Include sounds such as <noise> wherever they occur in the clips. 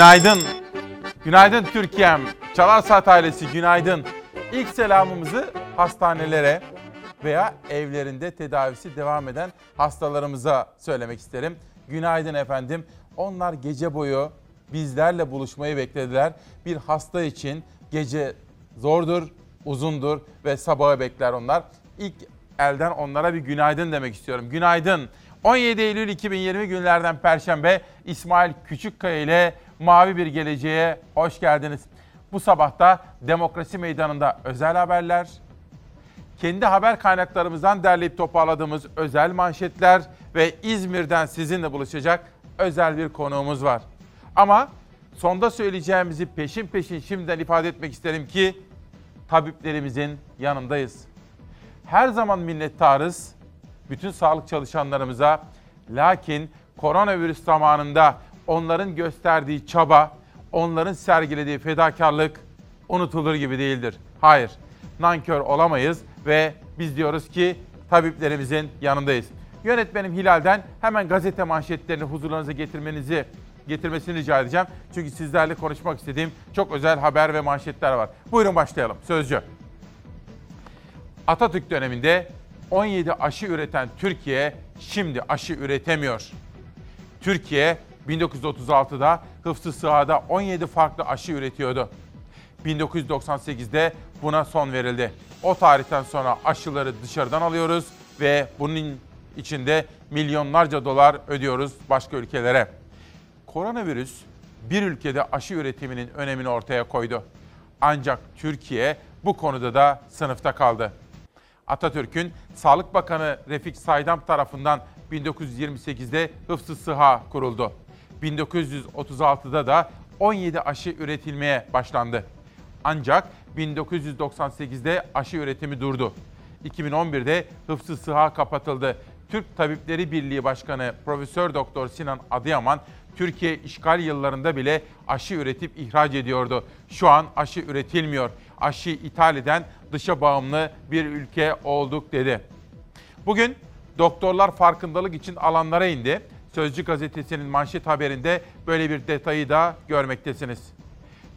Günaydın. Günaydın Türkiye'm. Çalar Saat ailesi günaydın. İlk selamımızı hastanelere veya evlerinde tedavisi devam eden hastalarımıza söylemek isterim. Günaydın efendim. Onlar gece boyu bizlerle buluşmayı beklediler. Bir hasta için gece zordur, uzundur ve sabahı bekler onlar. İlk elden onlara bir günaydın demek istiyorum. Günaydın. 17 Eylül 2020 günlerden Perşembe İsmail Küçükkaya ile Mavi Bir Geleceğe hoş geldiniz. Bu sabahta Demokrasi Meydanı'nda özel haberler, kendi haber kaynaklarımızdan derleyip toparladığımız özel manşetler ve İzmir'den sizinle buluşacak özel bir konuğumuz var. Ama sonda söyleyeceğimizi peşin peşin şimdiden ifade etmek isterim ki tabiplerimizin yanındayız. Her zaman minnettarız bütün sağlık çalışanlarımıza. Lakin koronavirüs zamanında onların gösterdiği çaba, onların sergilediği fedakarlık unutulur gibi değildir. Hayır, nankör olamayız ve biz diyoruz ki tabiplerimizin yanındayız. Yönetmenim Hilal'den hemen gazete manşetlerini huzurlarınıza getirmenizi getirmesini rica edeceğim. Çünkü sizlerle konuşmak istediğim çok özel haber ve manşetler var. Buyurun başlayalım. Sözcü. Atatürk döneminde 17 aşı üreten Türkiye şimdi aşı üretemiyor. Türkiye 1936'da Hıfzı Sıha'da 17 farklı aşı üretiyordu. 1998'de buna son verildi. O tarihten sonra aşıları dışarıdan alıyoruz ve bunun içinde milyonlarca dolar ödüyoruz başka ülkelere. Koronavirüs bir ülkede aşı üretiminin önemini ortaya koydu. Ancak Türkiye bu konuda da sınıfta kaldı. Atatürk'ün Sağlık Bakanı Refik Saydam tarafından 1928'de Hıfzı Sıha kuruldu. 1936'da da 17 aşı üretilmeye başlandı. Ancak 1998'de aşı üretimi durdu. 2011'de Hıfzı Sıha kapatıldı. Türk Tabipleri Birliği Başkanı Profesör Doktor Sinan Adıyaman Türkiye işgal yıllarında bile aşı üretip ihraç ediyordu. Şu an aşı üretilmiyor. Aşı ithal eden dışa bağımlı bir ülke olduk dedi. Bugün doktorlar farkındalık için alanlara indi. Sözcü gazetesinin manşet haberinde böyle bir detayı da görmektesiniz.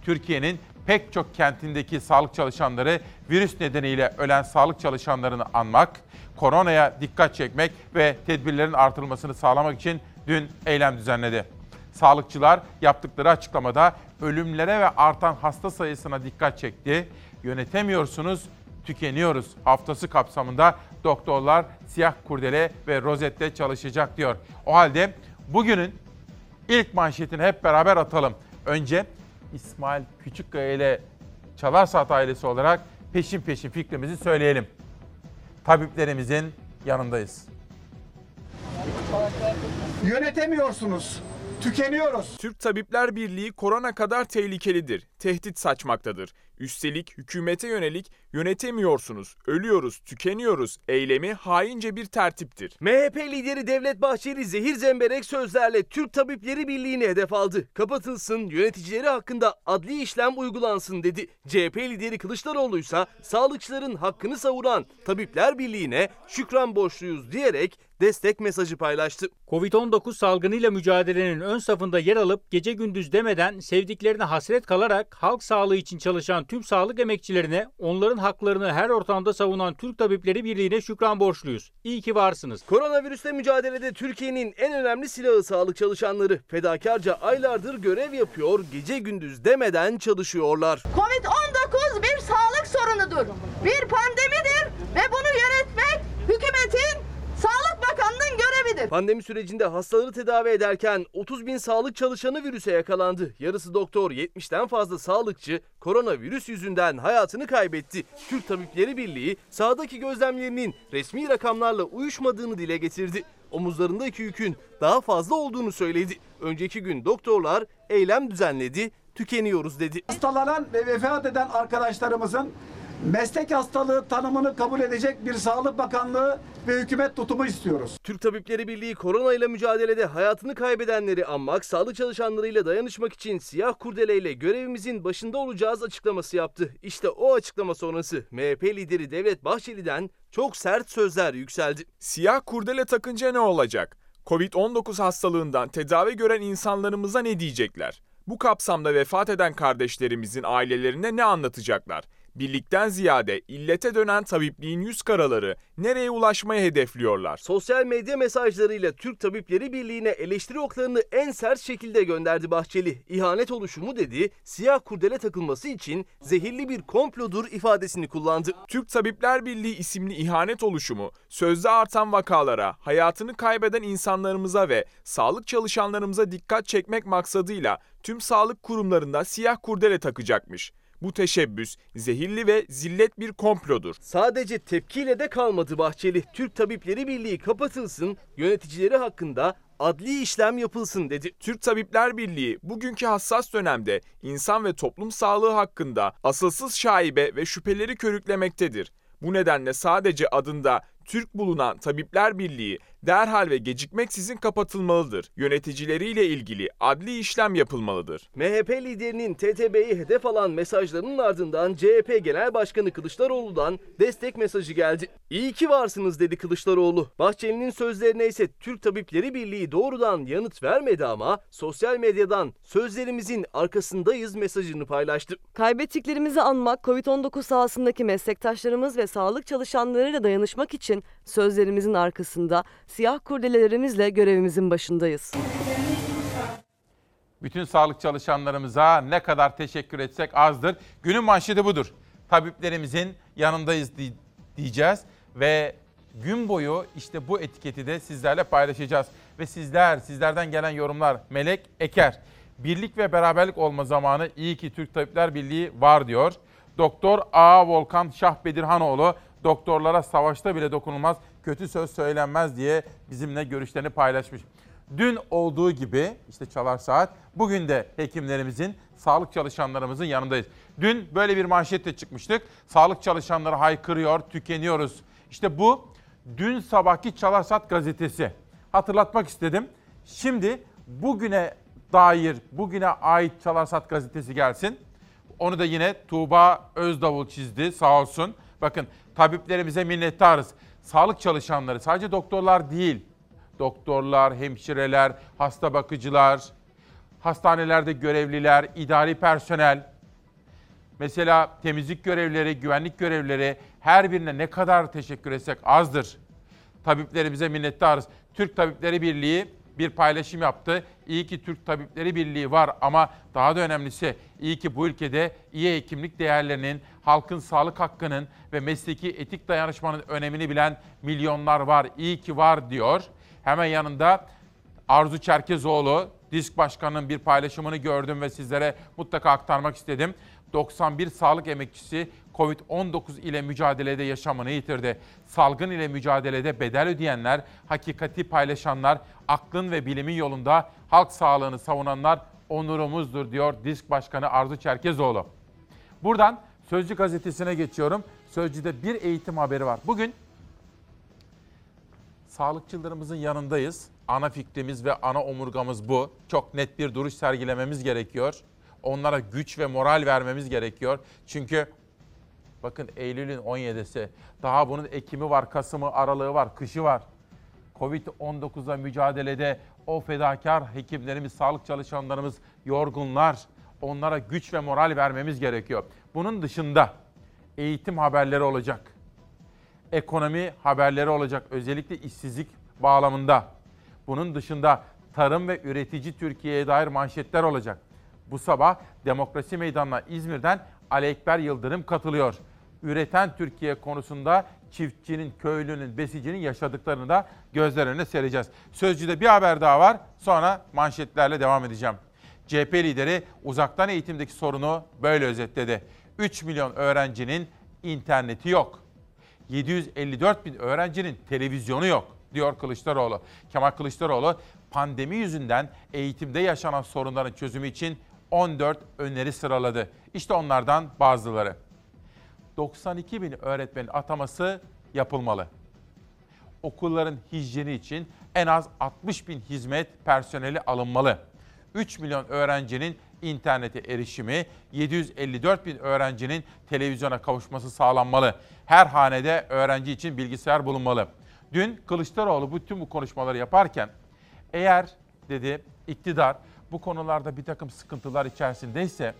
Türkiye'nin pek çok kentindeki sağlık çalışanları virüs nedeniyle ölen sağlık çalışanlarını anmak, koronaya dikkat çekmek ve tedbirlerin artırılmasını sağlamak için dün eylem düzenledi. Sağlıkçılar yaptıkları açıklamada ölümlere ve artan hasta sayısına dikkat çekti. Yönetemiyorsunuz, tükeniyoruz haftası kapsamında doktorlar siyah kurdele ve rozette çalışacak diyor. O halde bugünün ilk manşetini hep beraber atalım. Önce İsmail Küçükkaya ile Çalar Saat ailesi olarak peşin peşin fikrimizi söyleyelim. Tabiplerimizin yanındayız. Yönetemiyorsunuz. Tükeniyoruz. Türk Tabipler Birliği korona kadar tehlikelidir, tehdit saçmaktadır. Üstelik hükümete yönelik yönetemiyorsunuz, ölüyoruz, tükeniyoruz eylemi haince bir tertiptir. MHP lideri Devlet Bahçeli zehir zemberek sözlerle Türk Tabipleri Birliği'ni hedef aldı. Kapatılsın, yöneticileri hakkında adli işlem uygulansın dedi. CHP lideri Kılıçdaroğlu ise sağlıkçıların hakkını savuran Tabipler Birliği'ne şükran borçluyuz diyerek destek mesajı paylaştı. Covid-19 salgınıyla mücadelenin ön safında yer alıp gece gündüz demeden sevdiklerine hasret kalarak halk sağlığı için çalışan tüm sağlık emekçilerine, onların haklarını her ortamda savunan Türk Tabipleri Birliği'ne şükran borçluyuz. İyi ki varsınız. Koronavirüsle mücadelede Türkiye'nin en önemli silahı sağlık çalışanları. Fedakarca aylardır görev yapıyor, gece gündüz demeden çalışıyorlar. Covid-19 bir sağlık sorunudur. Bir pandemidir ve bunu yönetmek hükümetin Görevidir. Pandemi sürecinde hastaları tedavi ederken 30 bin sağlık çalışanı virüse yakalandı. Yarısı doktor, 70'ten fazla sağlıkçı koronavirüs yüzünden hayatını kaybetti. Türk Tabipleri Birliği sahadaki gözlemlerinin resmi rakamlarla uyuşmadığını dile getirdi. Omuzlarındaki yükün daha fazla olduğunu söyledi. Önceki gün doktorlar eylem düzenledi, tükeniyoruz dedi. Hastalanan ve vefat eden arkadaşlarımızın meslek hastalığı tanımını kabul edecek bir Sağlık Bakanlığı ve hükümet tutumu istiyoruz. Türk Tabipleri Birliği korona ile mücadelede hayatını kaybedenleri anmak, sağlık çalışanlarıyla dayanışmak için siyah kurdeleyle görevimizin başında olacağız açıklaması yaptı. İşte o açıklama sonrası MHP lideri Devlet Bahçeli'den çok sert sözler yükseldi. Siyah kurdele takınca ne olacak? Covid-19 hastalığından tedavi gören insanlarımıza ne diyecekler? Bu kapsamda vefat eden kardeşlerimizin ailelerine ne anlatacaklar? Birlikten ziyade illete dönen tabipliğin yüz karaları nereye ulaşmayı hedefliyorlar? Sosyal medya mesajlarıyla Türk Tabipleri Birliği'ne eleştiri oklarını en sert şekilde gönderdi Bahçeli. İhanet oluşumu dedi, siyah kurdele takılması için zehirli bir komplodur ifadesini kullandı. Türk Tabipler Birliği isimli ihanet oluşumu, sözde artan vakalara, hayatını kaybeden insanlarımıza ve sağlık çalışanlarımıza dikkat çekmek maksadıyla tüm sağlık kurumlarında siyah kurdele takacakmış. Bu teşebbüs zehirli ve zillet bir komplodur. Sadece tepkiyle de kalmadı Bahçeli. Türk Tabipleri Birliği kapatılsın, yöneticileri hakkında adli işlem yapılsın dedi. Türk Tabipler Birliği bugünkü hassas dönemde insan ve toplum sağlığı hakkında asılsız şaibe ve şüpheleri körüklemektedir. Bu nedenle sadece adında Türk bulunan Tabipler Birliği derhal ve gecikmeksizin kapatılmalıdır. Yöneticileriyle ilgili adli işlem yapılmalıdır. MHP liderinin TTB'yi hedef alan mesajlarının ardından CHP Genel Başkanı Kılıçdaroğlu'dan destek mesajı geldi. İyi ki varsınız dedi Kılıçdaroğlu. Bahçeli'nin sözlerine ise Türk Tabipleri Birliği doğrudan yanıt vermedi ama sosyal medyadan sözlerimizin arkasındayız mesajını paylaştı. Kaybettiklerimizi anmak, Covid-19 sahasındaki meslektaşlarımız ve sağlık çalışanlarıyla dayanışmak için sözlerimizin arkasında siyah kurdelelerimizle görevimizin başındayız. Bütün sağlık çalışanlarımıza ne kadar teşekkür etsek azdır. Günün manşeti budur. Tabiplerimizin yanındayız di- diyeceğiz ve gün boyu işte bu etiketi de sizlerle paylaşacağız. Ve sizler, sizlerden gelen yorumlar Melek Eker. Birlik ve beraberlik olma zamanı iyi ki Türk Tabipler Birliği var diyor. Doktor A. Volkan Şah Bedirhanoğlu doktorlara savaşta bile dokunulmaz, kötü söz söylenmez diye bizimle görüşlerini paylaşmış. Dün olduğu gibi işte çalar saat bugün de hekimlerimizin, sağlık çalışanlarımızın yanındayız. Dün böyle bir manşetle çıkmıştık. Sağlık çalışanları haykırıyor, tükeniyoruz. İşte bu dün sabahki Çalar Saat gazetesi. Hatırlatmak istedim. Şimdi bugüne dair, bugüne ait Çalar Saat gazetesi gelsin. Onu da yine Tuğba Özdavul çizdi sağ olsun. Bakın tabiplerimize minnettarız. Sağlık çalışanları sadece doktorlar değil. Doktorlar, hemşireler, hasta bakıcılar, hastanelerde görevliler, idari personel, mesela temizlik görevlileri, güvenlik görevlileri her birine ne kadar teşekkür etsek azdır. Tabiplerimize minnettarız. Türk Tabipleri Birliği bir paylaşım yaptı. İyi ki Türk Tabipleri Birliği var ama daha da önemlisi iyi ki bu ülkede iyi hekimlik değerlerinin, halkın sağlık hakkının ve mesleki etik dayanışmanın önemini bilen milyonlar var. İyi ki var diyor. Hemen yanında Arzu Çerkezoğlu, Disk Başkanı'nın bir paylaşımını gördüm ve sizlere mutlaka aktarmak istedim. 91 sağlık emekçisi Covid-19 ile mücadelede yaşamını yitirdi. Salgın ile mücadelede bedel ödeyenler, hakikati paylaşanlar, aklın ve bilimin yolunda halk sağlığını savunanlar onurumuzdur diyor Disk Başkanı Arzu Çerkezoğlu. Buradan Sözcü gazetesine geçiyorum. Sözcü'de bir eğitim haberi var. Bugün sağlıkçılarımızın yanındayız. Ana fikrimiz ve ana omurgamız bu. Çok net bir duruş sergilememiz gerekiyor. Onlara güç ve moral vermemiz gerekiyor. Çünkü bakın Eylül'ün 17'si. Daha bunun Ekim'i var, Kasım'ı, Aralığı var, kışı var. Covid-19'la mücadelede o fedakar hekimlerimiz, sağlık çalışanlarımız yorgunlar. Onlara güç ve moral vermemiz gerekiyor. Bunun dışında eğitim haberleri olacak ekonomi haberleri olacak özellikle işsizlik bağlamında. Bunun dışında tarım ve üretici Türkiye'ye dair manşetler olacak. Bu sabah Demokrasi Meydanı'na İzmir'den Ali Ekber Yıldırım katılıyor. Üreten Türkiye konusunda çiftçinin, köylünün, besicinin yaşadıklarını da gözler önüne sereceğiz. Sözcü'de bir haber daha var. Sonra manşetlerle devam edeceğim. CHP lideri uzaktan eğitimdeki sorunu böyle özetledi. 3 milyon öğrencinin interneti yok. 754 bin öğrencinin televizyonu yok diyor Kılıçdaroğlu. Kemal Kılıçdaroğlu pandemi yüzünden eğitimde yaşanan sorunların çözümü için 14 öneri sıraladı. İşte onlardan bazıları. 92 bin öğretmenin ataması yapılmalı. Okulların hijyeni için en az 60 bin hizmet personeli alınmalı. 3 milyon öğrencinin internete erişimi, 754 bin öğrencinin televizyona kavuşması sağlanmalı. Her hanede öğrenci için bilgisayar bulunmalı. Dün Kılıçdaroğlu bütün bu konuşmaları yaparken eğer dedi iktidar bu konularda bir takım sıkıntılar içerisindeyse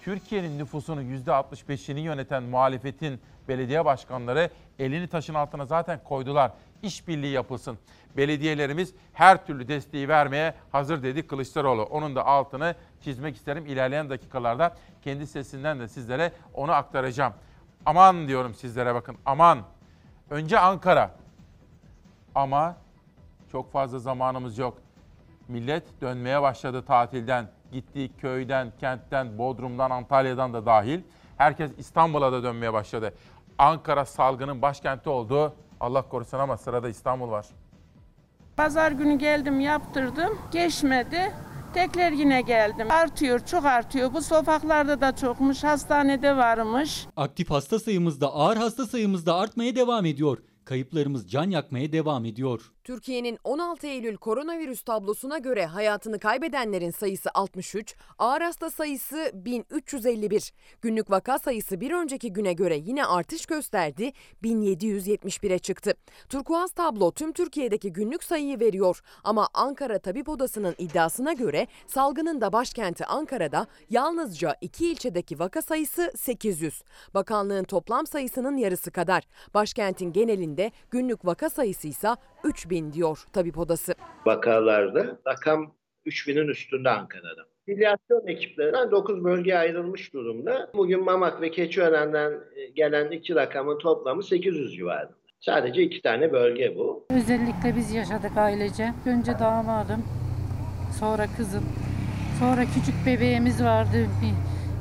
Türkiye'nin nüfusunun %65'ini yöneten muhalefetin belediye başkanları elini taşın altına zaten koydular. İşbirliği yapılsın. Belediyelerimiz her türlü desteği vermeye hazır dedi Kılıçdaroğlu. Onun da altını çizmek isterim. İlerleyen dakikalarda kendi sesinden de sizlere onu aktaracağım. Aman diyorum sizlere bakın aman. Önce Ankara. Ama çok fazla zamanımız yok. Millet dönmeye başladı tatilden. Gittiği köyden, kentten, Bodrum'dan, Antalya'dan da dahil. Herkes İstanbul'a da dönmeye başladı. Ankara salgının başkenti oldu. Allah korusun ama sırada İstanbul var. Pazar günü geldim yaptırdım. Geçmedi. Tekrar yine geldim. Artıyor, çok artıyor. Bu sokaklarda da çokmuş, hastanede varmış. Aktif hasta sayımız da ağır hasta sayımız da artmaya devam ediyor. Kayıplarımız can yakmaya devam ediyor. Türkiye'nin 16 Eylül koronavirüs tablosuna göre hayatını kaybedenlerin sayısı 63, ağır hasta sayısı 1351. Günlük vaka sayısı bir önceki güne göre yine artış gösterdi, 1771'e çıktı. Turkuaz tablo tüm Türkiye'deki günlük sayıyı veriyor ama Ankara Tabip Odası'nın iddiasına göre salgının da başkenti Ankara'da yalnızca iki ilçedeki vaka sayısı 800. Bakanlığın toplam sayısının yarısı kadar. Başkentin genelinde günlük vaka sayısı ise 3000 diyor Tabip Odası. vakalarda rakam 3000'in üstünde Ankara'da. Filyasyon ekiplerinden 9 bölgeye ayrılmış durumda. Bugün Mamak ve Keçiören'den e, gelen iki rakamın toplamı 800 civarında. Sadece iki tane bölge bu. Özellikle biz yaşadık ailece. Önce damadım, sonra kızım, sonra küçük bebeğimiz vardı bir,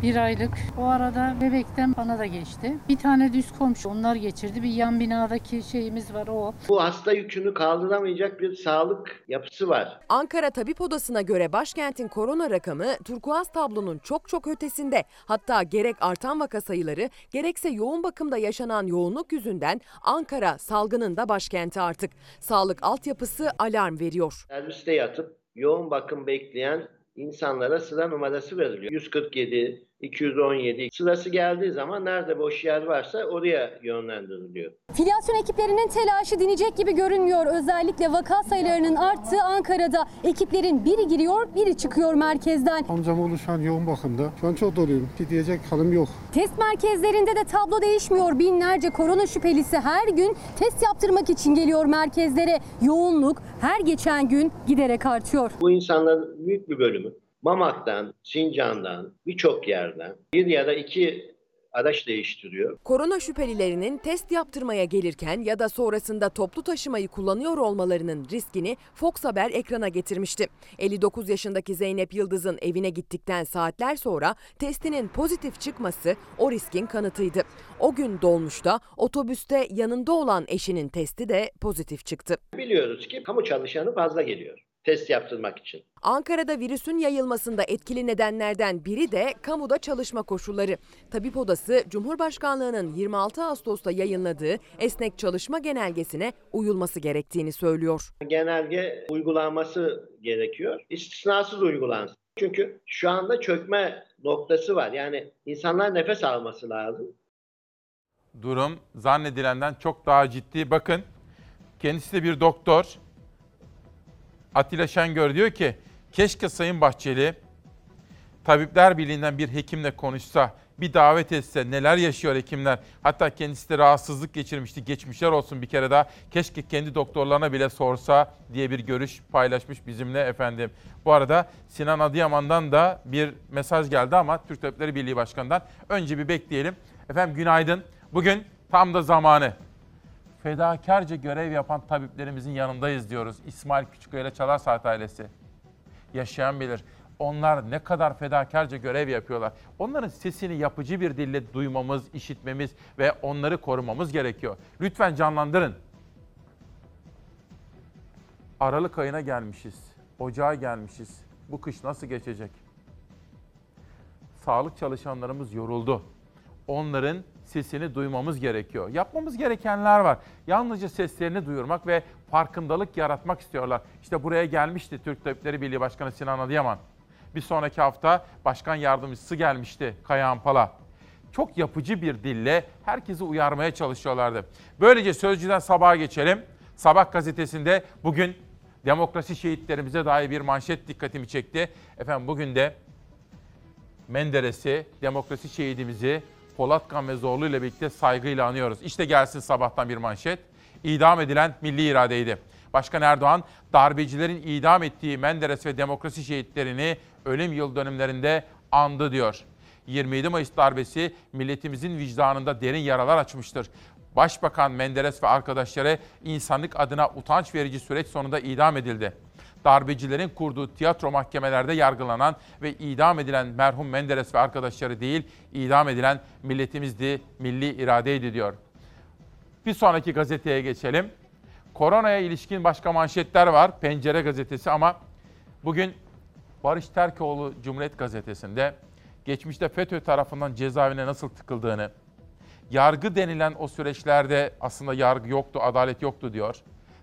bir aylık. O arada bebekten bana da geçti. Bir tane düz komşu onlar geçirdi. Bir yan binadaki şeyimiz var o. Bu hasta yükünü kaldıramayacak bir sağlık yapısı var. Ankara Tabip Odası'na göre başkentin korona rakamı turkuaz tablonun çok çok ötesinde. Hatta gerek artan vaka sayıları gerekse yoğun bakımda yaşanan yoğunluk yüzünden Ankara salgının da başkenti artık. Sağlık altyapısı alarm veriyor. Serviste yatıp yoğun bakım bekleyen insanlara sıra numarası veriliyor. 147, 217 sırası geldiği zaman nerede boş yer varsa oraya yönlendiriliyor. Filyasyon ekiplerinin telaşı dinecek gibi görünmüyor. Özellikle vaka sayılarının arttığı Ankara'da ekiplerin biri giriyor, biri çıkıyor merkezden. Amcam oğlu şu an yoğun bakımda. Şu an çok doluyum. Bir diyecek halim yok. Test merkezlerinde de tablo değişmiyor. Binlerce korona şüphelisi her gün test yaptırmak için geliyor merkezlere. Yoğunluk her geçen gün giderek artıyor. Bu insanların büyük bir bölümü Mamak'tan, Sincan'dan, birçok yerden bir ya da iki araç değiştiriyor. Korona şüphelilerinin test yaptırmaya gelirken ya da sonrasında toplu taşımayı kullanıyor olmalarının riskini Fox Haber ekrana getirmişti. 59 yaşındaki Zeynep Yıldız'ın evine gittikten saatler sonra testinin pozitif çıkması o riskin kanıtıydı. O gün dolmuşta otobüste yanında olan eşinin testi de pozitif çıktı. Biliyoruz ki kamu çalışanı fazla geliyor test yaptırmak için. Ankara'da virüsün yayılmasında etkili nedenlerden biri de kamuda çalışma koşulları. Tabip Odası, Cumhurbaşkanlığı'nın 26 Ağustos'ta yayınladığı esnek çalışma genelgesine uyulması gerektiğini söylüyor. Genelge uygulanması gerekiyor. İstisnasız uygulansın. Çünkü şu anda çökme noktası var. Yani insanlar nefes alması lazım. Durum zannedilenden çok daha ciddi. Bakın kendisi de bir doktor. Atilla Şengör diyor ki keşke Sayın Bahçeli Tabipler Birliği'nden bir hekimle konuşsa, bir davet etse neler yaşıyor hekimler. Hatta kendisi de rahatsızlık geçirmişti. Geçmişler olsun bir kere daha. Keşke kendi doktorlarına bile sorsa diye bir görüş paylaşmış bizimle efendim. Bu arada Sinan Adıyaman'dan da bir mesaj geldi ama Türk Tabipleri Birliği Başkanı'ndan. Önce bir bekleyelim. Efendim günaydın. Bugün tam da zamanı. Fedakarca görev yapan tabiplerimizin yanındayız diyoruz. İsmail Küçüköy Çalar Saat ailesi. Yaşayan bilir. Onlar ne kadar fedakarca görev yapıyorlar. Onların sesini yapıcı bir dille duymamız, işitmemiz ve onları korumamız gerekiyor. Lütfen canlandırın. Aralık ayına gelmişiz. Ocağa gelmişiz. Bu kış nasıl geçecek? Sağlık çalışanlarımız yoruldu. Onların sesini duymamız gerekiyor. Yapmamız gerekenler var. Yalnızca seslerini duyurmak ve farkındalık yaratmak istiyorlar. İşte buraya gelmişti Türk Tabipleri Birliği Başkanı Sinan Adıyaman. Bir sonraki hafta Başkan Yardımcısı gelmişti Kayahan Pala. Çok yapıcı bir dille herkesi uyarmaya çalışıyorlardı. Böylece Sözcü'den sabaha geçelim. Sabah gazetesinde bugün Demokrasi şehitlerimize dair bir manşet dikkatimi çekti. Efendim bugün de Menderes'i, demokrasi şehidimizi Polatkan ve Zorlu ile birlikte saygıyla anıyoruz. İşte gelsin sabahtan bir manşet. İdam edilen milli iradeydi. Başkan Erdoğan, darbecilerin idam ettiği Menderes ve demokrasi şehitlerini ölüm yıl dönümlerinde andı diyor. 27 Mayıs darbesi milletimizin vicdanında derin yaralar açmıştır. Başbakan Menderes ve arkadaşları insanlık adına utanç verici süreç sonunda idam edildi. Darbecilerin kurduğu tiyatro mahkemelerde yargılanan ve idam edilen merhum Menderes ve arkadaşları değil, idam edilen milletimizdi, milli iradeydi diyor. Bir sonraki gazeteye geçelim. Koronaya ilişkin başka manşetler var. Pencere gazetesi ama bugün Barış Terkoğlu Cumhuriyet Gazetesi'nde geçmişte FETÖ tarafından cezaevine nasıl tıkıldığını, yargı denilen o süreçlerde aslında yargı yoktu, adalet yoktu diyor.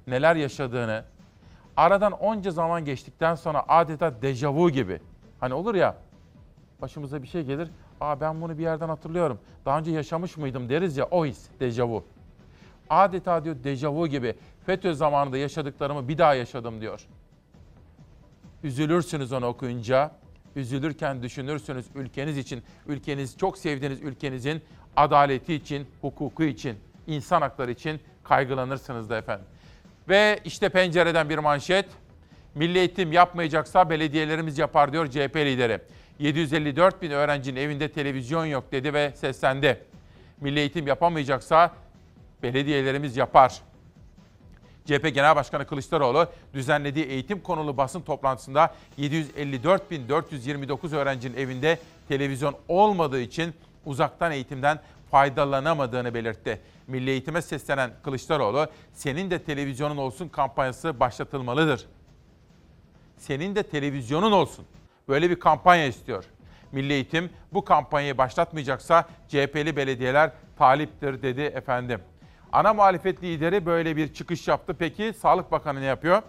Neler yaşadığını, aradan onca zaman geçtikten sonra adeta dejavu gibi. Hani olur ya başımıza bir şey gelir. Aa ben bunu bir yerden hatırlıyorum. Daha önce yaşamış mıydım deriz ya o his dejavu. Adeta diyor dejavu gibi FETÖ zamanında yaşadıklarımı bir daha yaşadım diyor. Üzülürsünüz onu okuyunca. Üzülürken düşünürsünüz ülkeniz için, ülkeniz çok sevdiğiniz ülkenizin adaleti için, hukuku için, insan hakları için kaygılanırsınız da efendim. Ve işte pencereden bir manşet. Milli eğitim yapmayacaksa belediyelerimiz yapar diyor CHP lideri. 754 bin öğrencinin evinde televizyon yok dedi ve seslendi. Milli eğitim yapamayacaksa belediyelerimiz yapar. CHP Genel Başkanı Kılıçdaroğlu düzenlediği eğitim konulu basın toplantısında 754.429 öğrencinin evinde televizyon olmadığı için uzaktan eğitimden faydalanamadığını belirtti. Milli eğitime seslenen Kılıçdaroğlu, senin de televizyonun olsun kampanyası başlatılmalıdır. Senin de televizyonun olsun. Böyle bir kampanya istiyor. Milli Eğitim bu kampanyayı başlatmayacaksa CHP'li belediyeler taliptir dedi efendim. Ana muhalefet lideri böyle bir çıkış yaptı. Peki Sağlık Bakanı ne yapıyor?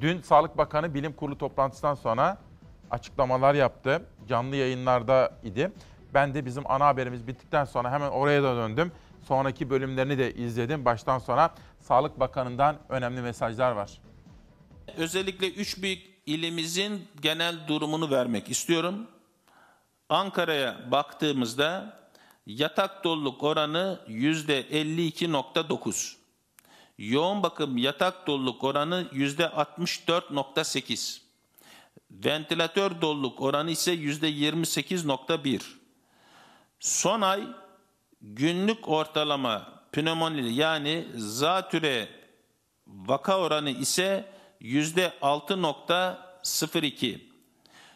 Dün Sağlık Bakanı bilim kurulu toplantısından sonra açıklamalar yaptı. Canlı yayınlarda idi. Ben de bizim ana haberimiz bittikten sonra hemen oraya da döndüm. Sonraki bölümlerini de izledim. Baştan sona Sağlık Bakanı'ndan önemli mesajlar var. Özellikle üç büyük ilimizin genel durumunu vermek istiyorum. Ankara'ya baktığımızda yatak doluluk oranı yüzde 52.9. Yoğun bakım yatak doluluk oranı yüzde 64.8. Ventilatör doluluk oranı ise yüzde 28.1. Son ay günlük ortalama pnömoni yani zatüre vaka oranı ise yüzde 6.02.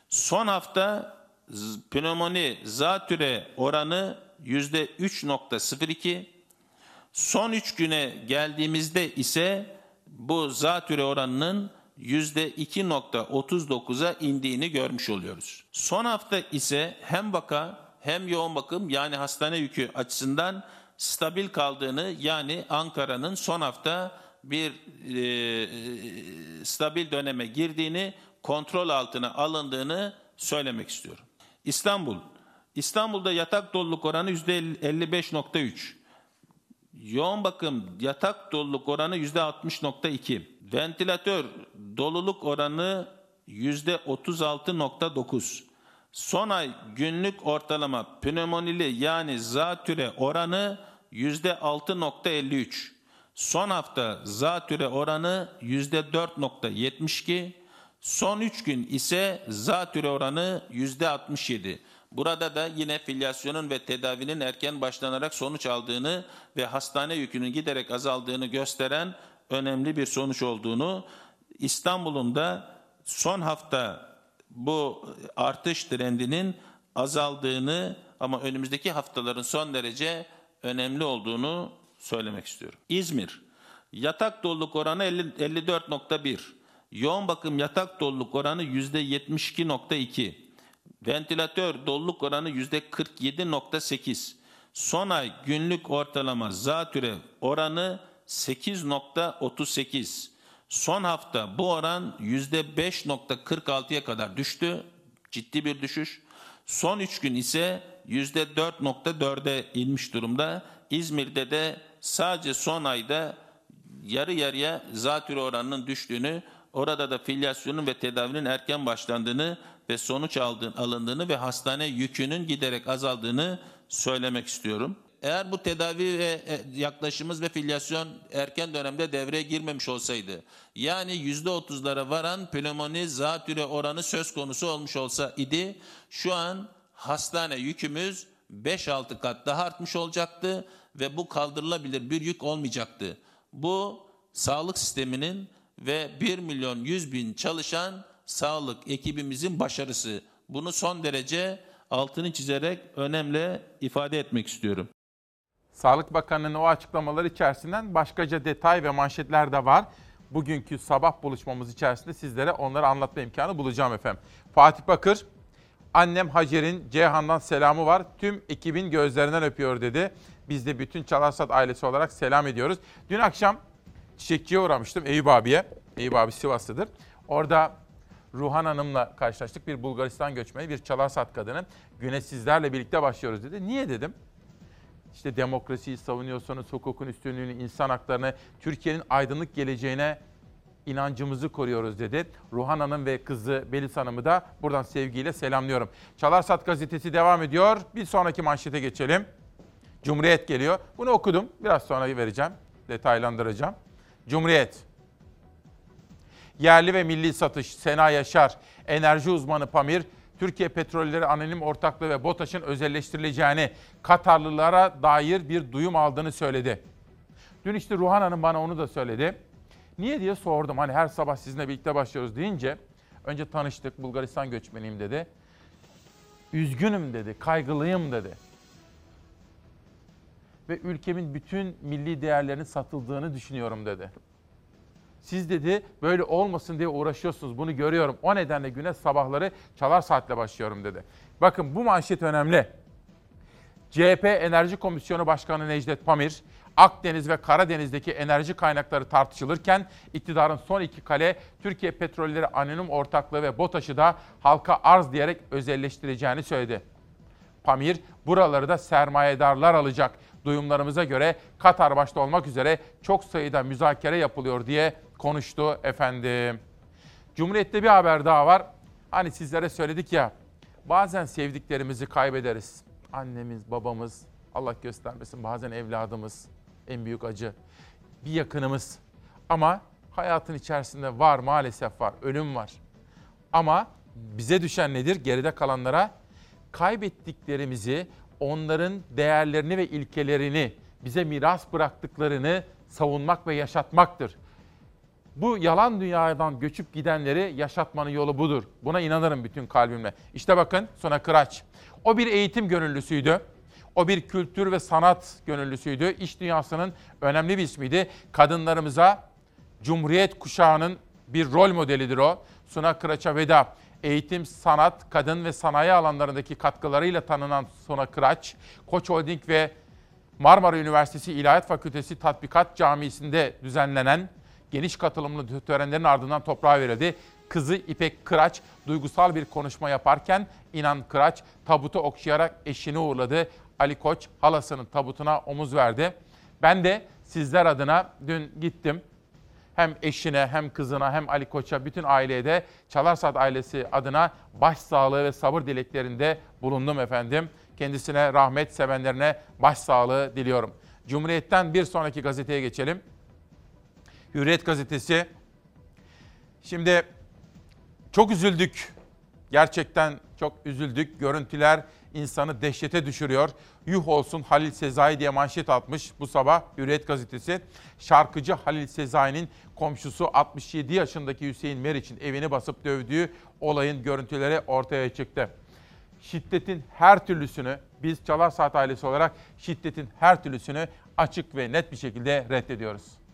Son hafta pnömoni zatüre oranı yüzde 3.02. Son 3 güne geldiğimizde ise bu zatüre oranının yüzde 2.39'a indiğini görmüş oluyoruz. Son hafta ise hem vaka hem yoğun bakım yani hastane yükü açısından stabil kaldığını yani Ankara'nın son hafta bir e, stabil döneme girdiğini, kontrol altına alındığını söylemek istiyorum. İstanbul. İstanbul'da yatak doluluk oranı %55.3. Yoğun bakım yatak doluluk oranı %60.2. Ventilatör doluluk oranı %36.9. Son ay günlük ortalama pnömonili yani zatüre oranı %6.53. Son hafta zatüre oranı %4.72. Son 3 gün ise zatüre oranı %67. Burada da yine filyasyonun ve tedavinin erken başlanarak sonuç aldığını ve hastane yükünün giderek azaldığını gösteren önemli bir sonuç olduğunu, İstanbul'un da son hafta bu artış trendinin azaldığını ama önümüzdeki haftaların son derece önemli olduğunu söylemek istiyorum. İzmir, yatak doluluk oranı 54.1, yoğun bakım yatak doluluk oranı %72.2, ventilatör doluluk oranı %47.8, son ay günlük ortalama zatüre oranı 8.38, son hafta bu oran %5.46'ya kadar düştü, ciddi bir düşüş. Son 3 gün ise %4.4'e inmiş durumda. İzmir'de de sadece son ayda yarı yarıya zatürre oranının düştüğünü, orada da filyasyonun ve tedavinin erken başlandığını ve sonuç aldığın, alındığını ve hastane yükünün giderek azaldığını söylemek istiyorum. Eğer bu tedavi ve e, yaklaşımımız ve filyasyon erken dönemde devreye girmemiş olsaydı, yani yüzde otuzlara varan pnömoni zatüre oranı söz konusu olmuş olsa idi, şu an hastane yükümüz 5-6 kat daha artmış olacaktı ve bu kaldırılabilir bir yük olmayacaktı. Bu sağlık sisteminin ve 1 milyon 100 bin çalışan sağlık ekibimizin başarısı. Bunu son derece altını çizerek önemli ifade etmek istiyorum. Sağlık Bakanı'nın o açıklamaları içerisinden başkaca detay ve manşetler de var. Bugünkü sabah buluşmamız içerisinde sizlere onları anlatma imkanı bulacağım efendim. Fatih Bakır, annem Hacer'in Ceyhan'dan selamı var. Tüm ekibin gözlerinden öpüyor dedi. Biz de bütün Çalarsat ailesi olarak selam ediyoruz. Dün akşam çiçekçiye uğramıştım Eyüp abiye. Eyüp abi Sivaslıdır. Orada Ruhan Hanım'la karşılaştık. Bir Bulgaristan göçmeni, bir Çalarsat kadını. Güne sizlerle birlikte başlıyoruz dedi. Niye dedim? İşte demokrasiyi savunuyorsanız, hukukun üstünlüğünü, insan haklarını, Türkiye'nin aydınlık geleceğine inancımızı koruyoruz dedi. Ruhan Hanım ve kızı Belis Hanım'ı da buradan sevgiyle selamlıyorum. Çalarsat gazetesi devam ediyor. Bir sonraki manşete geçelim. Cumhuriyet geliyor. Bunu okudum. Biraz sonra vereceğim. Detaylandıracağım. Cumhuriyet. Yerli ve milli satış Sena Yaşar, enerji uzmanı Pamir, Türkiye Petrolleri Anonim Ortaklığı ve BOTAŞ'ın özelleştirileceğini, Katarlılara dair bir duyum aldığını söyledi. Dün işte Ruhan Hanım bana onu da söyledi. Niye diye sordum. Hani her sabah sizinle birlikte başlıyoruz deyince önce tanıştık Bulgaristan göçmeniyim dedi. Üzgünüm dedi, kaygılıyım dedi. Ve ülkemin bütün milli değerlerinin satıldığını düşünüyorum dedi. Siz dedi böyle olmasın diye uğraşıyorsunuz. Bunu görüyorum. O nedenle güne sabahları çalar saatle başlıyorum dedi. Bakın bu manşet önemli. CHP Enerji Komisyonu Başkanı Necdet Pamir, Akdeniz ve Karadeniz'deki enerji kaynakları tartışılırken iktidarın son iki kale Türkiye Petrolleri Anonim Ortaklığı ve BOTAŞ'ı da halka arz diyerek özelleştireceğini söyledi. Pamir buraları da sermayedarlar alacak. Duyumlarımıza göre Katar başta olmak üzere çok sayıda müzakere yapılıyor diye konuştu efendim. Cumhuriyet'te bir haber daha var. Hani sizlere söyledik ya bazen sevdiklerimizi kaybederiz. Annemiz, babamız, Allah göstermesin bazen evladımız en büyük acı. Bir yakınımız. Ama hayatın içerisinde var maalesef var. Ölüm var. Ama bize düşen nedir? Geride kalanlara kaybettiklerimizi, onların değerlerini ve ilkelerini, bize miras bıraktıklarını savunmak ve yaşatmaktır. Bu yalan dünyadan göçüp gidenleri yaşatmanın yolu budur. Buna inanırım bütün kalbimle. İşte bakın Suna Kıraç. O bir eğitim gönüllüsüydü. O bir kültür ve sanat gönüllüsüydü. İş dünyasının önemli bir ismiydi. Kadınlarımıza Cumhuriyet kuşağının bir rol modelidir o. Suna Kıraç'a veda. Eğitim, sanat, kadın ve sanayi alanlarındaki katkılarıyla tanınan Suna Kıraç, Koç Holding ve Marmara Üniversitesi İlahiyat Fakültesi Tatbikat Camisi'nde düzenlenen geniş katılımlı törenlerin ardından toprağa verildi. Kızı İpek Kıraç duygusal bir konuşma yaparken İnan Kıraç tabutu okşayarak eşini uğurladı. Ali Koç halasının tabutuna omuz verdi. Ben de sizler adına dün gittim. Hem eşine hem kızına hem Ali Koç'a bütün aileye de Çalarsat ailesi adına başsağlığı ve sabır dileklerinde bulundum efendim. Kendisine rahmet sevenlerine başsağlığı diliyorum. Cumhuriyet'ten bir sonraki gazeteye geçelim. Hürriyet gazetesi. Şimdi çok üzüldük. Gerçekten çok üzüldük. Görüntüler insanı dehşete düşürüyor. Yuh olsun Halil Sezai diye manşet atmış bu sabah Hürriyet gazetesi. Şarkıcı Halil Sezai'nin komşusu 67 yaşındaki Hüseyin Meriç'in evini basıp dövdüğü olayın görüntüleri ortaya çıktı. Şiddetin her türlüsünü biz Çalar Saat ailesi olarak şiddetin her türlüsünü açık ve net bir şekilde reddediyoruz.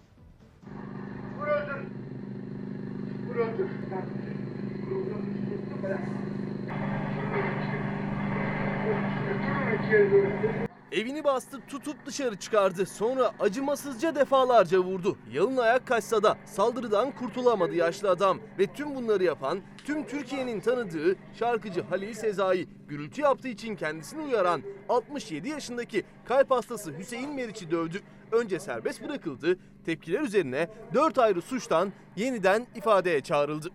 Evini bastı tutup dışarı çıkardı. Sonra acımasızca defalarca vurdu. Yalın ayak kaçsa da saldırıdan kurtulamadı yaşlı adam. Ve tüm bunları yapan tüm Türkiye'nin tanıdığı şarkıcı Halil Sezai. Gürültü yaptığı için kendisini uyaran 67 yaşındaki kalp hastası Hüseyin Meriç'i dövdü. Önce serbest bırakıldı. Tepkiler üzerine 4 ayrı suçtan yeniden ifadeye çağrıldı.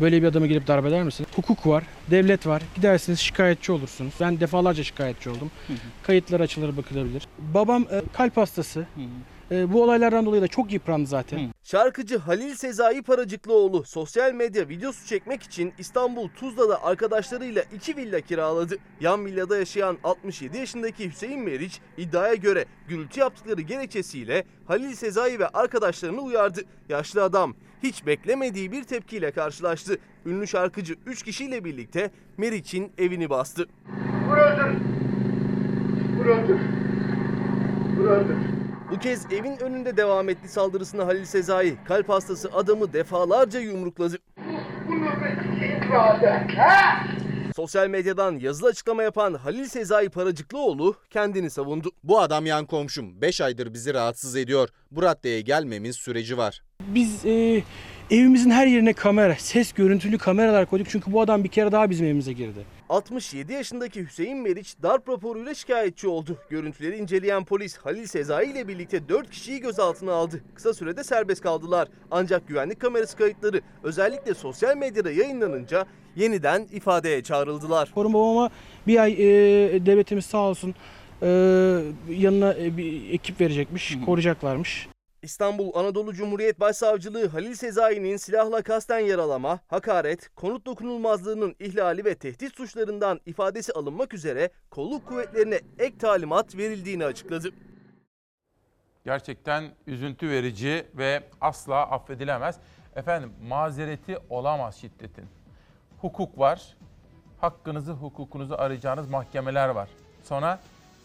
Böyle bir adama gelip darp eder misiniz? Hukuk var, devlet var. Gidersiniz şikayetçi olursunuz. Ben defalarca şikayetçi oldum. Kayıtlar açılır bakılabilir. Babam e, kalp hastası. E, bu olaylardan dolayı da çok yıprandı zaten. Şarkıcı Halil Sezai Paracıklıoğlu sosyal medya videosu çekmek için İstanbul Tuzla'da arkadaşlarıyla iki villa kiraladı. Yan villada yaşayan 67 yaşındaki Hüseyin Meriç iddiaya göre gürültü yaptıkları gerekçesiyle Halil Sezai ve arkadaşlarını uyardı. Yaşlı adam hiç beklemediği bir tepkiyle karşılaştı. Ünlü şarkıcı 3 kişiyle birlikte Meriç'in evini bastı. Vur öldür. Vur öldür. Vur öldür. Bu kez evin önünde devam etti saldırısına Halil Sezai. Kalp hastası adamı defalarca yumrukladı. Sosyal medyadan yazılı açıklama yapan Halil Sezai Paracıklıoğlu kendini savundu. Bu adam yan komşum. 5 aydır bizi rahatsız ediyor. Bu raddeye gelmemin süreci var. Biz e, evimizin her yerine kamera, ses görüntülü kameralar koyduk. Çünkü bu adam bir kere daha bizim evimize girdi. 67 yaşındaki Hüseyin Meriç darp raporuyla şikayetçi oldu. Görüntüleri inceleyen polis Halil Sezai ile birlikte 4 kişiyi gözaltına aldı. Kısa sürede serbest kaldılar. Ancak güvenlik kamerası kayıtları özellikle sosyal medyada yayınlanınca yeniden ifadeye çağrıldılar. Koruma babama bir ay e, devletimiz sağ olsun e, yanına e, bir ekip verecekmiş, koruyacaklarmış. İstanbul Anadolu Cumhuriyet Başsavcılığı Halil Sezai'nin silahla kasten yaralama, hakaret, konut dokunulmazlığının ihlali ve tehdit suçlarından ifadesi alınmak üzere kolluk kuvvetlerine ek talimat verildiğini açıkladı. Gerçekten üzüntü verici ve asla affedilemez. Efendim mazereti olamaz şiddetin. Hukuk var. Hakkınızı, hukukunuzu arayacağınız mahkemeler var. Sonra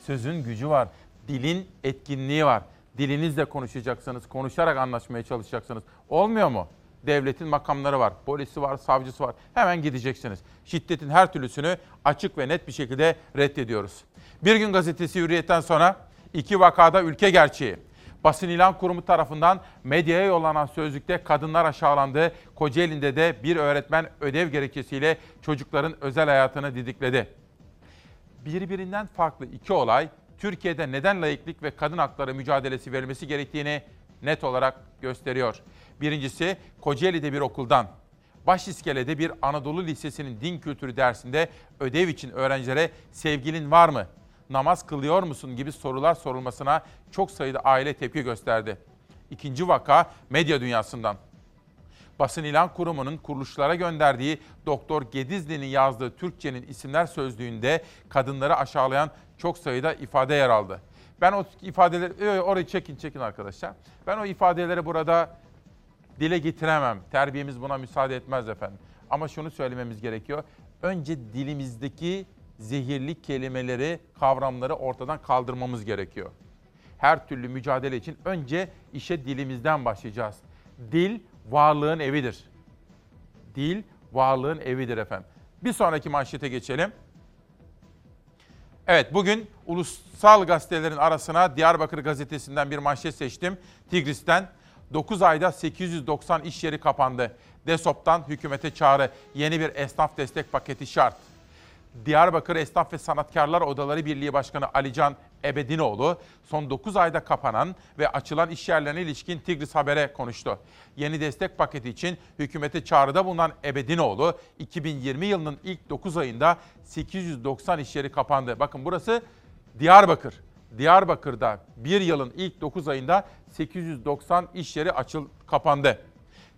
sözün gücü var. Dilin etkinliği var. Dilinizle konuşacaksınız, konuşarak anlaşmaya çalışacaksınız. Olmuyor mu? Devletin makamları var, polisi var, savcısı var. Hemen gideceksiniz. Şiddetin her türlüsünü açık ve net bir şekilde reddediyoruz. Bir gün gazetesi Hürriyet'ten sonra iki vakada ülke gerçeği. Basın ilan kurumu tarafından medyaya yollanan sözlükte kadınlar aşağılandı. Kocaeli'nde de bir öğretmen ödev gerekçesiyle çocukların özel hayatını didikledi. Birbirinden farklı iki olay Türkiye'de neden layıklık ve kadın hakları mücadelesi verilmesi gerektiğini net olarak gösteriyor. Birincisi Kocaeli'de bir okuldan, Başiskele'de bir Anadolu Lisesi'nin din kültürü dersinde ödev için öğrencilere sevgilin var mı, namaz kılıyor musun gibi sorular sorulmasına çok sayıda aile tepki gösterdi. İkinci vaka medya dünyasından. Basın İlan Kurumu'nun kuruluşlara gönderdiği Doktor Gedizli'nin yazdığı Türkçenin isimler sözlüğünde kadınları aşağılayan çok sayıda ifade yer aldı. Ben o ifadeleri, orayı çekin çekin arkadaşlar. Ben o ifadeleri burada dile getiremem. Terbiyemiz buna müsaade etmez efendim. Ama şunu söylememiz gerekiyor. Önce dilimizdeki zehirli kelimeleri, kavramları ortadan kaldırmamız gerekiyor. Her türlü mücadele için önce işe dilimizden başlayacağız. Dil varlığın evidir. Dil varlığın evidir efendim. Bir sonraki manşete geçelim. Evet bugün ulusal gazetelerin arasına Diyarbakır gazetesinden bir manşet seçtim. Tigris'ten 9 ayda 890 iş yeri kapandı. DESOP'tan hükümete çağrı. Yeni bir esnaf destek paketi şart. Diyarbakır Esnaf ve Sanatkarlar Odaları Birliği Başkanı Alican Ebedinoğlu son 9 ayda kapanan ve açılan iş yerlerine ilişkin Tigris Haber'e konuştu. Yeni destek paketi için hükümete çağrıda bulunan Ebedinoğlu 2020 yılının ilk 9 ayında 890 iş yeri kapandı. Bakın burası Diyarbakır. Diyarbakır'da bir yılın ilk 9 ayında 890 iş yeri açıl kapandı.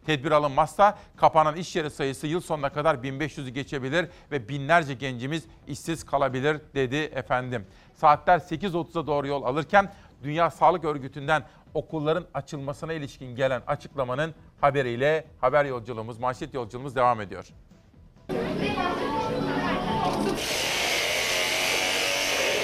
Tedbir alınmazsa kapanan iş yeri sayısı yıl sonuna kadar 1500'ü geçebilir ve binlerce gencimiz işsiz kalabilir dedi efendim. Saatler 8.30'a doğru yol alırken Dünya Sağlık Örgütü'nden okulların açılmasına ilişkin gelen açıklamanın haberiyle haber yolculuğumuz, manşet yolculuğumuz devam ediyor.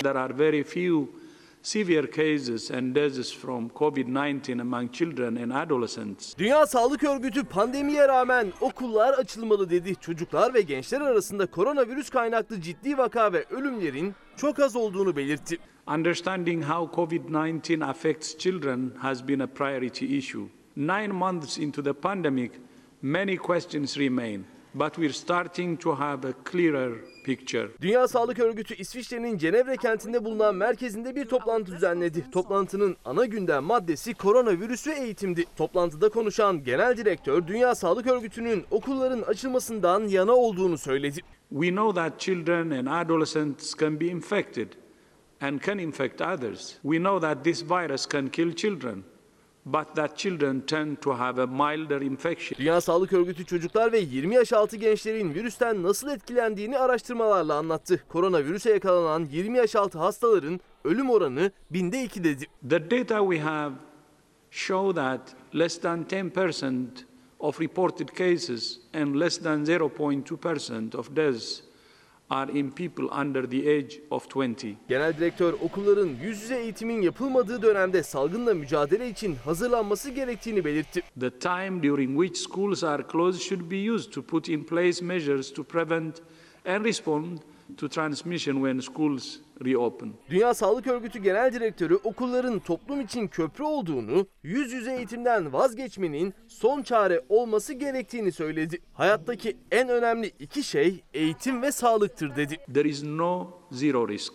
There are very few severe cases and deaths from COVID-19 among children and adolescents. Dünya Sağlık Örgütü pandemiye rağmen okullar açılmalı dedi. Çocuklar ve gençler arasında koronavirüs kaynaklı ciddi vaka ve ölümlerin çok az olduğunu belirtti. Understanding how COVID-19 affects children has been a priority issue. Nine months into the pandemic, many questions remain, but we're starting to have a clearer picture. Dünya Sağlık Örgütü İsviçre'nin Cenevre kentinde bulunan merkezinde bir toplantı düzenledi. Toplantının ana gündem maddesi koronavirüs ve eğitimdi. Toplantıda konuşan genel direktör Dünya Sağlık Örgütü'nün okulların açılmasından yana olduğunu söyledi. We know that children and adolescents can be infected and can infect others. We know that this virus can kill children, but that children tend to have a milder infection. Dünya Sağlık Örgütü çocuklar ve 20 yaş altı gençlerin virüsten nasıl etkilendiğini araştırmalarla anlattı. Koronavirüse yakalanan 20 yaş altı hastaların ölüm oranı binde 2 dedi. The data we have show that less than 10% of reported cases and less than 0.2% of deaths are in people under the age of 20. Genel direktör okulların yüz yüze eğitimin yapılmadığı dönemde salgınla mücadele için hazırlanması gerektiğini belirtti. The time during which schools are closed should be used to put in place measures to prevent and respond to transmission when schools reopen. Dünya Sağlık Örgütü Genel Direktörü okulların toplum için köprü olduğunu, yüz yüze eğitimden vazgeçmenin son çare olması gerektiğini söyledi. Hayattaki en önemli iki şey eğitim ve sağlıktır dedi. There is no zero risk.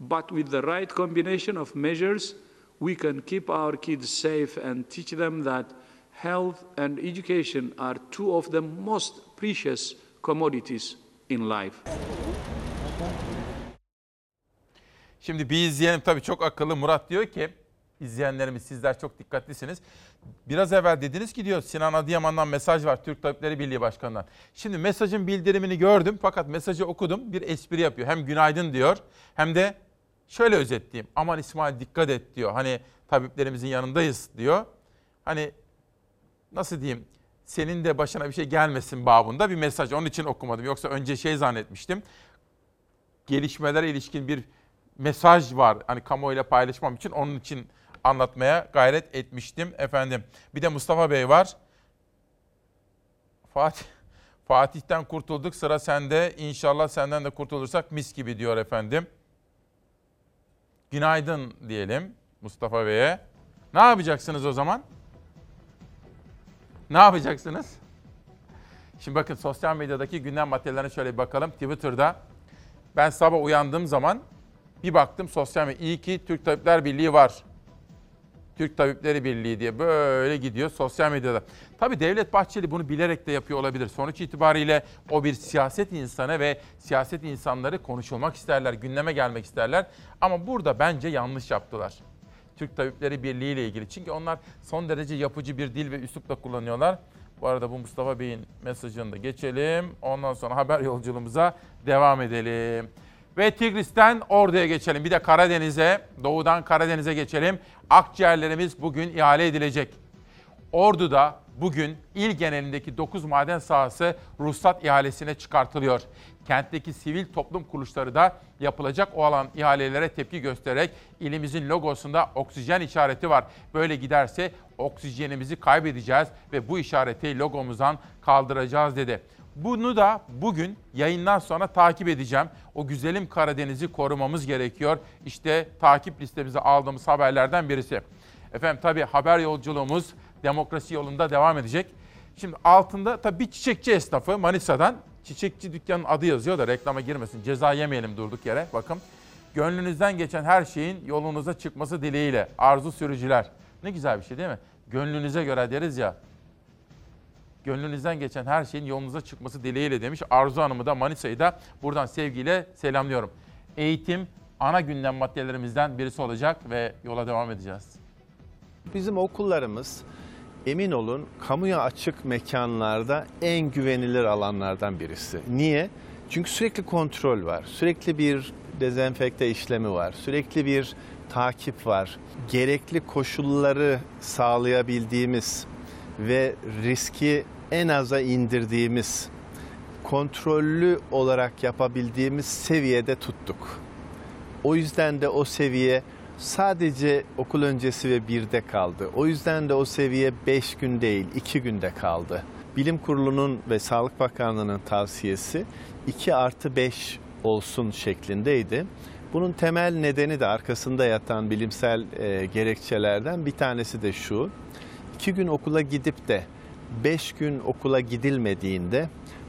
But with the right combination of measures, we can keep our kids safe and teach them that health and education are two of the most precious commodities in life. Şimdi bir izleyenim tabii çok akıllı. Murat diyor ki izleyenlerimiz sizler çok dikkatlisiniz. Biraz evvel dediniz ki diyor Sinan Adıyaman'dan mesaj var Türk Tabipleri Birliği Başkanı'ndan. Şimdi mesajın bildirimini gördüm fakat mesajı okudum bir espri yapıyor. Hem günaydın diyor hem de şöyle özetleyeyim. Aman İsmail dikkat et diyor. Hani tabiplerimizin yanındayız diyor. Hani nasıl diyeyim senin de başına bir şey gelmesin babında bir mesaj. Onun için okumadım. Yoksa önce şey zannetmiştim. Gelişmelere ilişkin bir mesaj var. Hani kamuoyuyla paylaşmam için onun için anlatmaya gayret etmiştim efendim. Bir de Mustafa Bey var. Fatih Fatih'ten kurtulduk sıra sende. İnşallah senden de kurtulursak mis gibi diyor efendim. Günaydın diyelim Mustafa Bey'e. Ne yapacaksınız o zaman? Ne yapacaksınız? Şimdi bakın sosyal medyadaki gündem maddelerine şöyle bir bakalım. Twitter'da ben sabah uyandığım zaman bir baktım sosyal medya. İyi ki Türk Tabipler Birliği var. Türk Tabipleri Birliği diye böyle gidiyor sosyal medyada. Tabii Devlet Bahçeli bunu bilerek de yapıyor olabilir. Sonuç itibariyle o bir siyaset insanı ve siyaset insanları konuşulmak isterler, gündeme gelmek isterler. Ama burada bence yanlış yaptılar. Türk Tabipleri Birliği ile ilgili. Çünkü onlar son derece yapıcı bir dil ve üslupla kullanıyorlar. Bu arada bu Mustafa Bey'in mesajını da geçelim. Ondan sonra haber yolculuğumuza devam edelim. Ve Tigris'ten Ordu'ya geçelim. Bir de Karadeniz'e, doğudan Karadeniz'e geçelim. Akciğerlerimiz bugün ihale edilecek. Ordu'da bugün il genelindeki 9 maden sahası ruhsat ihalesine çıkartılıyor. Kentteki sivil toplum kuruluşları da yapılacak o alan ihalelere tepki göstererek ilimizin logosunda oksijen işareti var. Böyle giderse oksijenimizi kaybedeceğiz ve bu işareti logomuzdan kaldıracağız dedi. Bunu da bugün yayından sonra takip edeceğim. O güzelim Karadeniz'i korumamız gerekiyor. İşte takip listemize aldığımız haberlerden birisi. Efendim tabii haber yolculuğumuz demokrasi yolunda devam edecek. Şimdi altında tabii bir çiçekçi esnafı Manisa'dan. Çiçekçi dükkanın adı yazıyor da reklama girmesin. Ceza yemeyelim durduk yere. Bakın. Gönlünüzden geçen her şeyin yolunuza çıkması dileğiyle. Arzu sürücüler. Ne güzel bir şey değil mi? Gönlünüze göre deriz ya. Gönlünüzden geçen her şeyin yolunuza çıkması dileğiyle demiş. Arzu Hanım'ı da Manisa'yı da buradan sevgiyle selamlıyorum. Eğitim ana gündem maddelerimizden birisi olacak ve yola devam edeceğiz. Bizim okullarımız emin olun kamuya açık mekanlarda en güvenilir alanlardan birisi. Niye? Çünkü sürekli kontrol var. Sürekli bir dezenfekte işlemi var. Sürekli bir takip var. Gerekli koşulları sağlayabildiğimiz ve riski en aza indirdiğimiz, kontrollü olarak yapabildiğimiz seviyede tuttuk. O yüzden de o seviye sadece okul öncesi ve birde kaldı. O yüzden de o seviye 5 gün değil 2 günde kaldı. Bilim Kurulu'nun ve Sağlık Bakanlığı'nın tavsiyesi 2 artı 5 olsun şeklindeydi. Bunun temel nedeni de arkasında yatan bilimsel e, gerekçelerden bir tanesi de şu. 2 gün okula gidip de 5 gün okula gidilmediğinde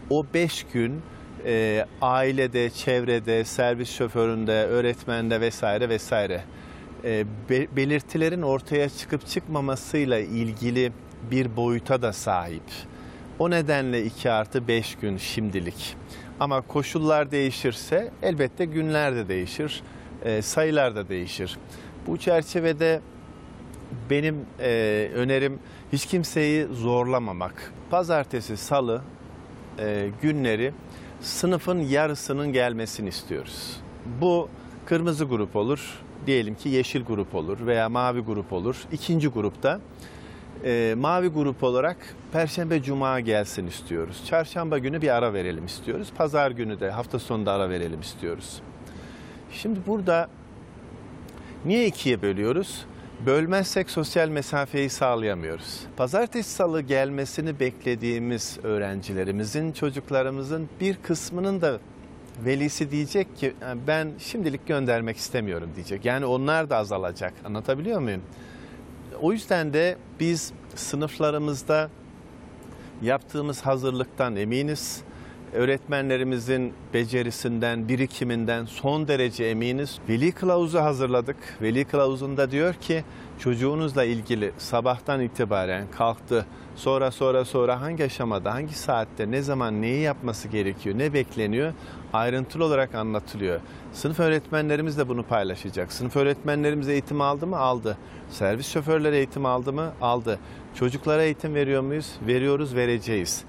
o 5 gün e, ailede, çevrede, servis şoföründe, öğretmende vesaire vesaire e, be- belirtilerin ortaya çıkıp çıkmamasıyla ilgili bir boyuta da sahip. O nedenle 2 artı 5 gün şimdilik. Ama koşullar değişirse elbette günler de değişir, e, sayılar da değişir. Bu çerçevede benim e, önerim hiç kimseyi zorlamamak. Pazartesi, salı e, günleri sınıfın yarısının gelmesini istiyoruz. Bu kırmızı grup olur, diyelim ki yeşil grup olur veya mavi grup olur. İkinci grupta e, mavi grup olarak Perşembe Cuma gelsin istiyoruz. Çarşamba günü bir ara verelim istiyoruz. Pazar günü de hafta sonunda ara verelim istiyoruz. Şimdi burada niye ikiye bölüyoruz? Bölmezsek sosyal mesafeyi sağlayamıyoruz. Pazartesi salı gelmesini beklediğimiz öğrencilerimizin, çocuklarımızın bir kısmının da velisi diyecek ki ben şimdilik göndermek istemiyorum diyecek. Yani onlar da azalacak. Anlatabiliyor muyum? O yüzden de biz sınıflarımızda yaptığımız hazırlıktan eminiz. Öğretmenlerimizin becerisinden, birikiminden son derece eminiz. Veli kılavuzu hazırladık. Veli kılavuzunda diyor ki çocuğunuzla ilgili sabahtan itibaren kalktı. Sonra sonra sonra hangi aşamada, hangi saatte, ne zaman neyi yapması gerekiyor, ne bekleniyor ayrıntılı olarak anlatılıyor. Sınıf öğretmenlerimiz de bunu paylaşacak. Sınıf öğretmenlerimiz eğitim aldı mı? Aldı. Servis şoförleri eğitim aldı mı? Aldı. Çocuklara eğitim veriyor muyuz? Veriyoruz, vereceğiz.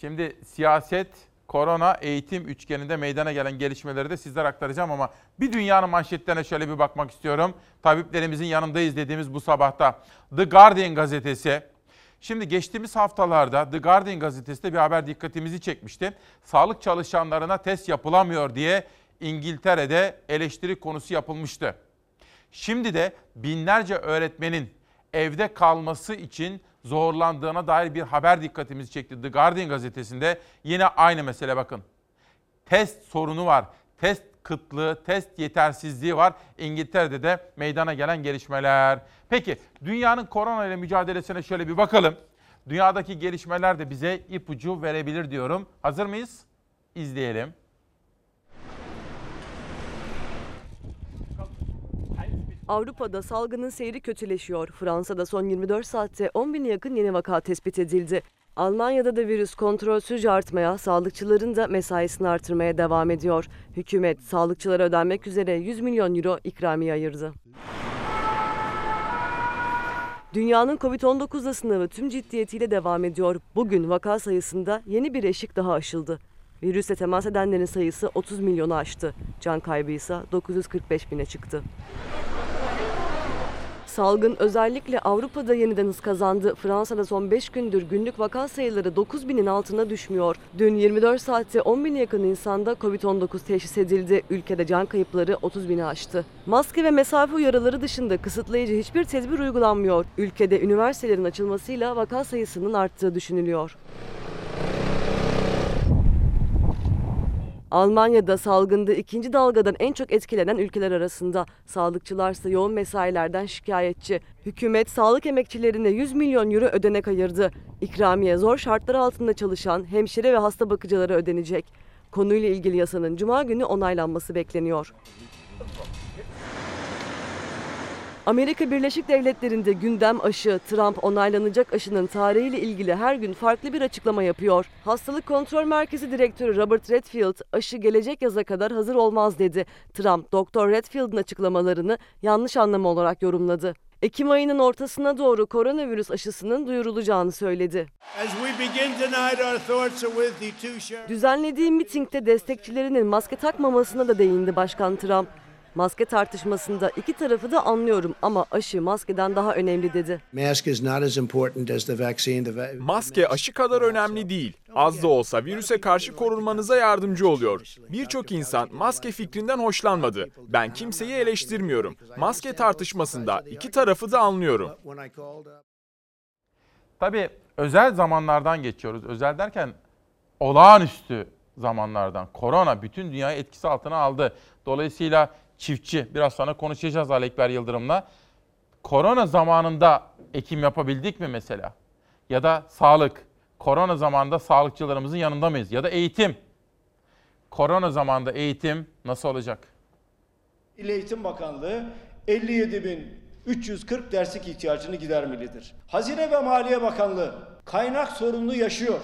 Şimdi siyaset, korona, eğitim üçgeninde meydana gelen gelişmeleri de sizlere aktaracağım ama bir dünyanın manşetlerine şöyle bir bakmak istiyorum. Tabiplerimizin yanındayız dediğimiz bu sabahta The Guardian gazetesi Şimdi geçtiğimiz haftalarda The Guardian gazetesinde bir haber dikkatimizi çekmişti. Sağlık çalışanlarına test yapılamıyor diye İngiltere'de eleştiri konusu yapılmıştı. Şimdi de binlerce öğretmenin evde kalması için zorlandığına dair bir haber dikkatimizi çekti. The Guardian gazetesinde yine aynı mesele bakın. Test sorunu var. Test kıtlığı, test yetersizliği var. İngiltere'de de meydana gelen gelişmeler. Peki dünyanın korona ile mücadelesine şöyle bir bakalım. Dünyadaki gelişmeler de bize ipucu verebilir diyorum. Hazır mıyız? İzleyelim. Avrupa'da salgının seyri kötüleşiyor. Fransa'da son 24 saatte 10 bine yakın yeni vaka tespit edildi. Almanya'da da virüs kontrolsüzce artmaya, sağlıkçıların da mesaisini artırmaya devam ediyor. Hükümet sağlıkçılara ödenmek üzere 100 milyon euro ikramiye ayırdı. Dünyanın Covid-19'da sınavı tüm ciddiyetiyle devam ediyor. Bugün vaka sayısında yeni bir eşik daha aşıldı. Virüse temas edenlerin sayısı 30 milyonu aştı. Can kaybı ise 945 bine çıktı. Salgın özellikle Avrupa'da yeniden hız kazandı. Fransa'da son 5 gündür günlük vaka sayıları 9 binin altına düşmüyor. Dün 24 saatte 10 bine yakın insanda Covid-19 teşhis edildi. Ülkede can kayıpları 30 bini aştı. Maske ve mesafe uyarıları dışında kısıtlayıcı hiçbir tedbir uygulanmıyor. Ülkede üniversitelerin açılmasıyla vaka sayısının arttığı düşünülüyor. Almanya'da salgında ikinci dalgadan en çok etkilenen ülkeler arasında. Sağlıkçılar ise yoğun mesailerden şikayetçi. Hükümet sağlık emekçilerine 100 milyon euro ödenek ayırdı. İkramiye zor şartlar altında çalışan hemşire ve hasta bakıcılara ödenecek. Konuyla ilgili yasanın cuma günü onaylanması bekleniyor. Amerika Birleşik Devletleri'nde gündem aşı, Trump onaylanacak aşının tarihiyle ilgili her gün farklı bir açıklama yapıyor. Hastalık Kontrol Merkezi Direktörü Robert Redfield, aşı gelecek yaza kadar hazır olmaz dedi. Trump, Doktor Redfield'ın açıklamalarını yanlış anlamı olarak yorumladı. Ekim ayının ortasına doğru koronavirüs aşısının duyurulacağını söyledi. Düzenlediği mitingde destekçilerinin maske takmamasına da değindi Başkan Trump. Maske tartışmasında iki tarafı da anlıyorum ama aşı maskeden daha önemli dedi. Mask is not as important as the vaccine. The va- Maske aşı kadar önemli değil. Az da olsa virüse karşı korunmanıza yardımcı oluyor. Birçok insan maske fikrinden hoşlanmadı. Ben kimseyi eleştirmiyorum. Maske tartışmasında iki tarafı da anlıyorum. Tabii özel zamanlardan geçiyoruz. Özel derken olağanüstü zamanlardan. Korona bütün dünyayı etkisi altına aldı. Dolayısıyla çiftçi, biraz sonra konuşacağız Ali Ekber Yıldırım'la. Korona zamanında ekim yapabildik mi mesela? Ya da sağlık. Korona zamanında sağlıkçılarımızın yanında mıyız? Ya da eğitim. Korona zamanında eğitim nasıl olacak? İl Eğitim Bakanlığı 57.340 derslik ihtiyacını gidermelidir. Hazine ve Maliye Bakanlığı kaynak sorununu yaşıyor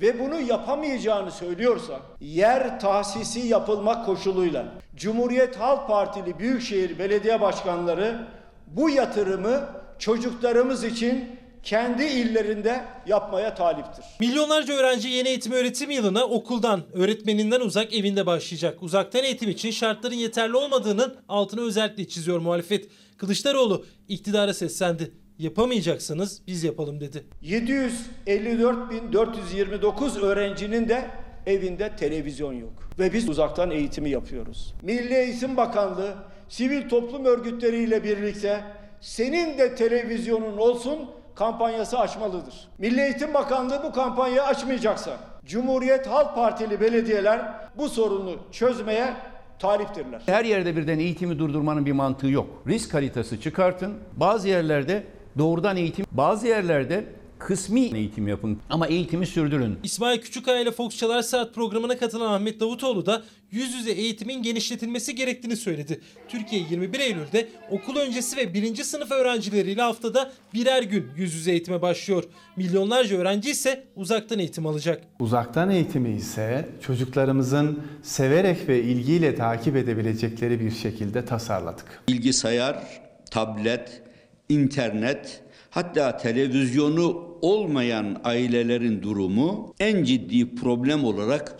ve bunu yapamayacağını söylüyorsa yer tahsisi yapılmak koşuluyla Cumhuriyet Halk Partili Büyükşehir Belediye Başkanları bu yatırımı çocuklarımız için kendi illerinde yapmaya taliptir. Milyonlarca öğrenci yeni eğitim öğretim yılına okuldan, öğretmeninden uzak evinde başlayacak. Uzaktan eğitim için şartların yeterli olmadığının altını özellikle çiziyor muhalefet. Kılıçdaroğlu iktidara seslendi. Yapamayacaksanız biz yapalım dedi. 754.429 öğrencinin de evinde televizyon yok. Ve biz uzaktan eğitimi yapıyoruz. Milli Eğitim Bakanlığı sivil toplum örgütleriyle birlikte senin de televizyonun olsun kampanyası açmalıdır. Milli Eğitim Bakanlığı bu kampanyayı açmayacaksa Cumhuriyet Halk Partili belediyeler bu sorunu çözmeye taliptirler. Her yerde birden eğitimi durdurmanın bir mantığı yok. Risk haritası çıkartın. Bazı yerlerde doğrudan eğitim, bazı yerlerde kısmi eğitim yapın ama eğitimi sürdürün. İsmail Küçükkaya ile Fox Çalar Saat programına katılan Ahmet Davutoğlu da yüz yüze eğitimin genişletilmesi gerektiğini söyledi. Türkiye 21 Eylül'de okul öncesi ve birinci sınıf öğrencileriyle haftada birer gün yüz yüze eğitime başlıyor. Milyonlarca öğrenci ise uzaktan eğitim alacak. Uzaktan eğitimi ise çocuklarımızın severek ve ilgiyle takip edebilecekleri bir şekilde tasarladık. Bilgisayar, tablet, internet hatta televizyonu olmayan ailelerin durumu en ciddi problem olarak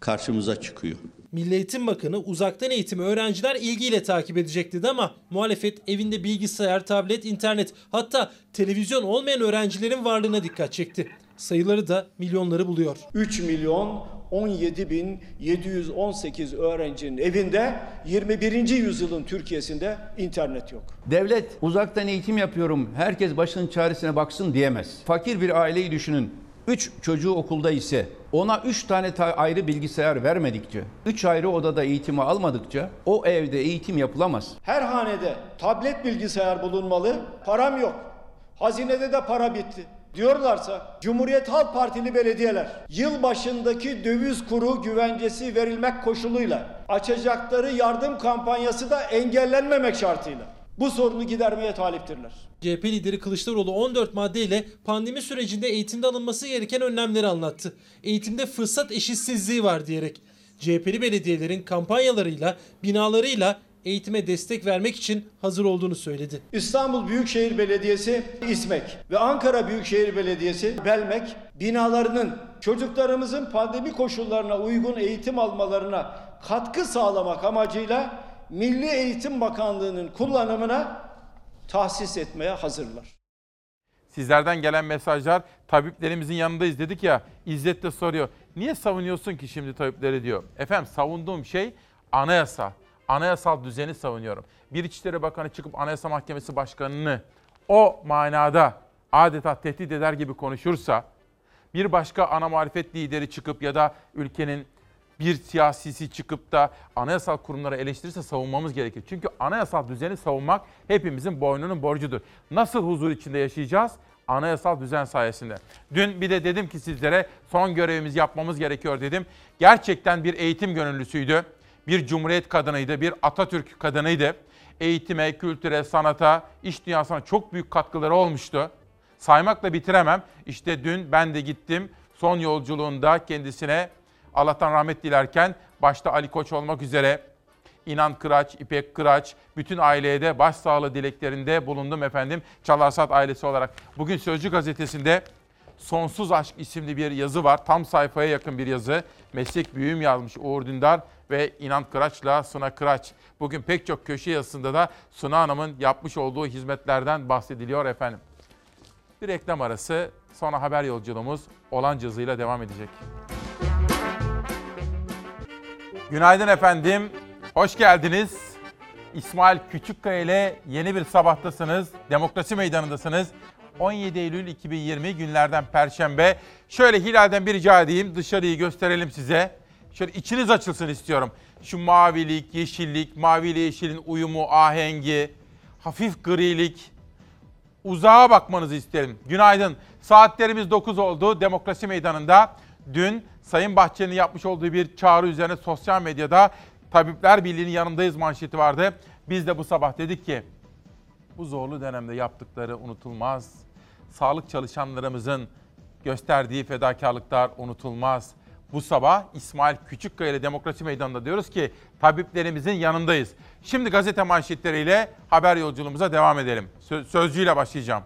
karşımıza çıkıyor. Milli Eğitim Bakanı uzaktan eğitimi öğrenciler ilgiyle takip edecek dedi ama muhalefet evinde bilgisayar, tablet, internet hatta televizyon olmayan öğrencilerin varlığına dikkat çekti. Sayıları da milyonları buluyor. 3 milyon 17 bin 718 öğrencinin evinde 21. yüzyılın Türkiye'sinde internet yok. Devlet uzaktan eğitim yapıyorum, herkes başının çaresine baksın diyemez. Fakir bir aileyi düşünün. 3 çocuğu okulda ise ona 3 tane ta- ayrı bilgisayar vermedikçe, 3 ayrı odada eğitimi almadıkça o evde eğitim yapılamaz. Her hanede tablet bilgisayar bulunmalı. Param yok. Hazinede de para bitti. Diyorlarsa Cumhuriyet Halk Partili belediyeler yıl başındaki döviz kuru güvencesi verilmek koşuluyla açacakları yardım kampanyası da engellenmemek şartıyla bu sorunu gidermeye taliptirler. CHP lideri Kılıçdaroğlu 14 maddeyle pandemi sürecinde eğitimde alınması gereken önlemleri anlattı. Eğitimde fırsat eşitsizliği var diyerek. CHP'li belediyelerin kampanyalarıyla, binalarıyla eğitime destek vermek için hazır olduğunu söyledi. İstanbul Büyükşehir Belediyesi İSMEK ve Ankara Büyükşehir Belediyesi Belmek binalarının çocuklarımızın pandemi koşullarına uygun eğitim almalarına katkı sağlamak amacıyla Milli Eğitim Bakanlığı'nın kullanımına tahsis etmeye hazırlar. Sizlerden gelen mesajlar tabiplerimizin yanındayız dedik ya İzzet de soruyor. Niye savunuyorsun ki şimdi tabipleri diyor. Efendim savunduğum şey anayasa. Anayasal düzeni savunuyorum. Bir İçişleri Bakanı çıkıp Anayasa Mahkemesi Başkanı'nı o manada adeta tehdit eder gibi konuşursa bir başka ana muhalefet lideri çıkıp ya da ülkenin bir siyasisi çıkıp da anayasal kurumları eleştirirse savunmamız gerekir. Çünkü anayasal düzeni savunmak hepimizin boynunun borcudur. Nasıl huzur içinde yaşayacağız? Anayasal düzen sayesinde. Dün bir de dedim ki sizlere son görevimiz yapmamız gerekiyor dedim. Gerçekten bir eğitim gönüllüsüydü. Bir cumhuriyet kadınıydı, bir Atatürk kadınıydı. Eğitime, kültüre, sanata, iş dünyasına çok büyük katkıları olmuştu. Saymakla bitiremem. İşte dün ben de gittim. Son yolculuğunda kendisine Allah'tan rahmet dilerken başta Ali Koç olmak üzere İnan Kıraç, İpek Kıraç, bütün aileye de başsağlığı dileklerinde bulundum efendim. Çalarsat ailesi olarak. Bugün Sözcü gazetesinde Sonsuz Aşk isimli bir yazı var. Tam sayfaya yakın bir yazı. Meslek büyüğüm yazmış Uğur Dündar ve İnan Kıraç'la Suna Kıraç. Bugün pek çok köşe yazısında da Suna Hanım'ın yapmış olduğu hizmetlerden bahsediliyor efendim. Bir reklam arası sonra haber yolculuğumuz olan hızıyla devam edecek. Günaydın efendim. Hoş geldiniz. İsmail Küçükkaya ile yeni bir sabahtasınız. Demokrasi Meydanı'ndasınız. 17 Eylül 2020 günlerden Perşembe. Şöyle Hilal'den bir rica edeyim. Dışarıyı gösterelim size. Şöyle içiniz açılsın istiyorum. Şu mavilik, yeşillik, mavi ile yeşilin uyumu, ahengi, hafif grilik. Uzağa bakmanızı isterim. Günaydın. Saatlerimiz 9 oldu Demokrasi Meydanı'nda. Dün Sayın Bahçeli'nin yapmış olduğu bir çağrı üzerine sosyal medyada Tabipler Birliği'nin yanındayız manşeti vardı. Biz de bu sabah dedik ki bu zorlu dönemde yaptıkları unutulmaz. Sağlık çalışanlarımızın gösterdiği fedakarlıklar unutulmaz. Bu sabah İsmail Küçükkaya ile Demokrasi Meydanı'nda diyoruz ki tabiplerimizin yanındayız. Şimdi gazete manşetleriyle haber yolculuğumuza devam edelim. Sö- Sözcüyle başlayacağım.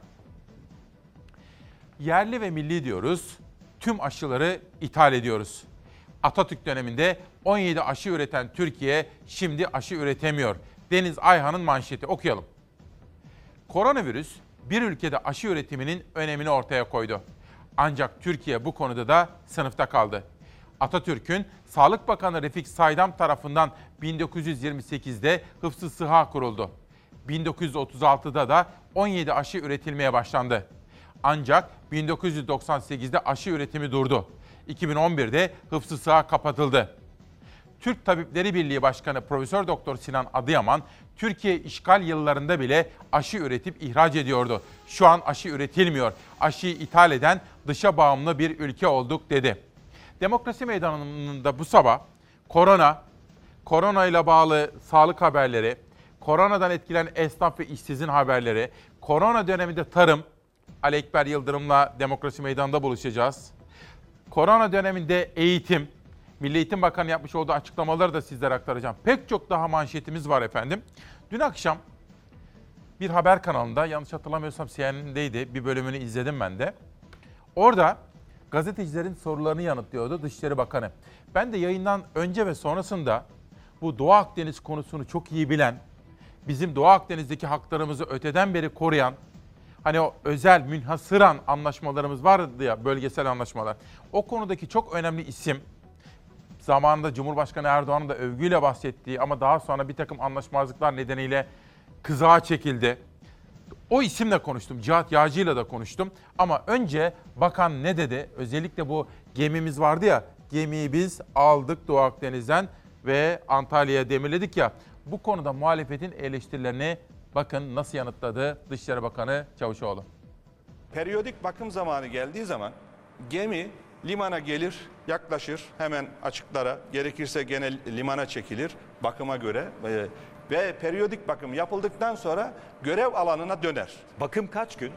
Yerli ve milli diyoruz. Tüm aşıları ithal ediyoruz. Atatürk döneminde 17 aşı üreten Türkiye şimdi aşı üretemiyor. Deniz Ayhan'ın manşeti okuyalım. Koronavirüs bir ülkede aşı üretiminin önemini ortaya koydu. Ancak Türkiye bu konuda da sınıfta kaldı. Atatürk'ün Sağlık Bakanı Refik Saydam tarafından 1928'de Hıfzı Sıha kuruldu. 1936'da da 17 aşı üretilmeye başlandı. Ancak 1998'de aşı üretimi durdu. 2011'de Hıfzı Sıha kapatıldı. Türk Tabipleri Birliği Başkanı Profesör Doktor Sinan Adıyaman, Türkiye işgal yıllarında bile aşı üretip ihraç ediyordu. Şu an aşı üretilmiyor. Aşıyı ithal eden dışa bağımlı bir ülke olduk dedi. Demokrasi Meydanı'nda bu sabah korona, korona ile bağlı sağlık haberleri, koronadan etkilenen esnaf ve işsizin haberleri, korona döneminde tarım, Ali Ekber Yıldırım'la Demokrasi Meydanı'nda buluşacağız. Korona döneminde eğitim, Milli Eğitim Bakanı yapmış olduğu açıklamaları da sizlere aktaracağım. Pek çok daha manşetimiz var efendim. Dün akşam bir haber kanalında yanlış hatırlamıyorsam CNN'deydi. Bir bölümünü izledim ben de. Orada gazetecilerin sorularını yanıtlıyordu Dışişleri Bakanı. Ben de yayından önce ve sonrasında bu Doğu Akdeniz konusunu çok iyi bilen, bizim Doğu Akdeniz'deki haklarımızı öteden beri koruyan, hani o özel münhasıran anlaşmalarımız vardı ya bölgesel anlaşmalar. O konudaki çok önemli isim zamanında Cumhurbaşkanı Erdoğan'ın da övgüyle bahsettiği ama daha sonra bir takım anlaşmazlıklar nedeniyle kızağa çekildi. O isimle konuştum. Cihat Yağcı'yla da konuştum. Ama önce bakan ne dedi? Özellikle bu gemimiz vardı ya. Gemiyi biz aldık Doğu Akdeniz'den ve Antalya'ya demirledik ya. Bu konuda muhalefetin eleştirilerini bakın nasıl yanıtladı Dışişleri Bakanı Çavuşoğlu. Periyodik bakım zamanı geldiği zaman gemi limana gelir, yaklaşır hemen açıklara, gerekirse gene limana çekilir bakıma göre Ee, ve periyodik bakım yapıldıktan sonra görev alanına döner. Bakım kaç gün?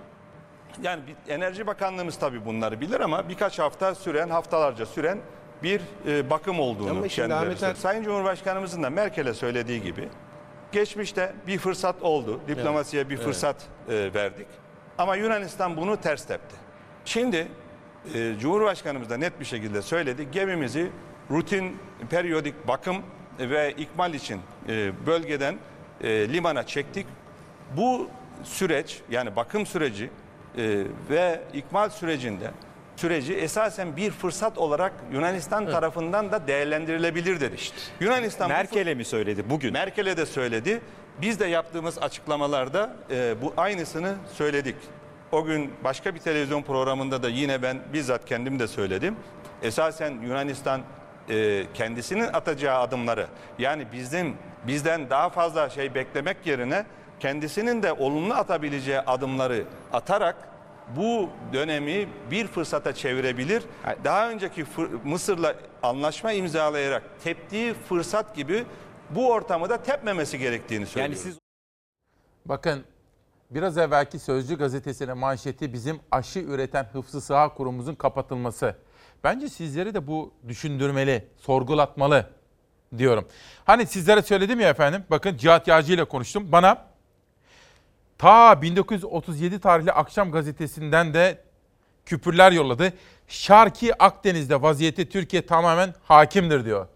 Yani bir- Enerji Bakanlığımız tabii bunları bilir ama birkaç hafta süren, haftalarca süren bir e, bakım olduğunu Ama şimdi kendileri Ahmet söylüyor. Sayın Cumhurbaşkanımızın da Merkel'e söylediği gibi geçmişte bir fırsat oldu. Diplomasiye bir Evet. fırsat e, verdik. Ama Yunanistan bunu ters tepti. Şimdi e, Cumhurbaşkanımız da net bir şekilde söyledi. Gemimizi rutin periyodik bakım ve ikmal için e, bölgeden e, limana çektik. Bu süreç yani bakım süreci e, ve ikmal sürecinde süreci esasen bir fırsat olarak Yunanistan tarafından da değerlendirilebilir dedi. Yunanistan Merkel'e mi söyledi bugün? Merkel'e de söyledi. Biz de yaptığımız açıklamalarda e, bu aynısını söyledik. O gün başka bir televizyon programında da yine ben bizzat kendim de söyledim. Esasen Yunanistan e, kendisinin atacağı adımları yani bizim bizden daha fazla şey beklemek yerine kendisinin de olumlu atabileceği adımları atarak bu dönemi bir fırsata çevirebilir. Daha önceki Mısır'la anlaşma imzalayarak teptiği fırsat gibi bu ortamı da tepmemesi gerektiğini söylüyor. Bakın biraz evvelki Sözcü gazetesinin manşeti bizim aşı üreten Hıfzı Sıha Kurumumuzun kapatılması. Bence sizleri de bu düşündürmeli, sorgulatmalı diyorum. Hani sizlere söyledim ya efendim, bakın Cihat Yağcı ile konuştum. Bana ta 1937 tarihli Akşam gazetesinden de küpürler yolladı. Şarki Akdeniz'de vaziyeti Türkiye tamamen hakimdir diyor.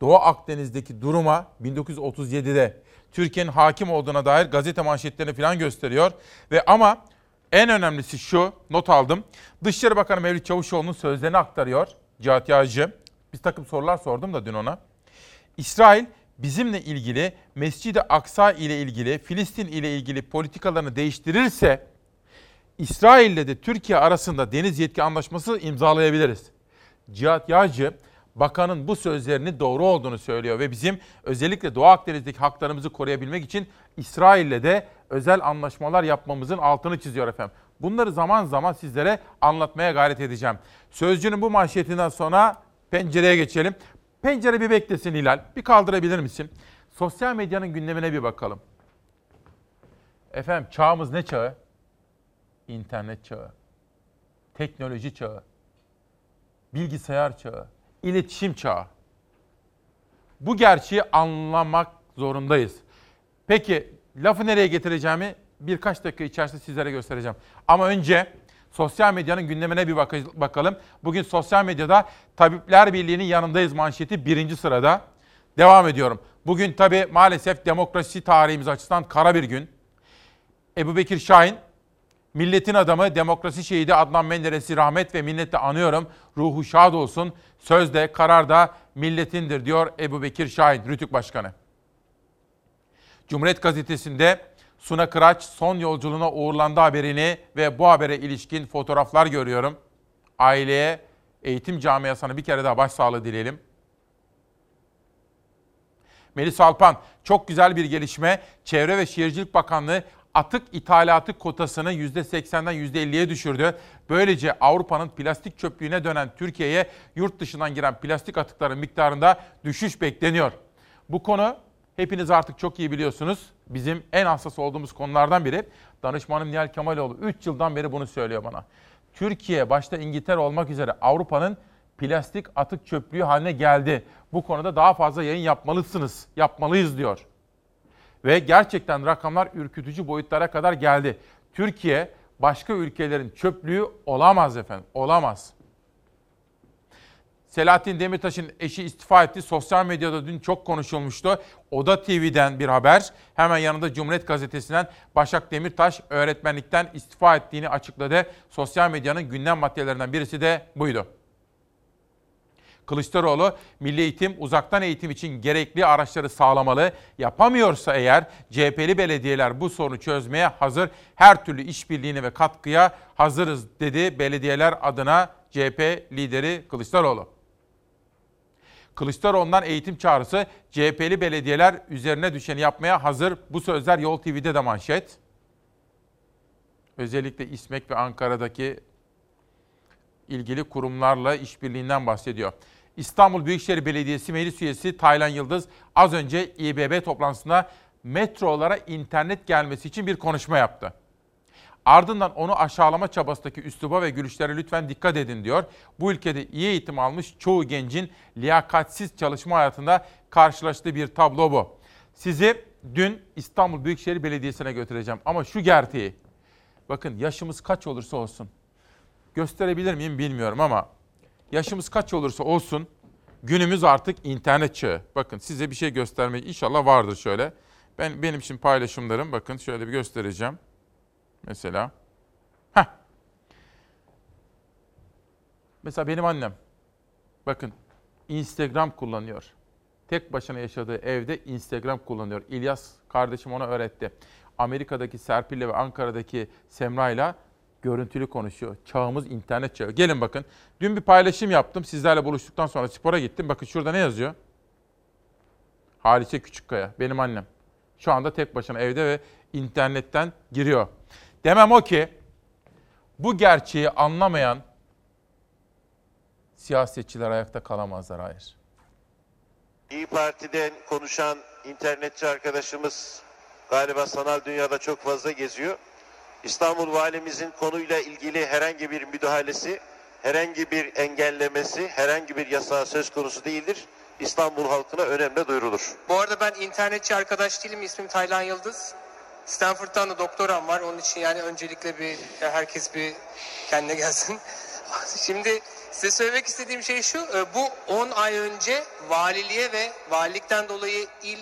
Doğu Akdeniz'deki duruma 1937'de Türkiye'nin hakim olduğuna dair gazete manşetlerini falan gösteriyor. Ve ama en önemlisi şu, not aldım. Dışişleri Bakanı Mevlüt Çavuşoğlu'nun sözlerini aktarıyor Cihat Yağcı. Bir takım sorular sordum da dün ona. İsrail bizimle ilgili Mescid-i Aksa ile ilgili, Filistin ile ilgili politikalarını değiştirirse İsrail ile de Türkiye arasında deniz yetki anlaşması imzalayabiliriz. Cihat Yağcı bakanın bu sözlerinin doğru olduğunu söylüyor ve bizim özellikle Doğu Akdeniz'deki haklarımızı koruyabilmek için İsrail'le de özel anlaşmalar yapmamızın altını çiziyor efendim. Bunları zaman zaman sizlere anlatmaya gayret edeceğim. Sözcünün bu manşetinden sonra pencereye geçelim. Pencere bir beklesin Hilal. Bir kaldırabilir misin? Sosyal medyanın gündemine bir bakalım. Efendim çağımız ne çağı? İnternet çağı. Teknoloji çağı. Bilgisayar çağı. iletişim çağı. Bu gerçeği anlamak zorundayız. Peki lafı nereye getireceğimi birkaç dakika içerisinde sizlere göstereceğim. Ama önce sosyal medyanın gündemine bir bak- bakalım. Bugün sosyal medyada Tabipler Birliği'nin yanındayız manşeti birinci sırada. Devam ediyorum. Bugün tabi maalesef demokrasi tarihimiz açısından kara bir gün. Ebu Bekir Şahin, milletin adamı, demokrasi şehidi Adnan Menderes'i rahmet ve minnetle anıyorum. Ruhu şad olsun. Sözde, kararda milletindir diyor Ebu Bekir Şahin, Rütük Başkanı. Cumhuriyet Gazetesi'nde Suna Kıraç son yolculuğuna uğurlandı haberini ve bu habere ilişkin fotoğraflar görüyorum. Aileye, eğitim camiasına bir kere daha başsağlığı dileyelim. Melis Alpan, çok güzel bir gelişme. Çevre ve Şehircilik Bakanlığı atık ithalatı kotasını %80'den %50'ye düşürdü. Böylece Avrupa'nın plastik çöplüğüne dönen Türkiye'ye yurt dışından giren plastik atıkların miktarında düşüş bekleniyor. Bu konu hepiniz artık çok iyi biliyorsunuz. Bizim en hassas olduğumuz konulardan biri. Danışmanım Nihal Kemaloğlu 3 yıldan beri bunu söylüyor bana. Türkiye başta İngiltere olmak üzere Avrupa'nın plastik atık çöplüğü haline geldi. Bu konuda daha fazla yayın yapmalısınız, yapmalıyız diyor. Ve gerçekten rakamlar ürkütücü boyutlara kadar geldi. Türkiye başka ülkelerin çöplüğü olamaz efendim, olamaz. Selahattin Demirtaş'ın eşi istifa etti. Sosyal medyada dün çok konuşulmuştu. Oda TV'den bir haber. Hemen yanında Cumhuriyet Gazetesi'nden Başak Demirtaş öğretmenlikten istifa ettiğini açıkladı. Sosyal medyanın gündem maddelerinden birisi de buydu. Kılıçdaroğlu, milli eğitim, uzaktan eğitim için gerekli araçları sağlamalı. Yapamıyorsa eğer CHP'li belediyeler bu sorunu çözmeye hazır. Her türlü işbirliğine ve katkıya hazırız dedi belediyeler adına CHP lideri Kılıçdaroğlu. Kılıçdaroğlu'ndan eğitim çağrısı CHP'li belediyeler üzerine düşeni yapmaya hazır. Bu sözler Yol TV'de de manşet. Özellikle İSMEK ve Ankara'daki ilgili kurumlarla işbirliğinden bahsediyor. İstanbul Büyükşehir Belediyesi Meclis Üyesi Taylan Yıldız az önce İBB toplantısında metrolara internet gelmesi için bir konuşma yaptı. Ardından onu aşağılama çabasındaki üsluba ve gülüşlere lütfen dikkat edin diyor. Bu ülkede iyi eğitim almış çoğu gencin liyakatsiz çalışma hayatında karşılaştığı bir tablo bu. Sizi dün İstanbul Büyükşehir Belediyesi'ne götüreceğim ama şu gerçeği. Bakın yaşımız kaç olursa olsun. Gösterebilir miyim bilmiyorum ama yaşımız kaç olursa olsun günümüz artık internet çağı. Bakın size bir şey göstermek inşallah vardır şöyle. Ben benim için paylaşımlarım bakın şöyle bir göstereceğim. Mesela. Heh. Mesela benim annem. Bakın Instagram kullanıyor. Tek başına yaşadığı evde Instagram kullanıyor. İlyas kardeşim ona öğretti. Amerika'daki Serpil'le ve Ankara'daki Semra'yla görüntülü konuşuyor. Çağımız internet çağı. Gelin bakın. Dün bir paylaşım yaptım. Sizlerle buluştuktan sonra spora gittim. Bakın şurada ne yazıyor? Halice Küçükkaya. Benim annem. Şu anda tek başına evde ve internetten giriyor. Demem o ki bu gerçeği anlamayan siyasetçiler ayakta kalamazlar hayır. İyi Parti'den konuşan internetçi arkadaşımız galiba sanal dünyada çok fazla geziyor. İstanbul Valimizin konuyla ilgili herhangi bir müdahalesi, herhangi bir engellemesi, herhangi bir yasağı söz konusu değildir. İstanbul halkına önemli duyurulur. Bu arada ben internetçi arkadaş değilim. İsmim Taylan Yıldız. Stanford'dan da doktoram var. Onun için yani öncelikle bir herkes bir kendine gelsin. <laughs> Şimdi Size söylemek istediğim şey şu, e, bu 10 ay önce valiliğe ve valilikten dolayı il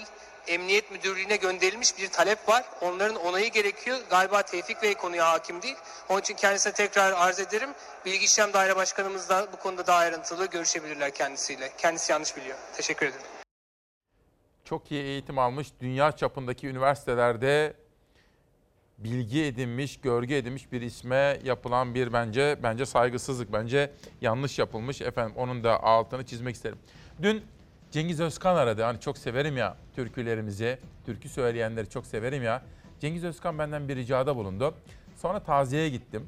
emniyet müdürlüğüne gönderilmiş bir talep var. Onların onayı gerekiyor. Galiba Tevfik Bey konuya hakim değil. Onun için kendisine tekrar arz ederim. Bilgi İşlem Daire Başkanımız da bu konuda daha ayrıntılı görüşebilirler kendisiyle. Kendisi yanlış biliyor. Teşekkür ederim. Çok iyi eğitim almış, dünya çapındaki üniversitelerde bilgi edinmiş, görgü edinmiş bir isme yapılan bir bence bence saygısızlık, bence yanlış yapılmış. Efendim onun da altını çizmek isterim. Dün Cengiz Özkan aradı. Hani çok severim ya türkülerimizi, türkü söyleyenleri çok severim ya. Cengiz Özkan benden bir ricada bulundu. Sonra taziyeye gittim.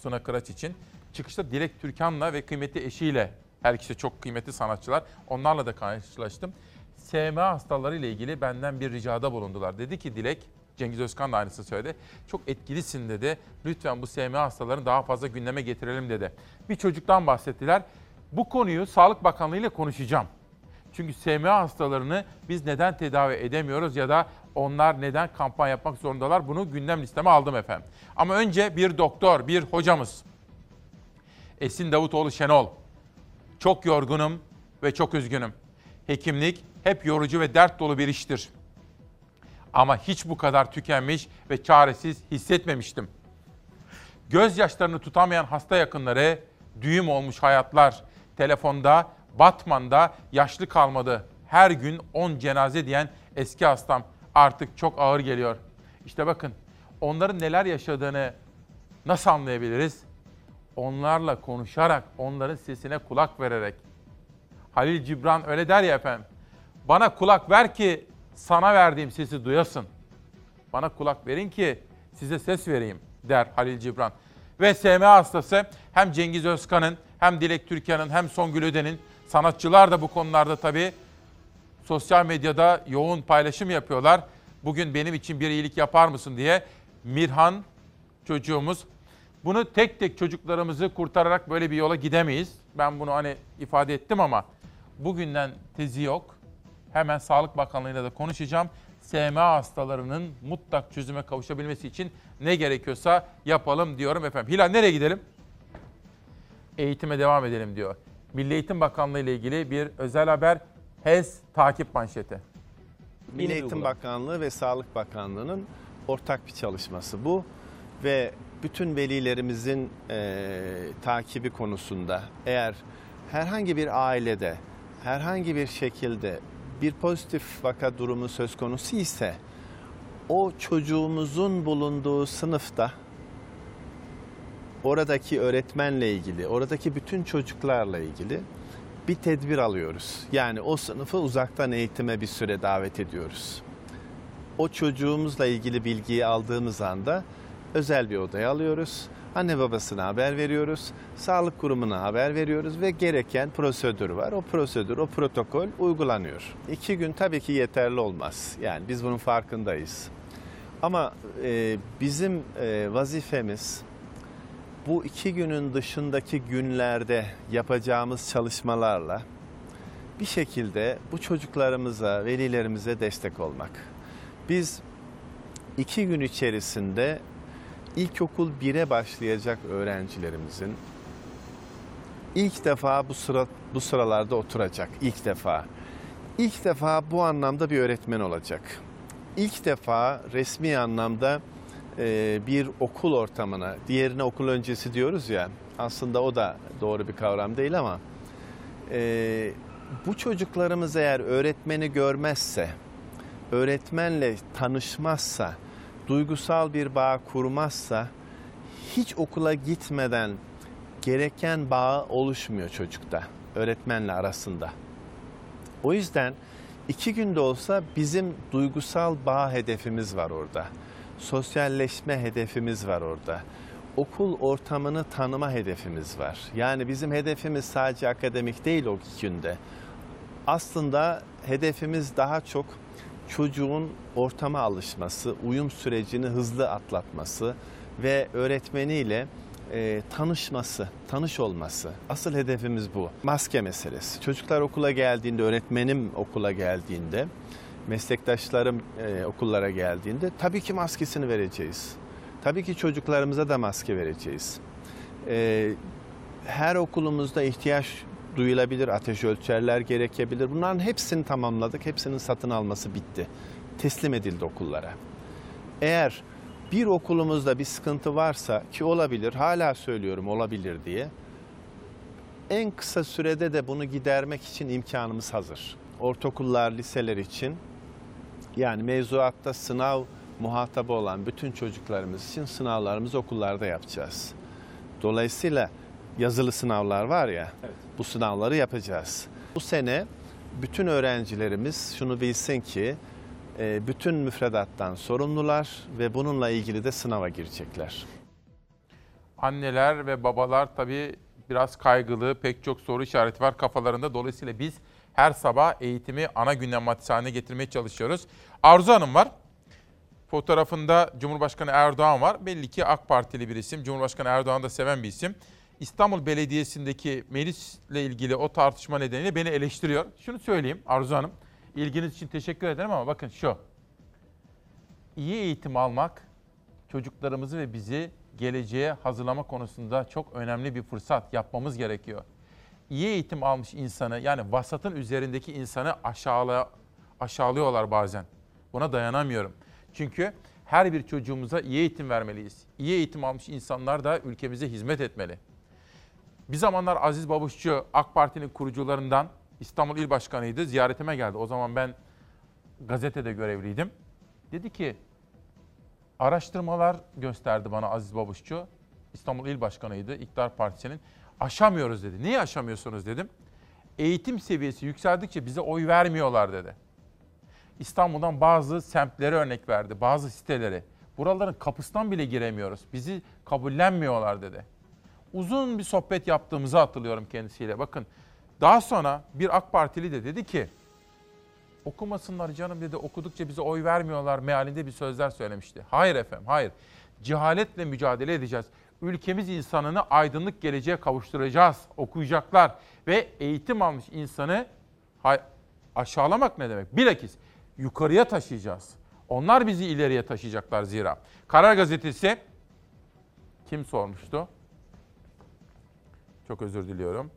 Suna Kıraç için. Çıkışta Dilek Türkan'la ve kıymetli eşiyle, her ikisi çok kıymetli sanatçılar, onlarla da karşılaştım. SMA hastaları ile ilgili benden bir ricada bulundular. Dedi ki Dilek, Cengiz Özkan da aynısını söyledi. Çok etkilisin dedi. Lütfen bu SMA hastalarını daha fazla gündeme getirelim dedi. Bir çocuktan bahsettiler. Bu konuyu Sağlık Bakanlığı ile konuşacağım. Çünkü SMA hastalarını biz neden tedavi edemiyoruz ya da onlar neden kampanya yapmak zorundalar bunu gündem listeme aldım efendim. Ama önce bir doktor, bir hocamız. Esin Davutoğlu Şenol. Çok yorgunum ve çok üzgünüm. Hekimlik hep yorucu ve dert dolu bir iştir. Ama hiç bu kadar tükenmiş ve çaresiz hissetmemiştim. Gözyaşlarını tutamayan hasta yakınları, düğüm olmuş hayatlar, telefonda, Batman'da yaşlı kalmadı. Her gün 10 cenaze diyen eski hastam artık çok ağır geliyor. İşte bakın onların neler yaşadığını nasıl anlayabiliriz? Onlarla konuşarak, onların sesine kulak vererek. Halil Cibran öyle der ya efendim. Bana kulak ver ki sana verdiğim sesi duyasın. Bana kulak verin ki size ses vereyim der Halil Cibran. Ve SMA hastası hem Cengiz Özkan'ın hem Dilek Türkan'ın hem Songül Öden'in sanatçılar da bu konularda tabii sosyal medyada yoğun paylaşım yapıyorlar. Bugün benim için bir iyilik yapar mısın diye Mirhan çocuğumuz bunu tek tek çocuklarımızı kurtararak böyle bir yola gidemeyiz. Ben bunu hani ifade ettim ama bugünden tezi yok. Hemen Sağlık Bakanlığı'yla da konuşacağım. SMA hastalarının mutlak çözüme kavuşabilmesi için ne gerekiyorsa yapalım diyorum efendim. Hilal nereye gidelim? Eğitime devam edelim diyor. Milli Eğitim Bakanlığı ile ilgili bir özel haber HES takip manşeti. Milli Eğitim Bakanlığı ve Sağlık Bakanlığı'nın ortak bir çalışması bu ve bütün velilerimizin e, takibi konusunda eğer herhangi bir ailede herhangi bir şekilde bir pozitif vaka durumu söz konusu ise o çocuğumuzun bulunduğu sınıfta oradaki öğretmenle ilgili, oradaki bütün çocuklarla ilgili bir tedbir alıyoruz. Yani o sınıfı uzaktan eğitime bir süre davet ediyoruz. O çocuğumuzla ilgili bilgiyi aldığımız anda özel bir odaya alıyoruz. Anne babasına haber veriyoruz, sağlık kurumuna haber veriyoruz ve gereken prosedür var. O prosedür, o protokol uygulanıyor. İki gün tabii ki yeterli olmaz. Yani biz bunun farkındayız. Ama e, bizim e, vazifemiz bu iki günün dışındaki günlerde yapacağımız çalışmalarla bir şekilde bu çocuklarımıza, velilerimize destek olmak. Biz iki gün içerisinde ilkokul 1'e başlayacak öğrencilerimizin ilk defa bu sıra bu sıralarda oturacak ilk defa. İlk defa bu anlamda bir öğretmen olacak. İlk defa resmi anlamda e, bir okul ortamına, diğerine okul öncesi diyoruz ya, aslında o da doğru bir kavram değil ama e, bu çocuklarımız eğer öğretmeni görmezse, öğretmenle tanışmazsa, duygusal bir bağ kurmazsa, hiç okula gitmeden gereken bağ oluşmuyor çocukta, öğretmenle arasında. O yüzden iki günde olsa bizim duygusal bağ hedefimiz var orada sosyalleşme hedefimiz var orada. Okul ortamını tanıma hedefimiz var. Yani bizim hedefimiz sadece akademik değil o günde. Aslında hedefimiz daha çok çocuğun ortama alışması, uyum sürecini hızlı atlatması ve öğretmeniyle e, tanışması, tanış olması. Asıl hedefimiz bu. Maske meselesi. Çocuklar okula geldiğinde, öğretmenim okula geldiğinde meslektaşlarım e, okullara geldiğinde tabii ki maskesini vereceğiz. Tabii ki çocuklarımıza da maske vereceğiz. E, her okulumuzda ihtiyaç duyulabilir, ateş ölçerler gerekebilir. Bunların hepsini tamamladık, hepsinin satın alması bitti. Teslim edildi okullara. Eğer bir okulumuzda bir sıkıntı varsa ki olabilir, hala söylüyorum olabilir diye. En kısa sürede de bunu gidermek için imkanımız hazır. Ortaokullar, liseler için yani mevzuatta sınav muhatabı olan bütün çocuklarımız için sınavlarımızı okullarda yapacağız. Dolayısıyla yazılı sınavlar var ya, bu sınavları yapacağız. Bu sene bütün öğrencilerimiz şunu bilsin ki e, bütün müfredattan sorumlular ve bununla ilgili de sınava girecekler. Anneler ve babalar tabii biraz kaygılı, pek çok soru işareti var kafalarında. Dolayısıyla biz her sabah eğitimi ana gündem maddesi haline getirmeye çalışıyoruz. Arzu Hanım var. Fotoğrafında Cumhurbaşkanı Erdoğan var. Belli ki AK Partili bir isim. Cumhurbaşkanı Erdoğan'ı da seven bir isim. İstanbul Belediyesi'ndeki Melis'le ilgili o tartışma nedeniyle beni eleştiriyor. Şunu söyleyeyim Arzu Hanım. İlginiz için teşekkür ederim ama bakın şu. İyi eğitim almak çocuklarımızı ve bizi geleceğe hazırlama konusunda çok önemli bir fırsat yapmamız gerekiyor. İyi eğitim almış insanı yani vasatın üzerindeki insanı aşağıla, aşağılıyorlar bazen. Buna dayanamıyorum. Çünkü her bir çocuğumuza iyi eğitim vermeliyiz. İyi eğitim almış insanlar da ülkemize hizmet etmeli. Bir zamanlar Aziz Babuşçu AK Parti'nin kurucularından İstanbul İl Başkanı'ydı. Ziyaretime geldi. O zaman ben gazetede görevliydim. Dedi ki araştırmalar gösterdi bana Aziz Babuşçu. İstanbul İl Başkanı'ydı İktidar Partisi'nin. Aşamıyoruz dedi. Niye aşamıyorsunuz dedim. Eğitim seviyesi yükseldikçe bize oy vermiyorlar dedi. İstanbul'dan bazı semtlere örnek verdi, bazı siteleri. Buraların kapısından bile giremiyoruz. Bizi kabullenmiyorlar dedi. Uzun bir sohbet yaptığımızı hatırlıyorum kendisiyle. Bakın daha sonra bir AK Partili de dedi ki okumasınlar canım dedi okudukça bize oy vermiyorlar mealinde bir sözler söylemişti. Hayır efendim hayır. Cehaletle mücadele edeceğiz. Ülkemiz insanını aydınlık geleceğe kavuşturacağız. Okuyacaklar ve eğitim almış insanı aşağılamak ne demek? Bilakis yukarıya taşıyacağız. Onlar bizi ileriye taşıyacaklar zira. Karar Gazetesi kim sormuştu? Çok özür diliyorum.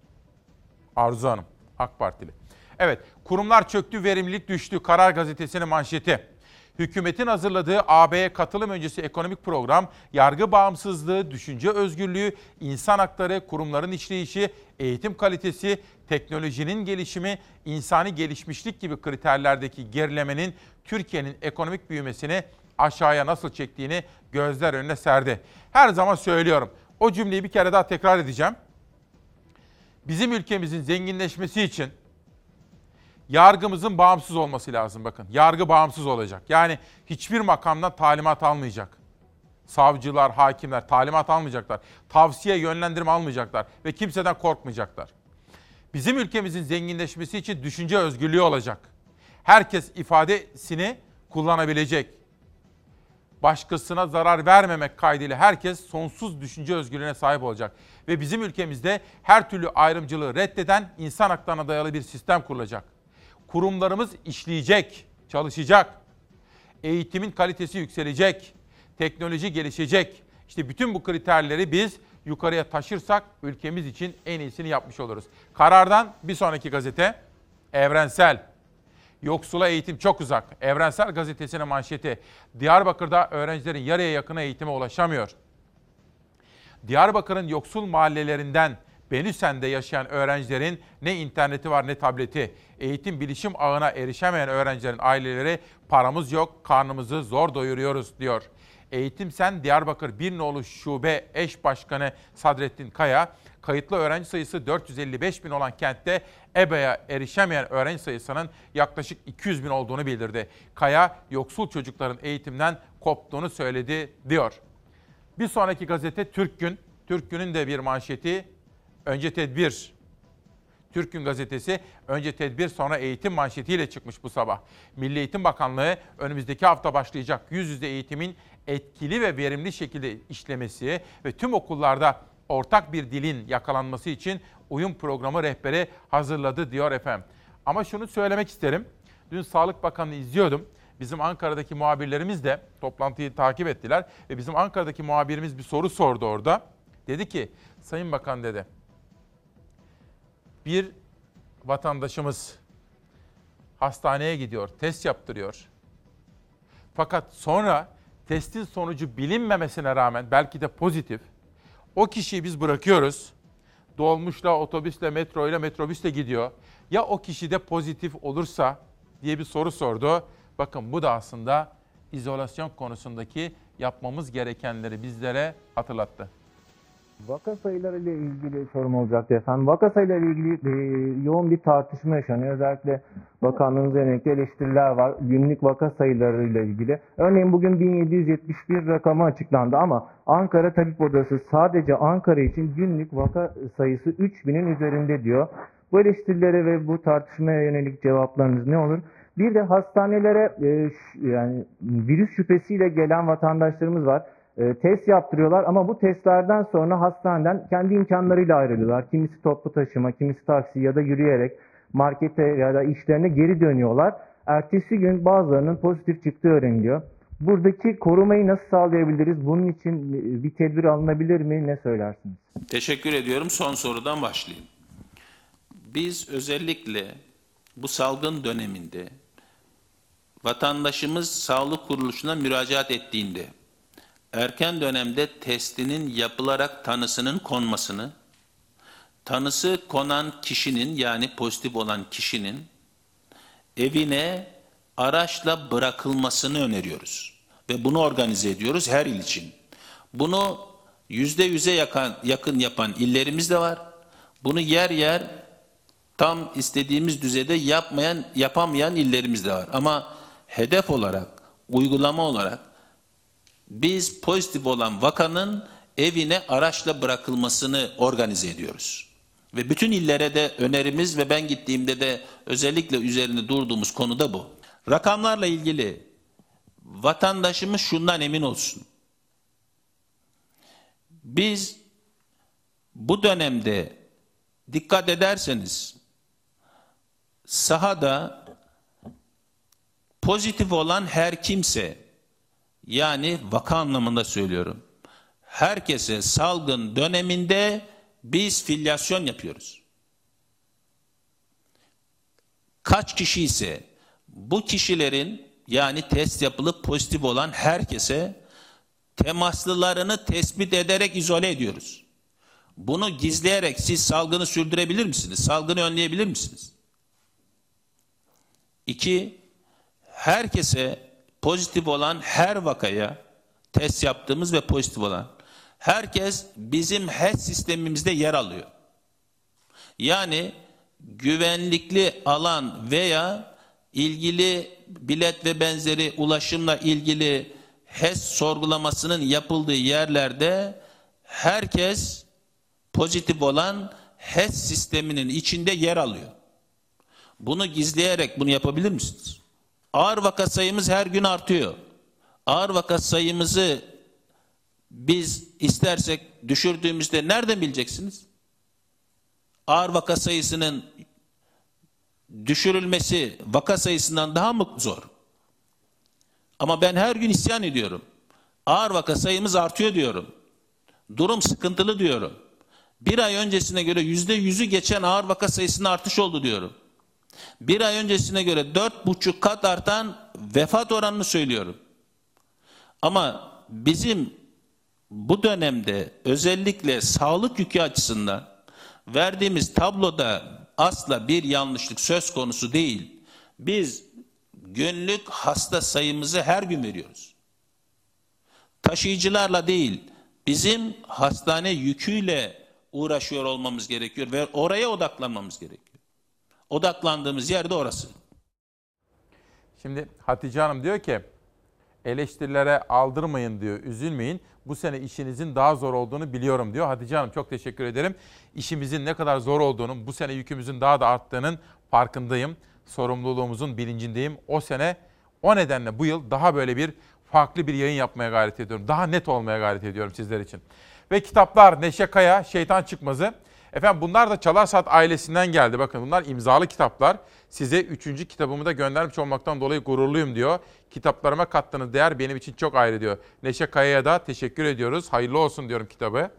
Arzu Hanım, AK Partili. Evet, kurumlar çöktü, verimlilik düştü. Karar Gazetesi'nin manşeti. Hükümetin hazırladığı AB'ye katılım öncesi ekonomik program, yargı bağımsızlığı, düşünce özgürlüğü, insan hakları, kurumların işleyişi, eğitim kalitesi, teknolojinin gelişimi, insani gelişmişlik gibi kriterlerdeki gerilemenin Türkiye'nin ekonomik büyümesini aşağıya nasıl çektiğini gözler önüne serdi. Her zaman söylüyorum. O cümleyi bir kere daha tekrar edeceğim. Bizim ülkemizin zenginleşmesi için yargımızın bağımsız olması lazım bakın. Yargı bağımsız olacak. Yani hiçbir makamdan talimat almayacak. Savcılar, hakimler talimat almayacaklar. Tavsiye, yönlendirme almayacaklar ve kimseden korkmayacaklar. Bizim ülkemizin zenginleşmesi için düşünce özgürlüğü olacak. Herkes ifadesini kullanabilecek. Başkasına zarar vermemek kaydıyla herkes sonsuz düşünce özgürlüğüne sahip olacak. Ve bizim ülkemizde her türlü ayrımcılığı reddeden insan haklarına dayalı bir sistem kurulacak. Kurumlarımız işleyecek, çalışacak. Eğitimin kalitesi yükselecek. Teknoloji gelişecek. İşte bütün bu kriterleri biz yukarıya taşırsak ülkemiz için en iyisini yapmış oluruz. Karardan bir sonraki gazete Evrensel. Yoksula eğitim çok uzak. Evrensel Gazetesi'nin manşeti. Diyarbakır'da öğrencilerin yarıya yakını eğitime ulaşamıyor. Diyarbakır'ın yoksul mahallelerinden Benüsen'de yaşayan öğrencilerin ne interneti var ne tableti. Eğitim bilişim ağına erişemeyen öğrencilerin aileleri paramız yok, karnımızı zor doyuruyoruz diyor. Eğitim Sen Diyarbakır Bir Nolu Şube Eş Başkanı Sadrettin Kaya, kayıtlı öğrenci sayısı 455 bin olan kentte EBA'ya erişemeyen öğrenci sayısının yaklaşık 200 bin olduğunu bildirdi. Kaya, yoksul çocukların eğitimden koptuğunu söyledi diyor. Bir sonraki gazete Türk Gün. Türk Gün'ün de bir manşeti önce tedbir. Türk Gün gazetesi önce tedbir sonra eğitim manşetiyle çıkmış bu sabah. Milli Eğitim Bakanlığı önümüzdeki hafta başlayacak yüz yüze eğitimin etkili ve verimli şekilde işlemesi ve tüm okullarda ortak bir dilin yakalanması için uyum programı rehberi hazırladı diyor efendim. Ama şunu söylemek isterim. Dün Sağlık Bakanı'nı izliyordum. Bizim Ankara'daki muhabirlerimiz de toplantıyı takip ettiler ve bizim Ankara'daki muhabirimiz bir soru sordu orada. Dedi ki, Sayın Bakan dedi, Bir vatandaşımız hastaneye gidiyor, test yaptırıyor. Fakat sonra testin sonucu bilinmemesine rağmen belki de pozitif. O kişiyi biz bırakıyoruz. Dolmuşla, otobüsle, metroyla, metrobüsle gidiyor. Ya o kişi de pozitif olursa diye bir soru sordu. Bakın bu da aslında izolasyon konusundaki yapmamız gerekenleri bizlere hatırlattı. Vaka sayıları ile ilgili sorum olacaktı efendim. Vaka sayıları ile ilgili e, yoğun bir tartışma yaşanıyor. Özellikle bakanlığınıza yönelik eleştiriler var. Günlük vaka sayıları ile ilgili. Örneğin bugün 1771 rakamı açıklandı ama Ankara Tabip Odası sadece Ankara için günlük vaka sayısı 3000'in üzerinde diyor. Bu eleştirilere ve bu tartışmaya yönelik cevaplarınız ne olur? Bir de hastanelere e, yani virüs şüphesiyle gelen vatandaşlarımız var. E, test yaptırıyorlar ama bu testlerden sonra hastaneden kendi imkanlarıyla ayrılıyorlar. Kimisi toplu taşıma, kimisi taksi ya da yürüyerek markete ya da işlerine geri dönüyorlar. Ertesi gün bazılarının pozitif çıktığı öğreniliyor. Buradaki korumayı nasıl sağlayabiliriz? Bunun için e, bir tedbir alınabilir mi? Ne söylersiniz? Teşekkür ediyorum. Son sorudan başlayayım. Biz özellikle bu salgın döneminde vatandaşımız sağlık kuruluşuna müracaat ettiğinde erken dönemde testinin yapılarak tanısının konmasını, tanısı konan kişinin yani pozitif olan kişinin evine araçla bırakılmasını öneriyoruz. Ve bunu organize ediyoruz her il için. Bunu yüzde yüze yakın, yakın yapan illerimiz de var. Bunu yer yer tam istediğimiz düzeyde yapmayan, yapamayan illerimiz de var. Ama hedef olarak, uygulama olarak biz pozitif olan vakanın evine araçla bırakılmasını organize ediyoruz. Ve bütün illere de önerimiz ve ben gittiğimde de özellikle üzerinde durduğumuz konu da bu. Rakamlarla ilgili vatandaşımız şundan emin olsun. Biz bu dönemde dikkat ederseniz sahada pozitif olan her kimse yani vaka anlamında söylüyorum. Herkese salgın döneminde biz filyasyon yapıyoruz. Kaç kişi ise bu kişilerin yani test yapılıp pozitif olan herkese temaslılarını tespit ederek izole ediyoruz. Bunu gizleyerek siz salgını sürdürebilir misiniz? Salgını önleyebilir misiniz? İki, herkese pozitif olan her vakaya test yaptığımız ve pozitif olan herkes bizim HES sistemimizde yer alıyor. Yani güvenlikli alan veya ilgili bilet ve benzeri ulaşımla ilgili HES sorgulamasının yapıldığı yerlerde herkes pozitif olan HES sisteminin içinde yer alıyor. Bunu gizleyerek bunu yapabilir misiniz? Ağır vaka sayımız her gün artıyor. Ağır vaka sayımızı biz istersek düşürdüğümüzde nereden bileceksiniz? Ağır vaka sayısının düşürülmesi vaka sayısından daha mı zor? Ama ben her gün isyan ediyorum. Ağır vaka sayımız artıyor diyorum. Durum sıkıntılı diyorum. Bir ay öncesine göre yüzde yüzü geçen ağır vaka sayısında artış oldu diyorum. Bir ay öncesine göre dört buçuk kat artan vefat oranını söylüyorum. Ama bizim bu dönemde özellikle sağlık yükü açısından verdiğimiz tabloda asla bir yanlışlık söz konusu değil. Biz günlük hasta sayımızı her gün veriyoruz. Taşıyıcılarla değil, bizim hastane yüküyle uğraşıyor olmamız gerekiyor ve oraya odaklanmamız gerekiyor. Odaklandığımız yer de orası. Şimdi Hatice Hanım diyor ki eleştirilere aldırmayın diyor, üzülmeyin. Bu sene işinizin daha zor olduğunu biliyorum diyor. Hatice Hanım çok teşekkür ederim. İşimizin ne kadar zor olduğunun, bu sene yükümüzün daha da arttığının farkındayım. Sorumluluğumuzun bilincindeyim. O sene o nedenle bu yıl daha böyle bir farklı bir yayın yapmaya gayret ediyorum. Daha net olmaya gayret ediyorum sizler için. Ve kitaplar Neşe Kaya, Şeytan Çıkmazı. Efendim bunlar da Çalar Saat ailesinden geldi. Bakın bunlar imzalı kitaplar. Size üçüncü kitabımı da göndermiş olmaktan dolayı gururluyum diyor. Kitaplarıma kattığınız değer benim için çok ayrı diyor. Neşe Kaya'ya da teşekkür ediyoruz. Hayırlı olsun diyorum kitabı.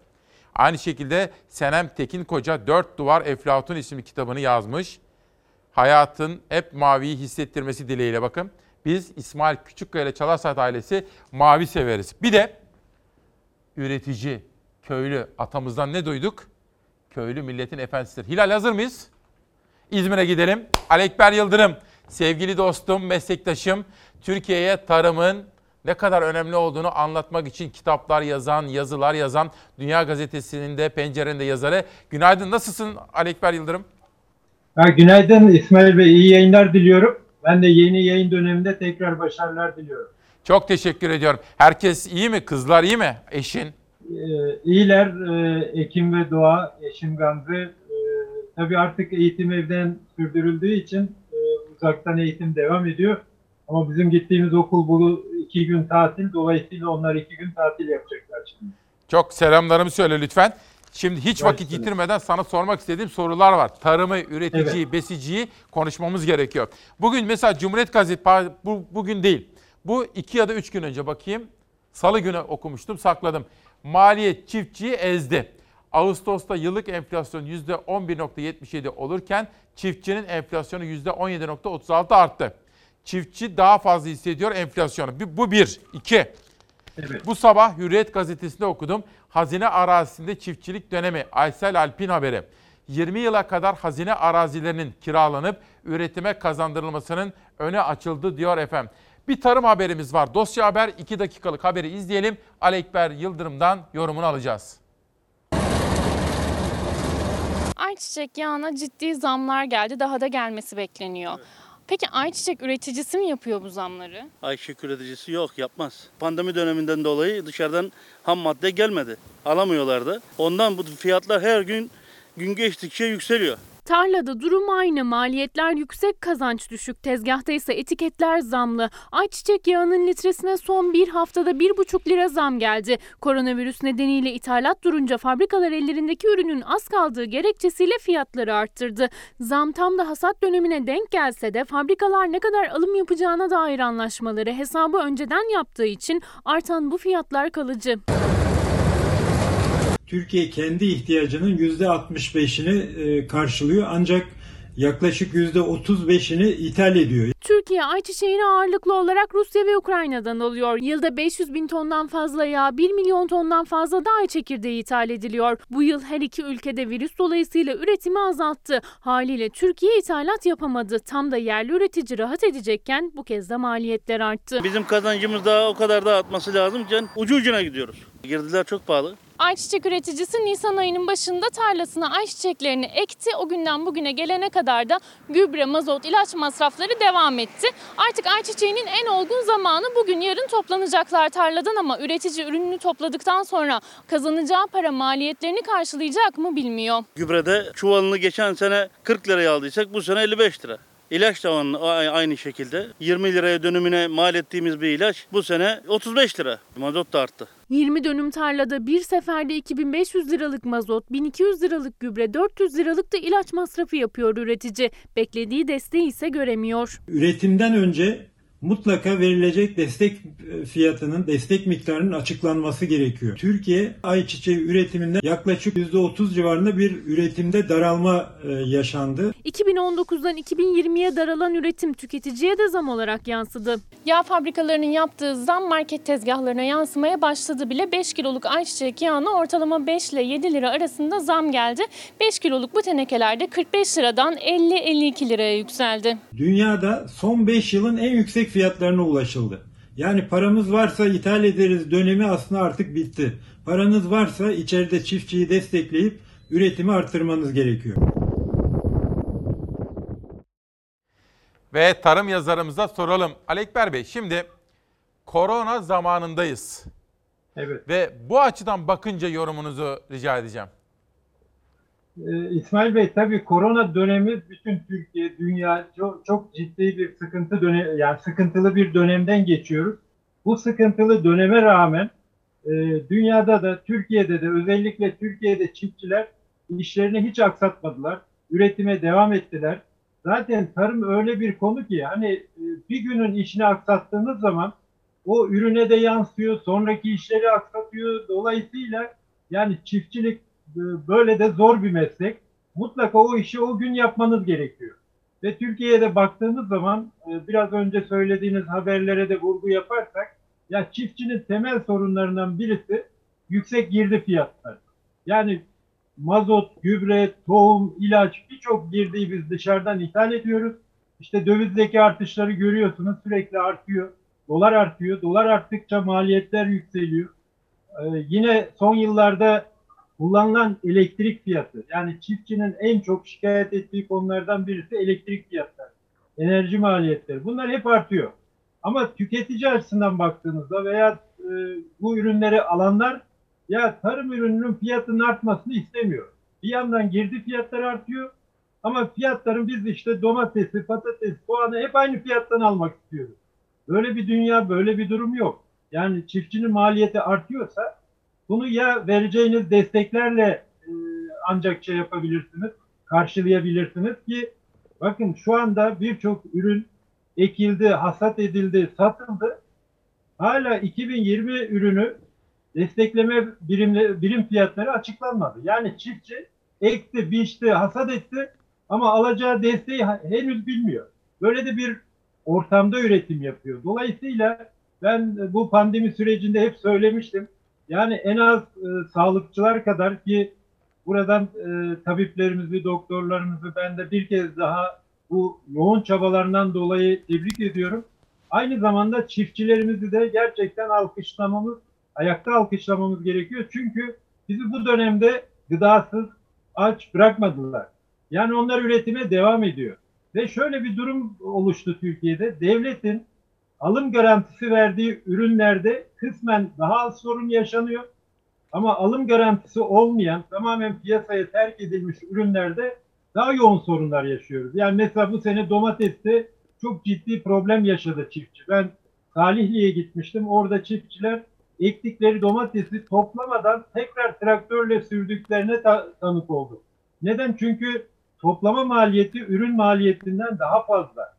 Aynı şekilde Senem Tekin Koca Dört Duvar Eflatun isimli kitabını yazmış. Hayatın hep maviyi hissettirmesi dileğiyle bakın. Biz İsmail Küçükkaya ile Çalarsat ailesi mavi severiz. Bir de üretici, köylü atamızdan ne duyduk? Köylü milletin efendisidir. Hilal hazır mıyız? İzmir'e gidelim. Alekber Yıldırım, sevgili dostum, meslektaşım, Türkiye'ye tarımın ne kadar önemli olduğunu anlatmak için kitaplar yazan, yazılar yazan, Dünya Gazetesi'nin de pencerende yazarı. Günaydın, nasılsın Alekber Yıldırım? Ha, günaydın İsmail Bey, iyi yayınlar diliyorum. Ben de yeni yayın döneminde tekrar başarılar diliyorum. Çok teşekkür ediyorum. Herkes iyi mi? Kızlar iyi mi? Eşin? Ee, iyiler, e, Ekim ve Doğa, eşim Gamze. E, tabii artık eğitim evden sürdürüldüğü için e, uzaktan eğitim devam ediyor. Ama bizim gittiğimiz okul bu iki gün tatil, dolayısıyla onlar iki gün tatil yapacaklar şimdi. Çok selamlarımı söyle lütfen. Şimdi hiç vakit yitirmeden sana sormak istediğim sorular var. Tarımı, üreticiyi, Evet. besiciyi konuşmamız gerekiyor. Bugün mesela Cumhuriyet Gazetesi, pa- bu, bugün değil. Bu iki ya da üç gün önce bakayım. Salı günü okumuştum, sakladım. Maliyet çiftçiyi ezdi. Ağustos'ta yıllık enflasyon %11.77 olurken çiftçinin enflasyonu %17.36 arttı. Çiftçi daha fazla hissediyor enflasyonu. Bu bir. İki. Bu sabah Hürriyet gazetesinde okudum. Hazine arazisinde çiftçilik dönemi Aysel Alpin haberi. 20 yıla kadar hazine arazilerinin kiralanıp üretime kazandırılmasının öne açıldı diyor efendim. Bir tarım haberimiz var. Dosya haber 2 dakikalık haberi izleyelim. Alekber Yıldırım'dan yorumunu alacağız. Ayçiçek yağına ciddi zamlar geldi. Daha da gelmesi bekleniyor. Peki ayçiçek üreticisi mi yapıyor bu zamları? Ayçiçek üreticisi yok yapmaz. Pandemi döneminden dolayı dışarıdan ham madde gelmedi. Alamıyorlardı. Ondan bu fiyatlar her gün gün geçtikçe yükseliyor. Tarlada durum aynı. Maliyetler yüksek, kazanç düşük. Tezgahta ise etiketler zamlı. Ayçiçek yağının litresine son bir haftada 1,5 lira zam geldi. Koronavirüs nedeniyle ithalat durunca fabrikalar ellerindeki ürünün az kaldığı gerekçesiyle fiyatları arttırdı. Zam tam da hasat dönemine denk gelse de fabrikalar ne kadar alım yapacağına dair anlaşmaları hesabı önceden yaptığı için artan bu fiyatlar kalıcı. Türkiye kendi ihtiyacının %65'ini e, karşılıyor ancak yaklaşık %35'ini ithal ediyor. Türkiye ayçiçeğini ağırlıklı olarak Rusya ve Ukrayna'dan alıyor. Yılda 500 bin tondan fazla yağ, 1 milyon tondan fazla da ay çekirdeği ithal ediliyor. Bu yıl her iki ülkede virüs dolayısıyla üretimi azalttı. Haliyle Türkiye ithalat yapamadı. Tam da yerli üretici rahat edecekken bu kez de maliyetler arttı. Bizim kazancımız daha o kadar da artması lazımken ucu ucuna gidiyoruz. Girdiler çok pahalı. Ayçiçek üreticisi Nisan ayının başında tarlasına ayçiçeklerini ekti. O günden bugüne gelene kadar da gübre, mazot, ilaç masrafları devam etti. Artık ayçiçeğinin en olgun zamanı bugün yarın toplanacaklar tarladan ama üretici ürününü topladıktan sonra kazanacağı para maliyetlerini karşılayacak mı bilmiyor. Gübrede çuvalını geçen sene 40 liraya aldıysak bu sene 55 lira. İlaç da onun- aynı şekilde. 20 liraya dönümüne mal ettiğimiz bir ilaç bu sene 35 lira. Mazot da arttı. 20 dönüm tarlada bir seferde 2500 liralık mazot, 1200 liralık gübre, 400 liralık da ilaç masrafı yapıyor üretici. Beklediği desteği ise göremiyor. Üretimden önce mutlaka verilecek destek e, fiyatının, destek miktarının açıklanması gerekiyor. Türkiye ayçiçeği üretiminde yaklaşık %30 civarında bir üretimde daralma e, yaşandı. 2019'dan 2020'ye daralan üretim tüketiciye de zam olarak yansıdı. Yağ fabrikalarının yaptığı zam market tezgahlarına yansımaya başladı bile. 5 kiloluk ayçiçek yağına ortalama 5 ile 7 lira arasında zam geldi. 5 kiloluk bu tenekelerde 45 liradan 50-52 liraya yükseldi. Dünyada son 5 yılın en yüksek fiyatlarına ulaşıldı. Yani paramız varsa ithal ederiz dönemi aslında artık bitti. Paranız varsa içeride çiftçiyi destekleyip üretimi arttırmanız gerekiyor. Ve tarım yazarımıza soralım. Alekber Bey şimdi korona zamanındayız. Evet. Ve bu açıdan bakınca yorumunuzu rica edeceğim. Ee, İsmail Bey tabii korona dönemi bütün Türkiye, dünya çok, çok ciddi bir sıkıntı dönem, yani sıkıntılı bir dönemden geçiyoruz. Bu sıkıntılı döneme rağmen e, dünyada da Türkiye'de de özellikle Türkiye'de çiftçiler işlerini hiç aksatmadılar. Üretime devam ettiler. Zaten tarım öyle bir konu ki hani e, bir günün işini aksattığınız zaman o ürüne de yansıyor, sonraki işleri aksatıyor. Dolayısıyla Yani çiftçilik böyle de zor bir meslek. Mutlaka o işi o gün yapmanız gerekiyor. Ve Türkiye'de baktığımız zaman e, biraz önce söylediğiniz haberlere de vurgu yaparsak ya çiftçinin temel sorunlarından birisi yüksek girdi fiyatları. Yani mazot, gübre, tohum, ilaç birçok girdiği biz dışarıdan ithal ediyoruz. İşte dövizdeki artışları görüyorsunuz sürekli artıyor. Dolar artıyor. Dolar arttıkça maliyetler yükseliyor. Ee, yine son yıllarda kullanılan elektrik fiyatı. Yani çiftçinin en çok şikayet ettiği konulardan birisi elektrik fiyatları. Enerji maliyetleri. Bunlar hep artıyor. Ama tüketici açısından baktığınızda veya e, bu ürünleri alanlar ya tarım ürününün fiyatının artmasını istemiyor. Bir yandan girdi fiyatları artıyor ama fiyatların biz işte domatesi, patates, soğanı hep aynı fiyattan almak istiyoruz. Böyle bir dünya, böyle bir durum yok. Yani çiftçinin maliyeti artıyorsa bunu ya vereceğiniz desteklerle e, ancak şey yapabilirsiniz, karşılayabilirsiniz ki bakın şu anda birçok ürün ekildi, hasat edildi, satıldı. Hala 2020 ürünü destekleme birimle, birim fiyatları açıklanmadı. Yani çiftçi ekti, biçti, hasat etti ama alacağı desteği henüz bilmiyor. Böyle de bir ortamda üretim yapıyor. Dolayısıyla ben bu pandemi sürecinde hep söylemiştim. Yani en az e, sağlıkçılar kadar ki buradan e, tabiplerimizi, doktorlarımızı ben de bir kez daha bu yoğun çabalarından dolayı tebrik ediyorum. Aynı zamanda çiftçilerimizi de gerçekten alkışlamamız, ayakta alkışlamamız gerekiyor. Çünkü bizi bu dönemde gıdasız, aç bırakmadılar. Yani onlar üretime devam ediyor. Ve şöyle bir durum oluştu Türkiye'de. Devletin alım garantisi verdiği ürünlerde kısmen daha az sorun yaşanıyor. Ama alım garantisi olmayan tamamen piyasaya terk edilmiş ürünlerde daha yoğun sorunlar yaşıyoruz. Yani mesela bu sene domateste çok ciddi problem yaşadı çiftçi. Ben Salihli'ye gitmiştim. Orada çiftçiler ektikleri domatesi toplamadan tekrar traktörle sürdüklerine ta- tanık oldu. Neden? Çünkü toplama maliyeti ürün maliyetinden daha fazla.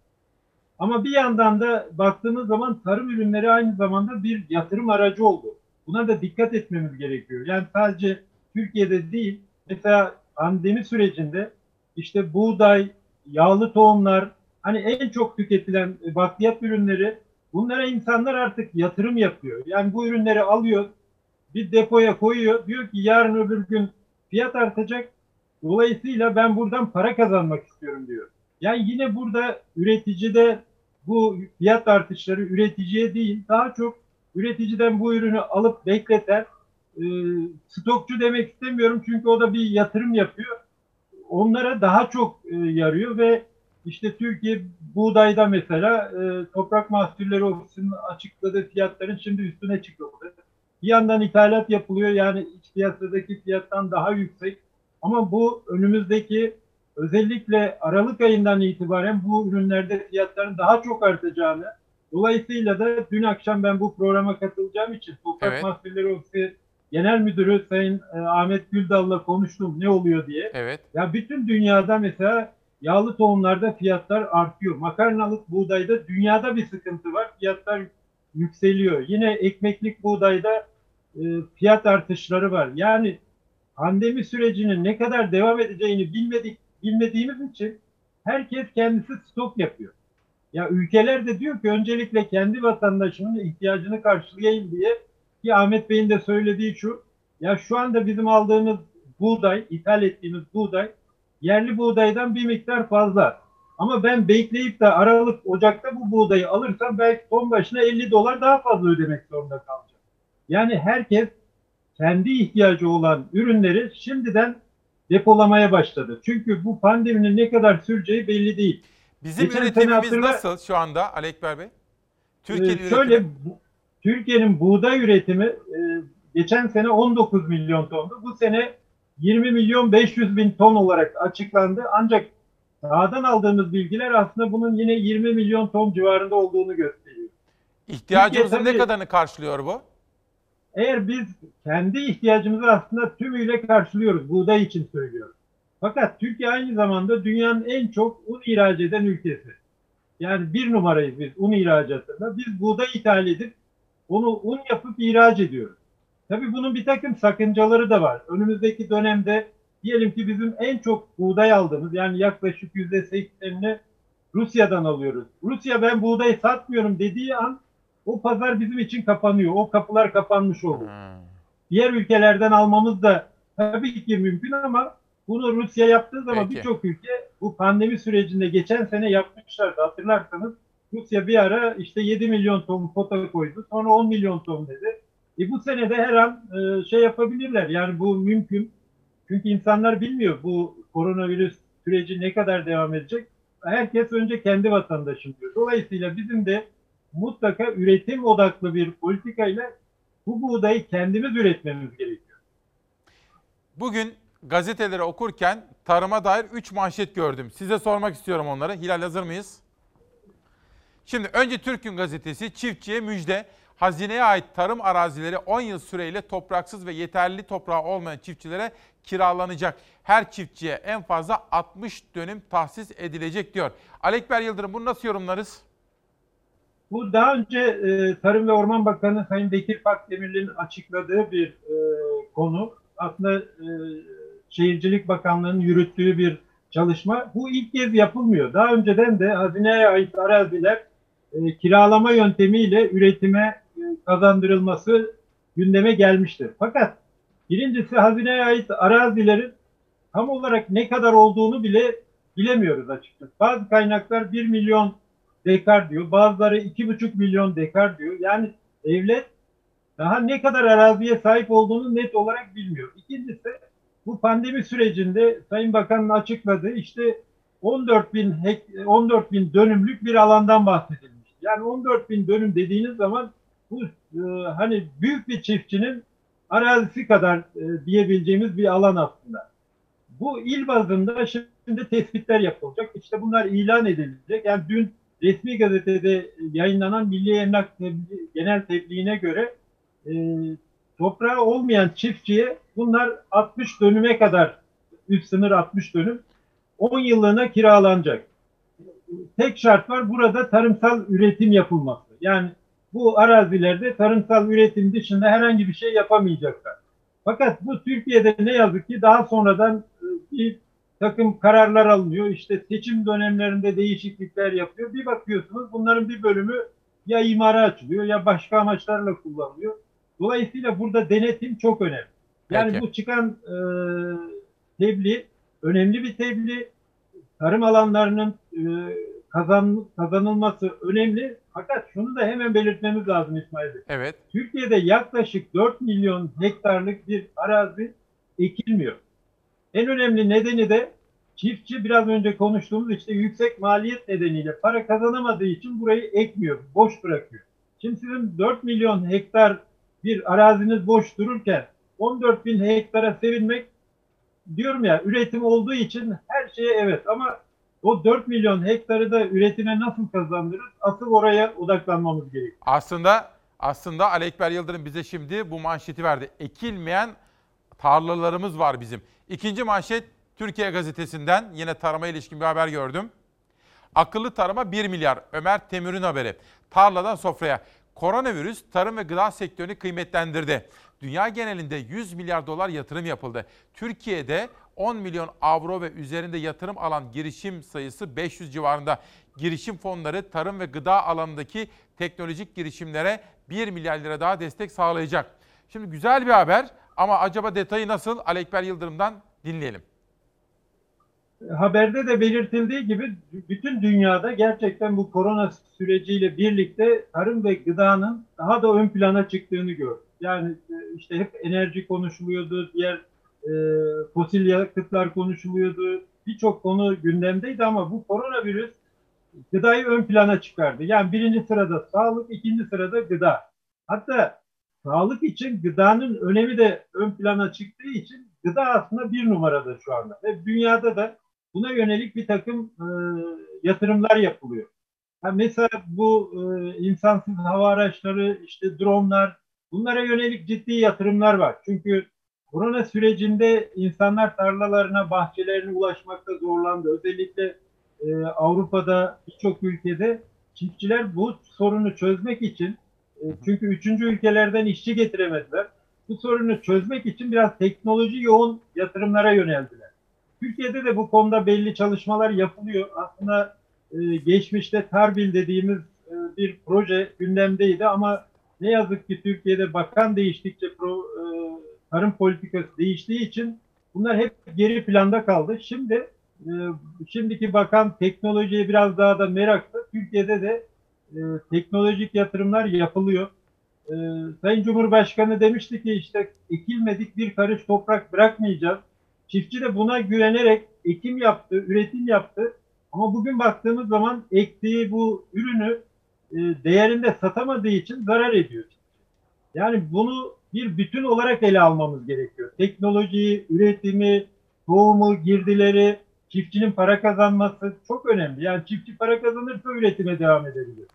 Ama bir yandan da baktığınız zaman tarım ürünleri aynı zamanda bir yatırım aracı oldu. Buna da dikkat etmemiz gerekiyor. Yani sadece Türkiye'de değil, mesela pandemi sürecinde işte buğday, yağlı tohumlar, hani en çok tüketilen bakliyat ürünleri bunlara insanlar artık yatırım yapıyor. Yani bu ürünleri alıyor, bir depoya koyuyor. Diyor ki yarın öbür gün fiyat artacak. Dolayısıyla ben buradan para kazanmak istiyorum diyor. Yani yine burada üreticide bu fiyat artışları üreticiye değil daha çok üreticiden bu ürünü alıp bekleten e, stokçu demek istemiyorum çünkü o da bir yatırım yapıyor. Onlara daha çok e, yarıyor ve işte Türkiye buğdayda mesela e, Toprak Mahsulleri Ofisi'nin açıkladığı fiyatların şimdi üstüne çıkıyor. Bir yandan ithalat yapılıyor yani iç piyasadaki fiyattan daha yüksek. Ama bu önümüzdeki özellikle Aralık ayından itibaren bu ürünlerde fiyatların daha çok artacağını, dolayısıyla da dün akşam ben bu programa katılacağım için Toprak Evet. Mahsulleri Ofisi Genel Müdürü Sayın e, Ahmet Güldal'la konuştum ne oluyor diye. Evet. Ya bütün dünyada mesela yağlı tohumlarda fiyatlar artıyor. Makarnalık buğdayda dünyada bir sıkıntı var. Fiyatlar yükseliyor. Yine ekmeklik buğdayda e, fiyat artışları var. Yani pandemi sürecinin ne kadar devam edeceğini bilmedik bilmediğimiz için herkes kendisi stok yapıyor. Ya ülkeler de diyor ki öncelikle kendi vatandaşının ihtiyacını karşılayayım diye ki Ahmet Bey'in de söylediği şu. Ya şu anda bizim aldığımız buğday, ithal ettiğimiz buğday yerli buğdaydan bir miktar fazla. Ama ben bekleyip de Aralık, Ocak'ta bu buğdayı alırsam belki ton başına 50 dolar daha fazla ödemek zorunda kalacağım. Yani herkes kendi ihtiyacı olan ürünleri şimdiden depolamaya başladı. Çünkü bu pandeminin ne kadar süreceği belli değil. Bizim Geçen üretimimiz hatırla- nasıl şu anda Alekber Bey? Türkiye'nin şöyle üretimi. bu- Türkiye'nin buğday üretimi e, geçen sene 19 milyon tondu. Bu sene 20 milyon 500 bin ton olarak açıklandı. Ancak sahadan aldığımız bilgiler aslında bunun yine 20 milyon ton civarında olduğunu gösteriyor. İhtiyacımızın Türkiye ne kadarını karşılıyor bu? Eğer biz kendi ihtiyacımızı aslında tümüyle karşılıyoruz. Buğday için söylüyorum. Fakat Türkiye aynı zamanda dünyanın en çok un ihraç eden ülkesi. Yani bir numarayız biz un ihracatında. Biz buğday ithal edip onu un yapıp ihraç ediyoruz. Tabii bunun bir takım sakıncaları da var. Önümüzdeki dönemde diyelim ki bizim en çok buğday aldığımız yani yaklaşık %80'ini Rusya'dan alıyoruz. Rusya ben buğday satmıyorum dediği an o pazar bizim için kapanıyor. O kapılar kapanmış olur. Diğer ülkelerden almamız da tabii ki mümkün ama bunu Rusya yaptığı zaman birçok ülke bu pandemi sürecinde geçen sene yapmışlardı. Hatırlarsanız Rusya bir ara işte 7 milyon ton kota koydu. Sonra 10 milyon ton dedi. E bu sene de her an e, şey yapabilirler. Yani bu mümkün. Çünkü insanlar bilmiyor bu koronavirüs süreci ne kadar devam edecek. Herkes önce kendi vatandaşım diyor. Dolayısıyla bizim de mutlaka üretim odaklı bir politikayla bu buğdayı kendimiz üretmemiz gerekiyor. Bugün gazeteleri okurken tarıma dair 3 manşet gördüm. Size sormak istiyorum onları. Hilal hazır mıyız? Şimdi önce Türk Gün Gazetesi çiftçiye müjde. Hazineye ait tarım arazileri 10 yıl süreyle topraksız ve yeterli toprağı olmayan çiftçilere kiralanacak. Her çiftçiye en fazla 60 dönüm tahsis edilecek diyor. Alekber Yıldırım bunu nasıl yorumlarız? Bu daha önce e, Tarım ve Orman Bakanı Sayın Bekir Pakdemirli'nin açıkladığı bir e, konu. Aslında e, Şehircilik Bakanlığı'nın yürüttüğü bir çalışma. Bu ilk kez yapılmıyor. Daha önceden de hazineye ait araziler e, kiralama yöntemiyle üretime e, kazandırılması gündeme gelmiştir. Fakat birincisi hazineye ait arazilerin tam olarak ne kadar olduğunu bile bilemiyoruz açıkçası. Bazı kaynaklar 1 milyon dekar diyor. Bazıları 2,5 milyon dekar diyor. Yani devlet daha ne kadar araziye sahip olduğunu net olarak bilmiyor. İkincisi bu pandemi sürecinde Sayın Bakan'ın açıkladığı işte 14 bin, hek- 14 bin dönümlük bir alandan bahsedilmiş. Yani 14 bin dönüm dediğiniz zaman bu e, hani büyük bir çiftçinin arazisi kadar e, diyebileceğimiz bir alan aslında. Bu il bazında şimdi tespitler yapılacak. İşte bunlar ilan edilecek. Yani dün resmi gazetede yayınlanan Milli Emlak Genel Tebliğine göre e, toprağı olmayan çiftçiye bunlar 60 dönüme kadar üst sınır 60 dönüm 10 yıllığına kiralanacak. Tek şart var burada tarımsal üretim yapılması. Yani bu arazilerde tarımsal üretim dışında herhangi bir şey yapamayacaklar. Fakat bu Türkiye'de ne yazık ki daha sonradan e, bir takım kararlar alınıyor. İşte seçim dönemlerinde değişiklikler yapıyor. Bir bakıyorsunuz bunların bir bölümü ya imara açılıyor ya başka amaçlarla kullanılıyor. Dolayısıyla burada denetim çok önemli. Yani Peki. bu çıkan e, tebliğ önemli bir tebliğ. Tarım alanlarının e, kazan, kazanılması önemli. Fakat şunu da hemen belirtmemiz lazım İsmail Bey. Evet. Türkiye'de yaklaşık 4 milyon hektarlık bir arazi ekilmiyor. En önemli nedeni de çiftçi biraz önce konuştuğumuz işte yüksek maliyet nedeniyle para kazanamadığı için burayı ekmiyor, boş bırakıyor. Şimdi sizin 4 milyon hektar bir araziniz boş dururken 14 bin hektara sevinmek diyorum ya üretim olduğu için her şeye evet ama o 4 milyon hektarı da üretime nasıl kazandırırız? Asıl oraya odaklanmamız gerekiyor. Aslında aslında Ali Ekber Yıldırım bize şimdi bu manşeti verdi. Ekilmeyen tarlalarımız var bizim. İkinci manşet Türkiye Gazetesi'nden yine tarıma ilişkin bir haber gördüm. Akıllı tarıma 1 milyar. Ömer Temür'ün haberi. Tarladan sofraya. Koronavirüs tarım ve gıda sektörünü kıymetlendirdi. Dünya genelinde 100 milyar dolar yatırım yapıldı. Türkiye'de 10 milyon avro ve üzerinde yatırım alan girişim sayısı 500 civarında. Girişim fonları tarım ve gıda alanındaki teknolojik girişimlere 1 milyar lira daha destek sağlayacak. Şimdi güzel bir haber ama acaba detayı nasıl? Ali Ekber Yıldırım'dan dinleyelim. haberde de belirtildiği gibi bütün dünyada gerçekten bu korona süreciyle birlikte tarım ve gıdanın daha da ön plana çıktığını gördük. Yani e, işte hep enerji konuşuluyordu, diğer e, fosil yakıtlar konuşuluyordu. Birçok konu gündemdeydi ama bu koronavirüs gıdayı ön plana çıkardı. Yani birinci sırada sağlık, ikinci sırada gıda. Hatta sağlık için gıdanın önemi de ön plana çıktığı için gıda aslında bir numarada şu anda. Ve dünyada da buna yönelik bir takım e, yatırımlar yapılıyor. Ha mesela bu e, insansız hava araçları, işte dronlar, bunlara yönelik ciddi yatırımlar var. Çünkü korona sürecinde insanlar tarlalarına, bahçelerine ulaşmakta zorlandı. Özellikle e, Avrupa'da birçok ülkede çiftçiler bu sorunu çözmek için çünkü üçüncü ülkelerden işçi getiremediler. Bu sorunu çözmek için biraz teknoloji yoğun yatırımlara yöneldiler. Türkiye'de de bu konuda belli çalışmalar yapılıyor. Aslında e, geçmişte Tarbil dediğimiz e, bir proje gündemdeydi ama ne yazık ki Türkiye'de bakan değiştikçe pro, e, tarım politikası değiştiği için bunlar hep geri planda kaldı. Şimdi şimdiki bakan teknolojiye biraz daha da meraklı. Türkiye'de de e, teknolojik yatırımlar yapılıyor. E, Sayın Cumhurbaşkanı demişti ki işte ekilmedik bir karış toprak bırakmayacağız. Çiftçi de buna güvenerek ekim yaptı, üretim yaptı. Ama bugün baktığımız zaman ektiği bu ürünü e, değerinde satamadığı için zarar ediyor. Yani bunu bir bütün olarak ele almamız gerekiyor. Teknolojiyi, üretimi, tohumu, girdileri, çiftçinin para kazanması çok önemli. Yani çiftçi para kazanırsa üretime devam edebilir.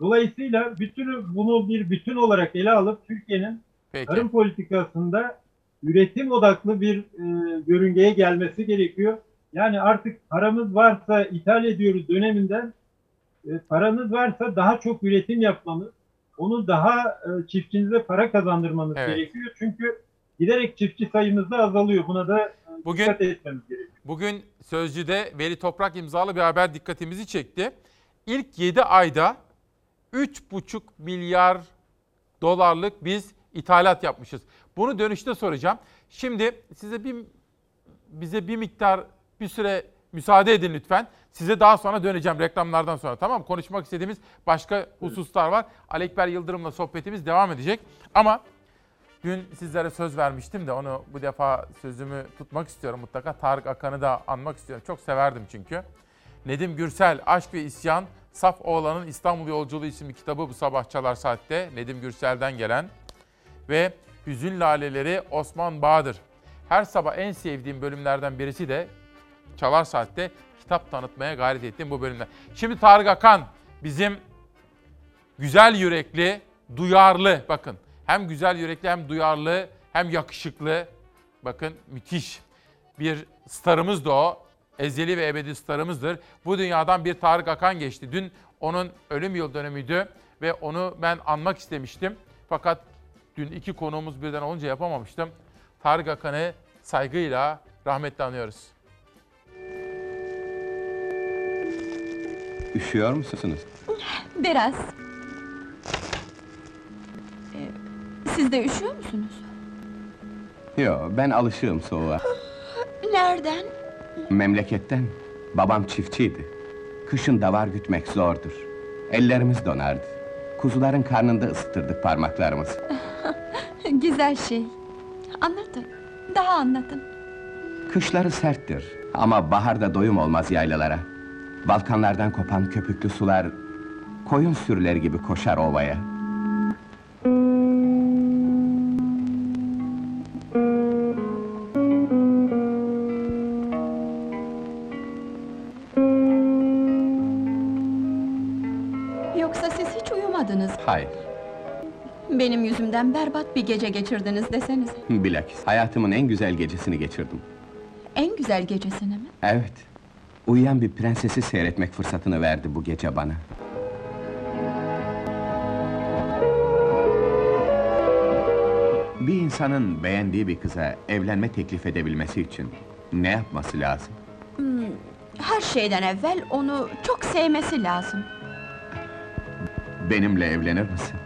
Dolayısıyla bütünü bunu bir bütün olarak ele alıp Türkiye'nin Peki. tarım politikasında üretim odaklı bir e, görüngeye gelmesi gerekiyor. Yani artık paramız varsa ithal ediyoruz döneminden e, paranız varsa daha çok üretim yapmanız, onu daha e, çiftçinize para kazandırmanız Evet. gerekiyor. Çünkü giderek çiftçi sayımız da azalıyor. Buna da e, Bugün- dikkat etmemiz gerekiyor. Bugün Sözcü'de Veli Toprak imzalı bir haber dikkatimizi çekti. İlk 7 ayda 3,5 milyar dolarlık biz ithalat yapmışız. Bunu dönüşte soracağım. Şimdi size bir bize bir miktar bir süre müsaade edin lütfen. Size daha sonra döneceğim reklamlardan sonra tamam mı? Konuşmak istediğimiz başka hususlar var. Alekber Yıldırım'la sohbetimiz devam edecek. Ama dün sizlere söz vermiştim de onu bu defa sözümü tutmak istiyorum mutlaka. Tarık Akan'ı da anmak istiyorum. Çok severdim çünkü. Nedim Gürsel, Aşk ve İsyan, Saf Oğlan'ın İstanbul Yolculuğu isimli kitabı bu sabah Çalar Saat'te. Nedim Gürsel'den gelen ve Hüzün Laleleri Osman Bahadır. Her sabah en sevdiğim bölümlerden birisi de Çalar Saat'te kitap tanıtmaya gayret ettiğim bu bölümler. Şimdi Tarık Akan bizim güzel yürekli, duyarlı bakın. Hem güzel yürekli hem duyarlı hem yakışıklı. Bakın müthiş bir starımız da o. Ezeli ve ebedi starımızdır. Bu dünyadan bir Tarık Akan geçti. Dün onun ölüm yıl dönümüydü ve onu ben anmak istemiştim. Fakat dün iki konuğumuz birden olunca yapamamıştım. Tarık Akan'ı saygıyla rahmetle anıyoruz. Üşüyor musunuz? Biraz. Ee, Siz de üşüyor musunuz? Yo, ben alışığım soğuğa. Nereden? Memleketten. Babam çiftçiydi. Kışın davar gütmek zordur. Ellerimiz donardı. Kuzuların karnında ısıtırdık parmaklarımızı. <laughs> Güzel şey. Anlatın. Daha anlatın. Kışları serttir ama baharda doyum olmaz yaylalara. Balkanlardan kopan köpüklü sular koyun sürüleri gibi koşar ovaya. Benim yüzümden berbat bir gece geçirdiniz desenize. bilakis hayatımın en güzel gecesini geçirdim. En güzel gecesini mi? Evet, uyuyan bir prensesi seyretmek fırsatını verdi bu gece bana. Bir insanın beğendiği bir kıza evlenme teklif edebilmesi için ne yapması lazım? Hmm, her şeyden evvel onu çok sevmesi lazım. Benimle evlenir misin?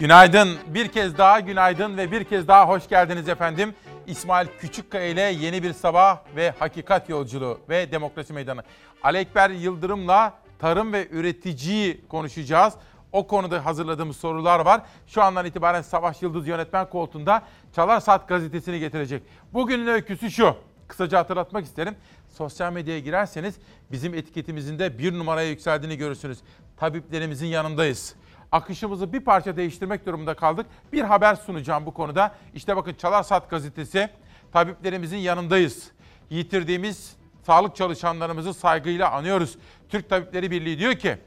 Günaydın. Bir kez daha günaydın ve bir kez daha hoş geldiniz efendim. İsmail Küçükkaya ile yeni bir sabah ve hakikat yolculuğu ve demokrasi meydanı. Ali Ekber Yıldırım'la tarım ve üreticiyi konuşacağız. O konuda hazırladığımız sorular var. Şu andan itibaren Savaş Yıldız yönetmen koltuğunda Çalar Saat gazetesini getirecek. Bugünün öyküsü şu. Kısaca hatırlatmak isterim. Sosyal medyaya girerseniz bizim etiketimizin de bir numaraya yükseldiğini görürsünüz. Tabiplerimizin yanındayız akışımızı bir parça değiştirmek durumunda kaldık. Bir haber sunacağım bu konuda. İşte bakın Çalar Saat gazetesi tabiplerimizin yanındayız. Yitirdiğimiz sağlık çalışanlarımızı saygıyla anıyoruz. Türk Tabipleri Birliği diyor ki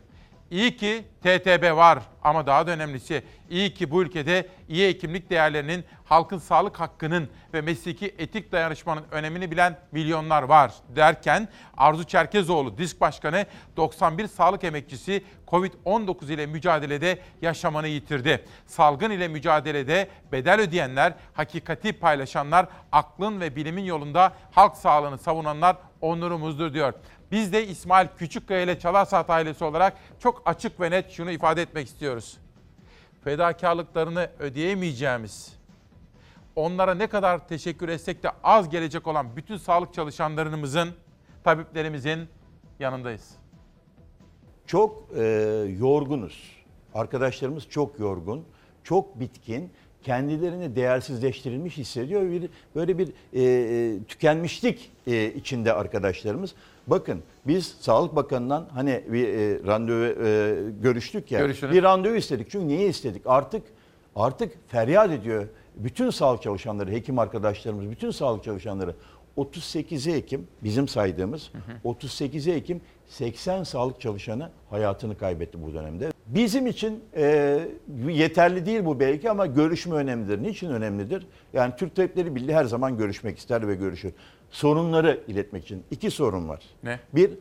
İyi ki TTB var ama daha da önemlisi iyi ki bu ülkede iyi hekimlik değerlerinin, halkın sağlık hakkının ve mesleki etik dayanışmanın önemini bilen milyonlar var derken Arzu Çerkezoğlu Disk Başkanı 91 sağlık emekçisi Covid-19 ile mücadelede yaşamını yitirdi. Salgın ile mücadelede bedel ödeyenler, hakikati paylaşanlar, aklın ve bilimin yolunda halk sağlığını savunanlar onurumuzdur diyor. Biz de İsmail Küçükkaya ile Çalarsaat ailesi olarak çok açık ve net şunu ifade etmek istiyoruz. Fedakarlıklarını ödeyemeyeceğimiz, onlara ne kadar teşekkür etsek de az gelecek olan bütün sağlık çalışanlarımızın, tabiplerimizin yanındayız. Çok e, yorgunuz. Arkadaşlarımız çok yorgun, çok bitkin, kendilerini değersizleştirilmiş hissediyor. Bir, böyle bir e, e, tükenmişlik e, içinde arkadaşlarımız. Bakın biz Sağlık Bakanı'ndan hani bir e, randevu e, görüştük ya. Görüşünüz. Bir randevu istedik. Çünkü niye istedik? Artık artık feryat ediyor bütün sağlık çalışanları, hekim arkadaşlarımız, bütün sağlık çalışanları 38 Ekim bizim saydığımız 38 Ekim 80 sağlık çalışanı hayatını kaybetti bu dönemde. Bizim için e, yeterli değil bu belki ama görüşme önemlidir. Niçin önemlidir? Yani Türk Tabipleri Birliği her zaman görüşmek ister ve görüşür. Sorunları iletmek için iki sorun var. Ne? Bir,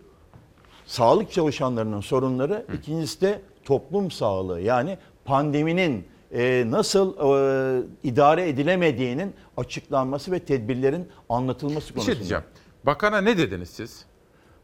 sağlık çalışanlarının sorunları, ikincisi de toplum sağlığı. Yani pandeminin e, nasıl e, idare edilemediğinin açıklanması ve tedbirlerin anlatılması Bir konusunda. şey diyeceğim. Bakana ne dediniz siz?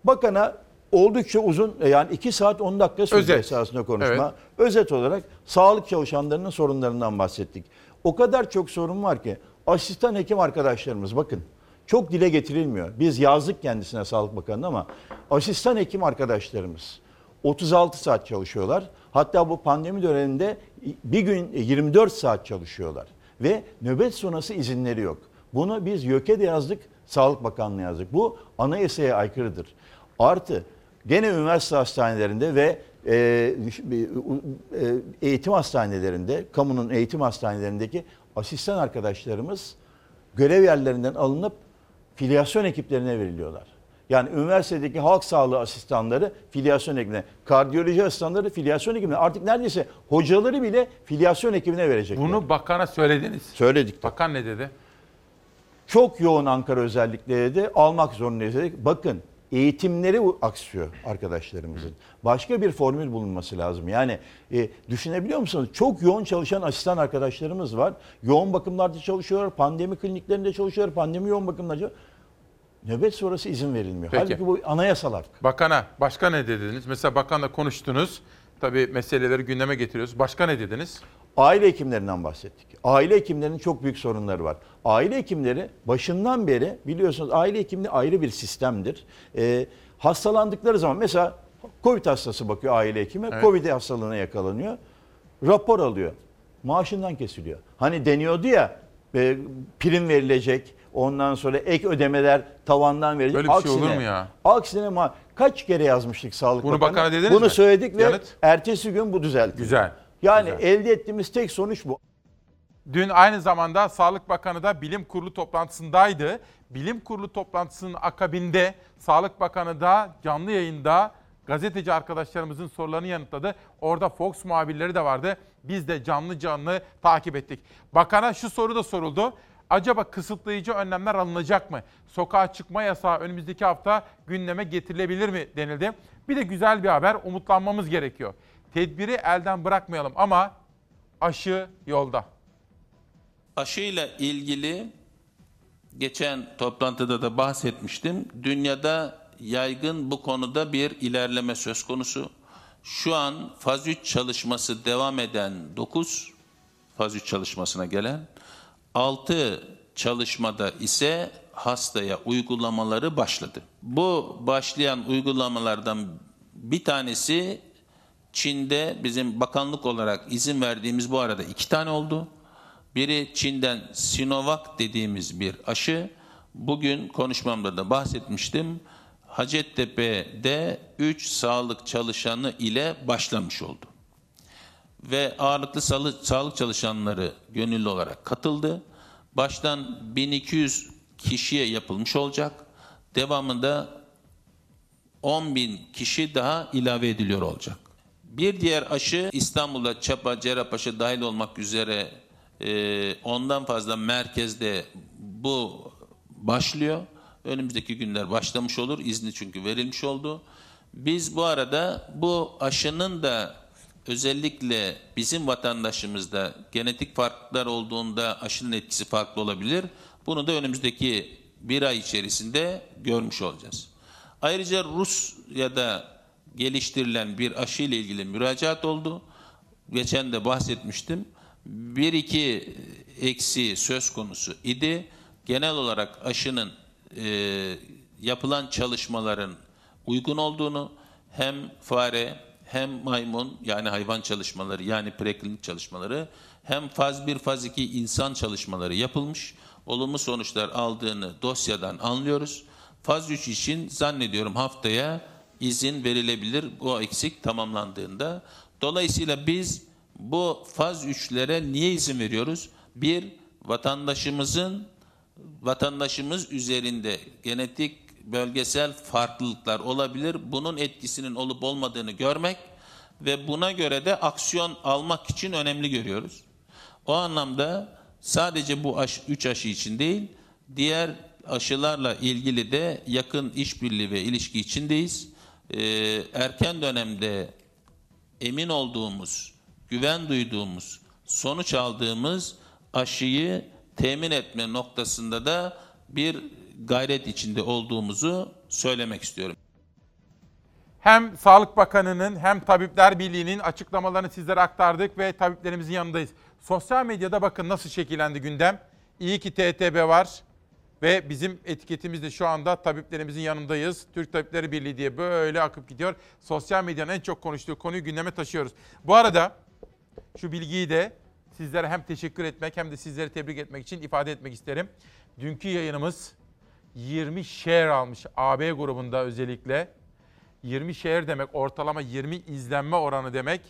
Bakana oldukça uzun e, yani 2 saat 10 dakika sürdü Özet. esasında konuşma. Evet. Özet olarak sağlık çalışanlarının sorunlarından bahsettik. O kadar çok sorun var ki asistan hekim arkadaşlarımız bakın çok dile getirilmiyor. Biz yazdık kendisine Sağlık Bakanı'na ama asistan hekim arkadaşlarımız 36 saat çalışıyorlar. Hatta bu pandemi döneminde bir gün 24 saat çalışıyorlar. Ve nöbet sonrası izinleri yok. Bunu biz YÖK'e de yazdık, Sağlık Bakanlığı'na yazdık. Bu anayasaya aykırıdır. Artı gene üniversite hastanelerinde ve e, e, eğitim hastanelerinde, kamunun eğitim hastanelerindeki asistan arkadaşlarımız görev yerlerinden alınıp filyasyon ekiplerine veriliyorlar. Yani üniversitedeki halk sağlığı asistanları filyasyon ekibine, kardiyoloji asistanları filyasyon ekibine, artık neredeyse hocaları bile filyasyon ekibine verecekler. Bunu bakana söylediniz. Söyledik. Bakan ne dedi? Çok yoğun Ankara özellikleri de almak zorundayız dedik. Bakın eğitimleri aksıyor arkadaşlarımızın. Başka bir formül bulunması lazım. Yani e, düşünebiliyor musunuz? Çok yoğun çalışan asistan arkadaşlarımız var. Yoğun bakımlarda çalışıyorlar, pandemi kliniklerinde çalışıyorlar, pandemi yoğun bakımlarda Nöbet sonrası izin verilmiyor. Peki. Halbuki bu anayasal hak. Bakana, başka ne dediniz? Mesela bakanla konuştunuz. Tabii meseleleri gündeme getiriyoruz. Başka ne dediniz? Aile hekimlerinden bahsettik. Aile hekimlerinin çok büyük sorunları var. Aile hekimleri başından beri biliyorsunuz aile hekimliği ayrı bir sistemdir. Ee, hastalandıkları zaman mesela Covid hastası bakıyor aile hekimi. Evet. Covid hastalığına yakalanıyor. Rapor alıyor. Maaşından kesiliyor. Hani deniyordu ya e, prim verilecek. Ondan sonra ek ödemeler tavandan verilecek. Böyle bir şey olur mu ya? Aksine ma- kaç kere yazmıştık Sağlık Bunu dediniz Bunu mi? söyledik ve Yanıt? ertesi gün bu düzeltildi. Güzel. Yani Güzel. elde ettiğimiz tek sonuç bu. Dün aynı zamanda Sağlık Bakanı da bilim kurulu toplantısındaydı. Bilim kurulu toplantısının akabinde Sağlık Bakanı da canlı yayında gazeteci arkadaşlarımızın sorularını yanıtladı. Orada Fox muhabirleri de vardı. Biz de canlı canlı takip ettik. Bakana şu soru da soruldu. Acaba kısıtlayıcı önlemler alınacak mı? Sokağa çıkma yasağı önümüzdeki hafta gündeme getirilebilir mi denildi. Bir de güzel bir haber, umutlanmamız gerekiyor. Tedbiri elden bırakmayalım ama aşı yolda. Aşıyla ilgili geçen toplantıda da bahsetmiştim. Dünyada yaygın bu konuda bir ilerleme söz konusu. Şu an faz 3 çalışması devam eden 9 faz 3 çalışmasına gelen 6 çalışmada ise hastaya uygulamaları başladı. Bu başlayan uygulamalardan bir tanesi Çin'de bizim bakanlık olarak izin verdiğimiz bu arada iki tane oldu. Biri Çin'den Sinovac dediğimiz bir aşı. Bugün konuşmamda da bahsetmiştim. Hacettepe'de 3 sağlık çalışanı ile başlamış oldu. Ve ağırlıklı sağlık çalışanları gönüllü olarak katıldı. Baştan 1200 kişiye yapılmış olacak. Devamında 10 bin kişi daha ilave ediliyor olacak. Bir diğer aşı İstanbul'da Çapa, Cerrahpaşa dahil olmak üzere e, ondan fazla merkezde bu başlıyor. Önümüzdeki günler başlamış olur. İzni çünkü verilmiş oldu. Biz bu arada bu aşının da özellikle bizim vatandaşımızda genetik farklılıklar olduğunda aşının etkisi farklı olabilir. Bunu da önümüzdeki bir ay içerisinde görmüş olacağız. Ayrıca Rusya'da geliştirilen bir aşı ile ilgili müracaat oldu. Geçen de bahsetmiştim. Bir iki eksi söz konusu idi. Genel olarak aşının e, yapılan çalışmaların uygun olduğunu hem fare hem maymun yani hayvan çalışmaları yani preklinik çalışmaları hem faz 1 faz 2 insan çalışmaları yapılmış. Olumlu sonuçlar aldığını dosyadan anlıyoruz. Faz 3 için zannediyorum haftaya izin verilebilir bu eksik tamamlandığında. Dolayısıyla biz bu faz 3'lere niye izin veriyoruz? Bir, vatandaşımızın vatandaşımız üzerinde genetik bölgesel farklılıklar olabilir. Bunun etkisinin olup olmadığını görmek ve buna göre de aksiyon almak için önemli görüyoruz. O anlamda sadece bu aşı, üç aşı için değil, diğer aşılarla ilgili de yakın işbirliği ve ilişki içindeyiz. Ee, erken dönemde emin olduğumuz, güven duyduğumuz, sonuç aldığımız aşıyı temin etme noktasında da bir gayret içinde olduğumuzu söylemek istiyorum. Hem Sağlık Bakanı'nın hem Tabipler Birliği'nin açıklamalarını sizlere aktardık ve tabiplerimizin yanındayız. Sosyal medyada bakın nasıl şekillendi gündem. İyi ki TTB var ve bizim etiketimiz de şu anda tabiplerimizin yanındayız. Türk Tabipleri Birliği diye böyle akıp gidiyor. Sosyal medyanın en çok konuştuğu konuyu gündeme taşıyoruz. Bu arada şu bilgiyi de sizlere hem teşekkür etmek hem de sizleri tebrik etmek için ifade etmek isterim. Dünkü yayınımız 20 share almış AB grubunda özellikle. 20 share demek ortalama 20 izlenme oranı demek.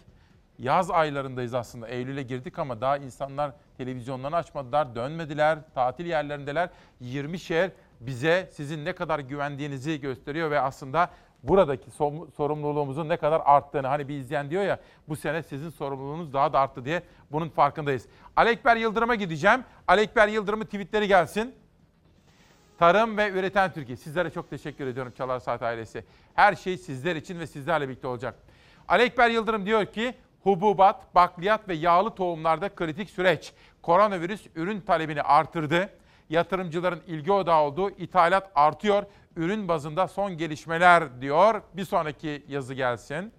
Yaz aylarındayız aslında. Eylül'e girdik ama daha insanlar televizyonlarını açmadılar, dönmediler, tatil yerlerindeler. 20 share bize sizin ne kadar güvendiğinizi gösteriyor ve aslında buradaki sorumluluğumuzun ne kadar arttığını hani bir izleyen diyor ya bu sene sizin sorumluluğunuz daha da arttı diye bunun farkındayız. Alekber Yıldırım'a gideceğim. Alekber Yıldırım'ın tweetleri gelsin. Tarım ve Üreten Türkiye. Sizlere çok teşekkür ediyorum Çalar Saat ailesi. Her şey sizler için ve sizlerle birlikte olacak. Alekber Yıldırım diyor ki hububat, bakliyat ve yağlı tohumlarda kritik süreç. Koronavirüs ürün talebini artırdı. Yatırımcıların ilgi odağı olduğu ithalat artıyor. Ürün bazında son gelişmeler diyor. Bir sonraki yazı gelsin.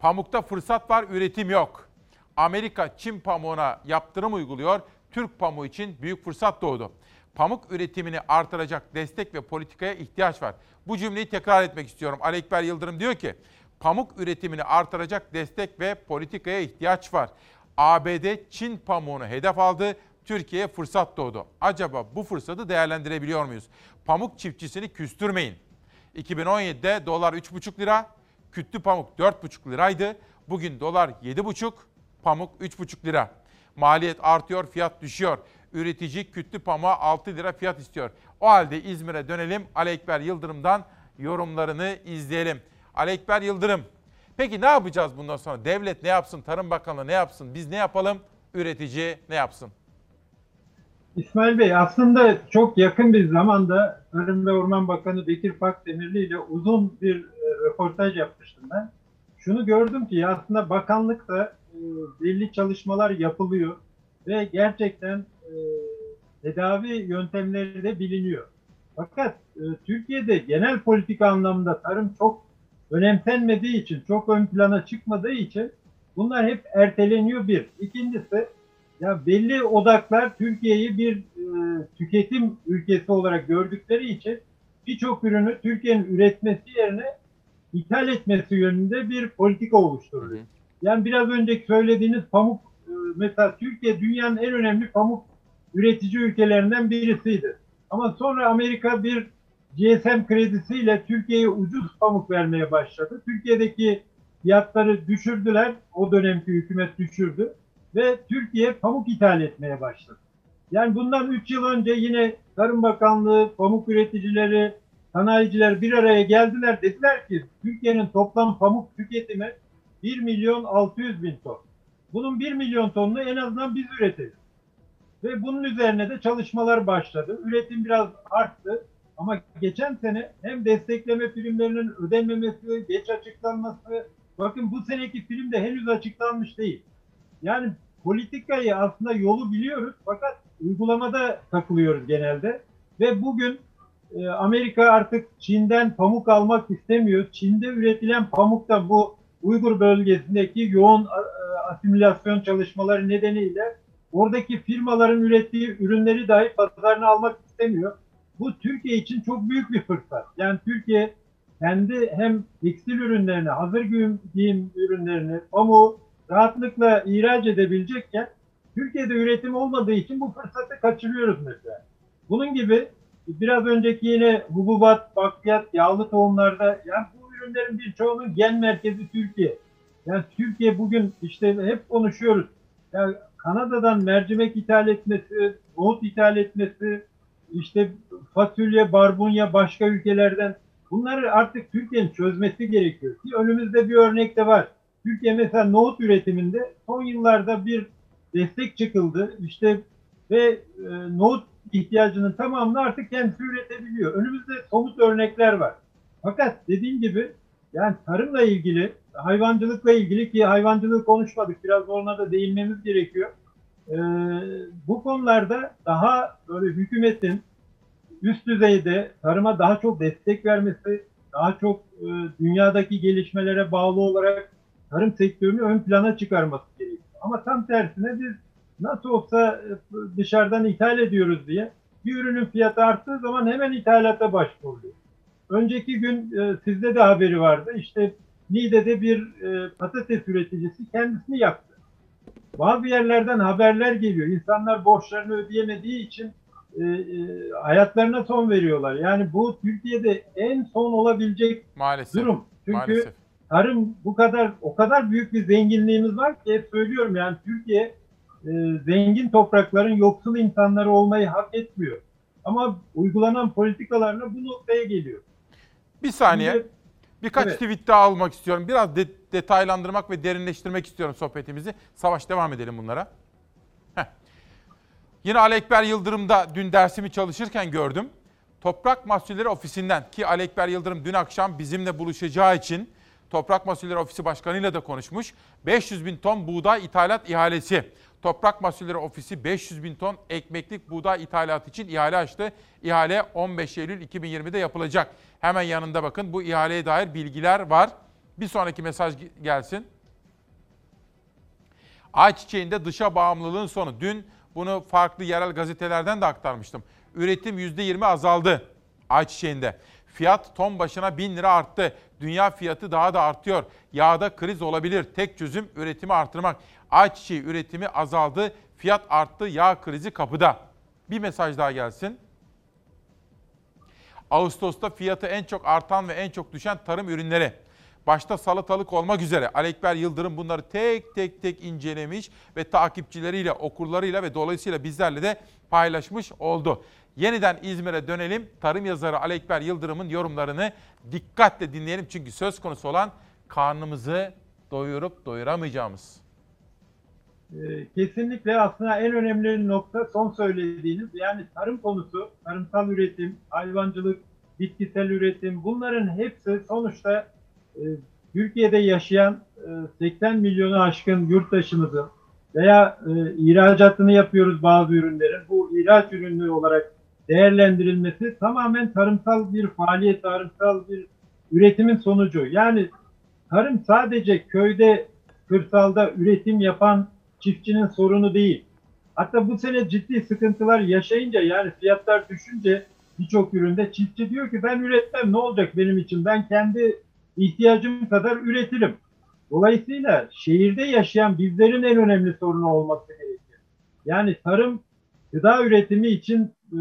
Pamukta fırsat var, üretim yok. Amerika Çin pamuğuna yaptırım uyguluyor. Türk pamuğu için büyük fırsat doğdu pamuk üretimini artıracak destek ve politikaya ihtiyaç var. Bu cümleyi tekrar etmek istiyorum. Ali Ekber Yıldırım diyor ki, pamuk üretimini artıracak destek ve politikaya ihtiyaç var. ABD Çin pamuğunu hedef aldı. Türkiye'ye fırsat doğdu. Acaba bu fırsatı değerlendirebiliyor muyuz? Pamuk çiftçisini küstürmeyin. 2017'de dolar 3,5 lira, kütlü pamuk 4,5 liraydı. Bugün dolar 7,5, pamuk 3,5 lira. Maliyet artıyor, fiyat düşüyor üretici kütlü pamuğa 6 lira fiyat istiyor. O halde İzmir'e dönelim. Ali Ekber Yıldırım'dan yorumlarını izleyelim. Ali Ekber Yıldırım, peki ne yapacağız bundan sonra? Devlet ne yapsın? Tarım Bakanlığı ne yapsın? Biz ne yapalım? Üretici ne yapsın? İsmail Bey aslında çok yakın bir zamanda Tarım ve Orman Bakanı Bekir Pakdemirli ile uzun bir e, röportaj yapmıştım ben. Şunu gördüm ki aslında bakanlıkta e, belli çalışmalar yapılıyor ve gerçekten e, tedavi yöntemleri de biliniyor. Fakat e, Türkiye'de genel politik anlamda tarım çok önemsenmediği için, çok ön plana çıkmadığı için bunlar hep erteleniyor bir. İkincisi ya belli odaklar Türkiye'yi bir e, tüketim ülkesi olarak gördükleri için birçok ürünü Türkiye'nin üretmesi yerine ithal etmesi yönünde bir politika oluşturuyor. Yani biraz önceki söylediğiniz pamuk e, mesela Türkiye dünyanın en önemli pamuk üretici ülkelerinden birisiydi. Ama sonra Amerika bir GSM kredisiyle Türkiye'ye ucuz pamuk vermeye başladı. Türkiye'deki fiyatları düşürdüler. O dönemki hükümet düşürdü. Ve Türkiye pamuk ithal etmeye başladı. Yani bundan 3 yıl önce yine Tarım Bakanlığı, pamuk üreticileri, sanayiciler bir araya geldiler. Dediler ki Türkiye'nin toplam pamuk tüketimi 1 milyon 600 bin ton. Bunun 1 milyon tonunu en azından biz üretelim. Ve bunun üzerine de çalışmalar başladı. Üretim biraz arttı. Ama geçen sene hem destekleme primlerinin ödenmemesi, geç açıklanması, bakın bu seneki prim de henüz açıklanmış değil. Yani politikayı aslında yolu biliyoruz fakat uygulamada takılıyoruz genelde. Ve bugün e, Amerika artık Çin'den pamuk almak istemiyor. Çin'de üretilen pamuk da bu Uygur bölgesindeki yoğun e, asimilasyon çalışmaları nedeniyle oradaki firmaların ürettiği ürünleri dahi pazarına almak istemiyor. Bu Türkiye için çok büyük bir fırsat. Yani Türkiye kendi hem tekstil ürünlerini, hazır giyim, giyim ürünlerini, pamuğu rahatlıkla ihraç edebilecekken Türkiye'de üretim olmadığı için bu fırsatı kaçırıyoruz mesela. Bunun gibi biraz önceki yine hububat, bakliyat, yağlı tohumlarda yani bu ürünlerin birçoğunun gen merkezi Türkiye. Yani Türkiye bugün işte hep konuşuyoruz. Yani Kanada'dan mercimek ithal etmesi, nohut ithal etmesi, işte fasulye, barbunya başka ülkelerden bunları artık Türkiye'nin çözmesi gerekiyor. Ki önümüzde bir örnek de var. Türkiye mesela nohut üretiminde son yıllarda bir destek çıkıldı. İşte ve e, nohut ihtiyacının tamamını artık kendisi üretebiliyor. Önümüzde somut örnekler var. Fakat dediğim gibi yani tarımla ilgili, hayvancılıkla ilgili ki hayvancılığı konuşmadık. Biraz ona da değinmemiz gerekiyor. Ee, bu konularda daha böyle hükümetin üst düzeyde tarıma daha çok destek vermesi, daha çok e, dünyadaki gelişmelere bağlı olarak tarım sektörünü ön plana çıkarması gerekiyor. Ama tam tersine biz nasıl olsa e, dışarıdan ithal ediyoruz diye bir ürünün fiyatı arttığı zaman hemen ithalata başvuruyor. Önceki gün e, sizde de haberi vardı. İşte Niğde'de bir e, patates üreticisi kendisini yaktı. Bazı yerlerden haberler geliyor. İnsanlar borçlarını ödeyemediği için e, e, hayatlarına son veriyorlar. Yani bu Türkiye'de en son olabilecek Maalesef. durum. Çünkü Maalesef. tarım bu kadar o kadar büyük bir zenginliğimiz var ki hep söylüyorum yani Türkiye e, zengin toprakların yoksul insanları olmayı hak etmiyor. Ama uygulanan politikalarla bu noktaya geliyor. Bir saniye. Şimdi- Birkaç Evet. tweet daha almak istiyorum. Biraz de- detaylandırmak ve derinleştirmek istiyorum sohbetimizi. Savaş devam edelim bunlara. Heh. Yine Ali Ekber Yıldırım'da dün dersimi çalışırken gördüm. Toprak Mahsulleri Ofisi'nden ki Ali Ekber Yıldırım dün akşam bizimle buluşacağı için Toprak Mahsulleri Ofisi Başkanı'yla da konuşmuş. 500 bin ton buğday ithalat ihalesi. Toprak Mahsulleri Ofisi 500 bin ton ekmeklik buğday ithalatı için ihale açtı. İhale 15 Eylül 2020'de yapılacak. Hemen yanında bakın bu ihaleye dair bilgiler var. Bir sonraki mesaj gelsin. Ayçiçeğinde dışa bağımlılığın sonu. Dün bunu farklı yerel gazetelerden de aktarmıştım. Üretim %20 azaldı ayçiçeğinde. Fiyat ton başına 1000 lira arttı. Dünya fiyatı daha da artıyor. Yağda kriz olabilir. Tek çözüm üretimi artırmak. Ayçiçeği üretimi azaldı. Fiyat arttı. Yağ krizi kapıda. Bir mesaj daha gelsin. Ağustos'ta fiyatı en çok artan ve en çok düşen tarım ürünleri. Başta salatalık olmak üzere Ali Ekber Yıldırım bunları tek tek tek incelemiş ve takipçileriyle, okurlarıyla ve dolayısıyla bizlerle de paylaşmış oldu. Yeniden İzmir'e dönelim. Tarım yazarı Ali Ekber Yıldırım'ın yorumlarını dikkatle dinleyelim. Çünkü söz konusu olan karnımızı doyurup doyuramayacağımız. Ee, Kesinlikle aslında en önemli nokta son söylediğiniz yani tarım konusu, tarımsal üretim, hayvancılık, bitkisel üretim bunların hepsi sonuçta e, Türkiye'de yaşayan e, 80 milyonu aşkın yurttaşımızın veya e, ihracatını yapıyoruz bazı ürünlerin. Bu ihraç ürünü olarak değerlendirilmesi tamamen tarımsal bir faaliyet, tarımsal bir üretimin sonucu. Yani tarım sadece köyde, kırsalda üretim yapan çiftçinin sorunu değil. Hatta bu sene ciddi sıkıntılar yaşayınca yani fiyatlar düşünce birçok üründe çiftçi diyor ki ben üretmem ne olacak benim için ben kendi ihtiyacım kadar üretirim. Dolayısıyla şehirde yaşayan bizlerin en önemli sorunu olması gerekiyor. Yani tarım gıda üretimi için e,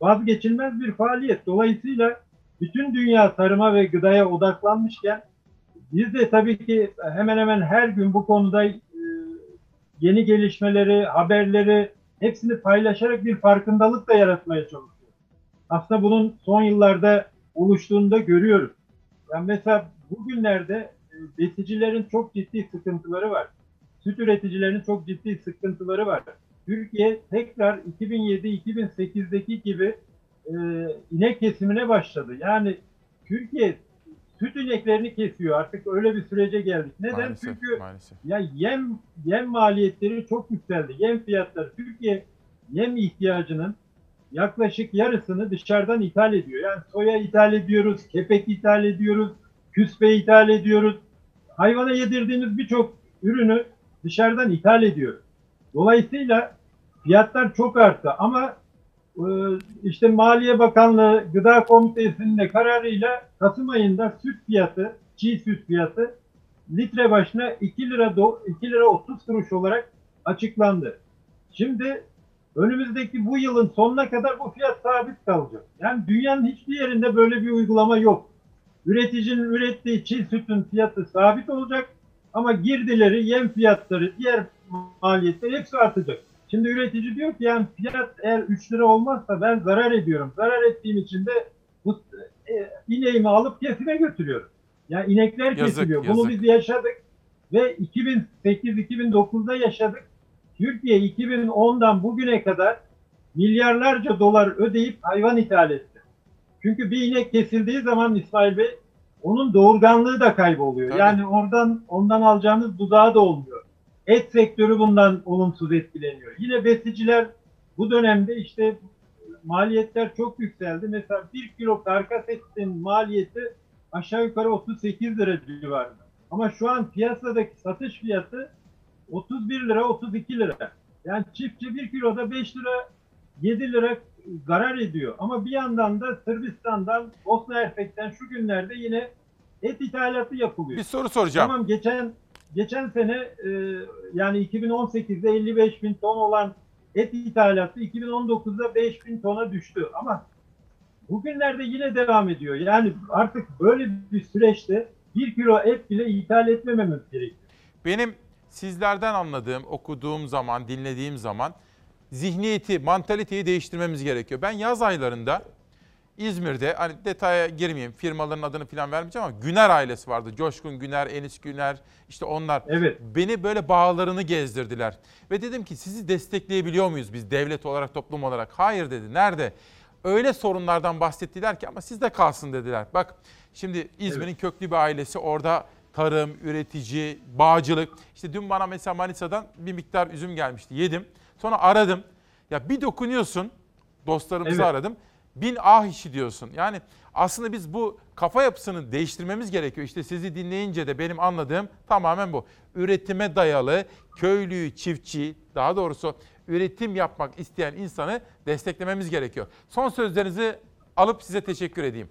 vazgeçilmez bir faaliyet. Dolayısıyla bütün dünya tarıma ve gıdaya odaklanmışken biz de tabii ki hemen hemen her gün bu konuda yeni gelişmeleri, haberleri hepsini paylaşarak bir farkındalık da yaratmaya çalışıyoruz. Aslında bunun son yıllarda oluştuğunu da görüyoruz. Yani mesela bugünlerde besicilerin çok ciddi sıkıntıları var. Süt üreticilerinin çok ciddi sıkıntıları var. Türkiye tekrar 2007-2008'deki gibi e, inek kesimine başladı. Yani Türkiye süt ineklerini kesiyor. Artık öyle bir sürece geldik. Neden? Maalesef, Çünkü maalesef. ya yem yem maliyetleri çok yükseldi. Yem fiyatları Türkiye yem ihtiyacının yaklaşık yarısını dışarıdan ithal ediyor. Yani soya ithal ediyoruz, kepek ithal ediyoruz, küspe ithal ediyoruz. Hayvana yedirdiğimiz birçok ürünü dışarıdan ithal ediyoruz. Dolayısıyla fiyatlar çok arttı ama işte Maliye Bakanlığı Gıda Komitesi'nin de kararıyla Kasım ayında süt fiyatı, çiğ süt fiyatı litre başına 2 lira do, 2 lira 30 kuruş olarak açıklandı. Şimdi önümüzdeki bu yılın sonuna kadar bu fiyat sabit kalacak. Yani dünyanın hiçbir yerinde böyle bir uygulama yok. Üreticinin ürettiği çiğ sütün fiyatı sabit olacak ama girdileri, yem fiyatları, diğer maliyetler hepsi artacak. Şimdi üretici diyor ki yani fiyat eğer 3 lira olmazsa ben zarar ediyorum. Zarar ettiğim için de bu e, ineğimi alıp kesime götürüyorum. Yani inekler Yazık, kesiliyor. yazık. Bunu biz yaşadık ve 2008-2009'da yaşadık. Türkiye 2010'dan bugüne kadar milyarlarca dolar ödeyip hayvan ithal etti. Çünkü bir inek kesildiği zaman İsmail Bey onun doğurganlığı da kayboluyor. Tabii. Yani oradan ondan alacağınız buzağı da olmuyor. Et sektörü bundan olumsuz etkileniyor. Yine besiciler bu dönemde işte maliyetler çok yükseldi. Mesela 1 kilo karkas etin maliyeti aşağı yukarı 38 lira civarında. Ama şu an piyasadaki satış fiyatı 31 lira 32 lira. Yani çiftçi 1 kiloda 5 lira 7 lira zarar ediyor. Ama bir yandan da Sırbistan'dan Bosna Hersek'ten şu günlerde yine et ithalatı yapılıyor. Bir soru soracağım. Tamam geçen geçen sene e, yani 2018'de 55 bin ton olan et ithalatı 2019'da 5 bin tona düştü. Ama bugünlerde yine devam ediyor. Yani artık böyle bir süreçte bir kilo et bile ithal etmememiz gerekiyor. Benim sizlerden anladığım, okuduğum zaman, dinlediğim zaman zihniyeti, mantaliteyi değiştirmemiz gerekiyor. Ben yaz aylarında İzmir'de, hani detaya girmeyeyim, firmaların adını falan vermeyeceğim ama Güner ailesi vardı. Coşkun Güner, Enis Güner, işte onlar. Evet. Beni böyle bağlarını gezdirdiler. Ve dedim ki sizi destekleyebiliyor muyuz biz devlet olarak, toplum olarak? Hayır dedi. Nerede? Öyle sorunlardan bahsettiler ki ama sizde kalsın dediler. Bak şimdi İzmir'in köklü bir ailesi orada tarım, üretici, bağcılık. İşte dün bana mesela Manisa'dan bir miktar üzüm gelmişti. Yedim. Sonra aradım. Ya bir dokunuyorsun. Dostlarımızı Evet. aradım. Bin ah işi diyorsun. Yani aslında biz bu kafa yapısını değiştirmemiz gerekiyor. İşte sizi dinleyince de benim anladığım tamamen bu. Üretime dayalı köylüyü, çiftçi, daha doğrusu üretim yapmak isteyen insanı desteklememiz gerekiyor. Son sözlerinizi alıp size teşekkür edeyim.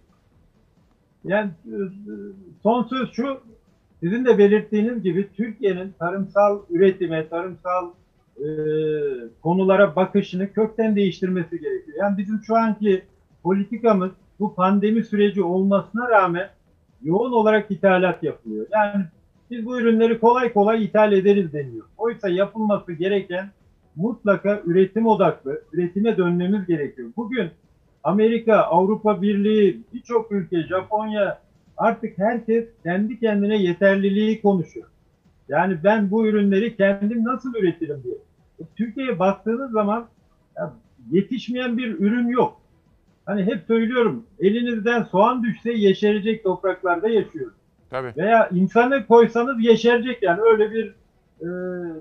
Yani e, son söz şu, sizin de belirttiğiniz gibi Türkiye'nin tarımsal üretime, tarımsal e, konulara bakışını kökten değiştirmesi gerekiyor. Yani bizim şu anki politikamız bu pandemi süreci olmasına rağmen yoğun olarak ithalat yapılıyor. Yani biz bu ürünleri kolay kolay ithal ederiz deniyor. Oysa yapılması gereken mutlaka üretim odaklı, üretime dönmemiz gerekiyor. Bugün Amerika, Avrupa Birliği, birçok ülke, Japonya artık herkes kendi kendine yeterliliği konuşuyor. Yani ben bu ürünleri kendim nasıl üretirim diye. E, Türkiye'ye baktığınız zaman yetişmeyen bir ürün yok. Hani hep söylüyorum elinizden soğan düşse yeşerecek topraklarda yaşıyoruz. Tabii. Veya insanı koysanız yeşerecek yani öyle bir e,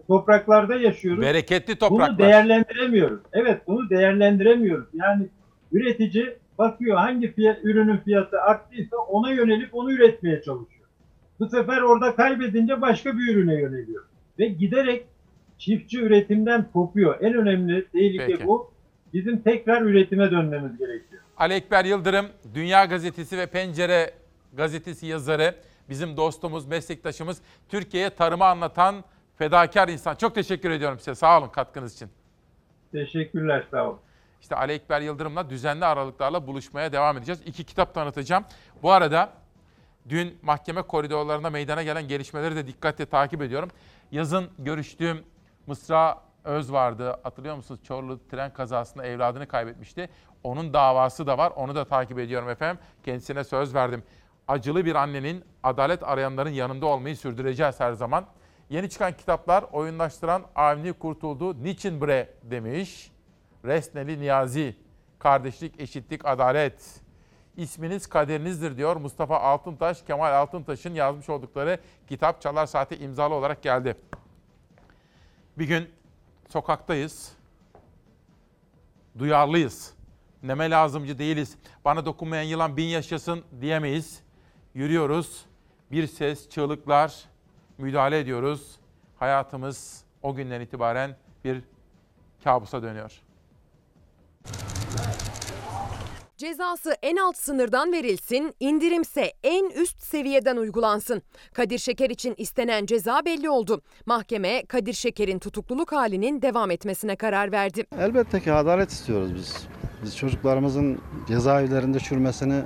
topraklarda yaşıyoruz. Bereketli Bunu topraklar. değerlendiremiyoruz. Evet bunu değerlendiremiyoruz. Yani üretici bakıyor hangi fiyat, ürünün fiyatı arttıysa ona yönelip onu üretmeye çalışıyor. Bu sefer orada kaybedince başka bir ürüne yöneliyor. Ve giderek çiftçi üretimden kopuyor. En önemli tehlike Peki. bu. Bizim tekrar üretime dönmemiz gerekiyor. Ali Ekber Yıldırım, Dünya Gazetesi ve Pencere Gazetesi yazarı, bizim dostumuz, meslektaşımız, Türkiye'ye tarımı anlatan fedakar insan. Çok teşekkür ediyorum size. Sağ olun katkınız için. Teşekkürler sağ olun. İşte Ali Ekber Yıldırım'la düzenli aralıklarla buluşmaya devam edeceğiz. İki kitap tanıtacağım. Bu arada dün mahkeme koridorlarında meydana gelen gelişmeleri de dikkatle takip ediyorum. Yazın görüştüğüm Mısra Öz vardı. Hatırlıyor musunuz? Çorlu tren kazasında evladını kaybetmişti. Onun davası da var. Onu da takip ediyorum efendim. Kendisine söz verdim. Acılı bir annenin adalet arayanların yanında olmayı sürdüreceğiz her zaman. Yeni çıkan kitaplar oyunlaştıran Avni Kurtuldu. Niçin bre demiş. Resneli Niyazi. Kardeşlik, eşitlik, adalet. İsminiz kaderinizdir diyor Mustafa Altıntaş. Kemal Altıntaş'ın yazmış oldukları kitap Çalar Saati imzalı olarak geldi. Bir gün sokaktayız. Duyarlıyız. Neme lazımcı değiliz. Bana dokunmayan yılan bin yaşasın diyemeyiz. Yürüyoruz. Bir ses, çığlıklar, müdahale ediyoruz. Hayatımız o günden itibaren bir kabusa dönüyor. Cezası en alt sınırdan verilsin, indirimse en üst seviyeden uygulansın. Kadir Şeker için istenen ceza belli oldu. Mahkeme Kadir Şeker'in tutukluluk halinin devam etmesine karar verdi. Elbette ki adalet istiyoruz biz. Biz çocuklarımızın cezaevlerinde çürümesini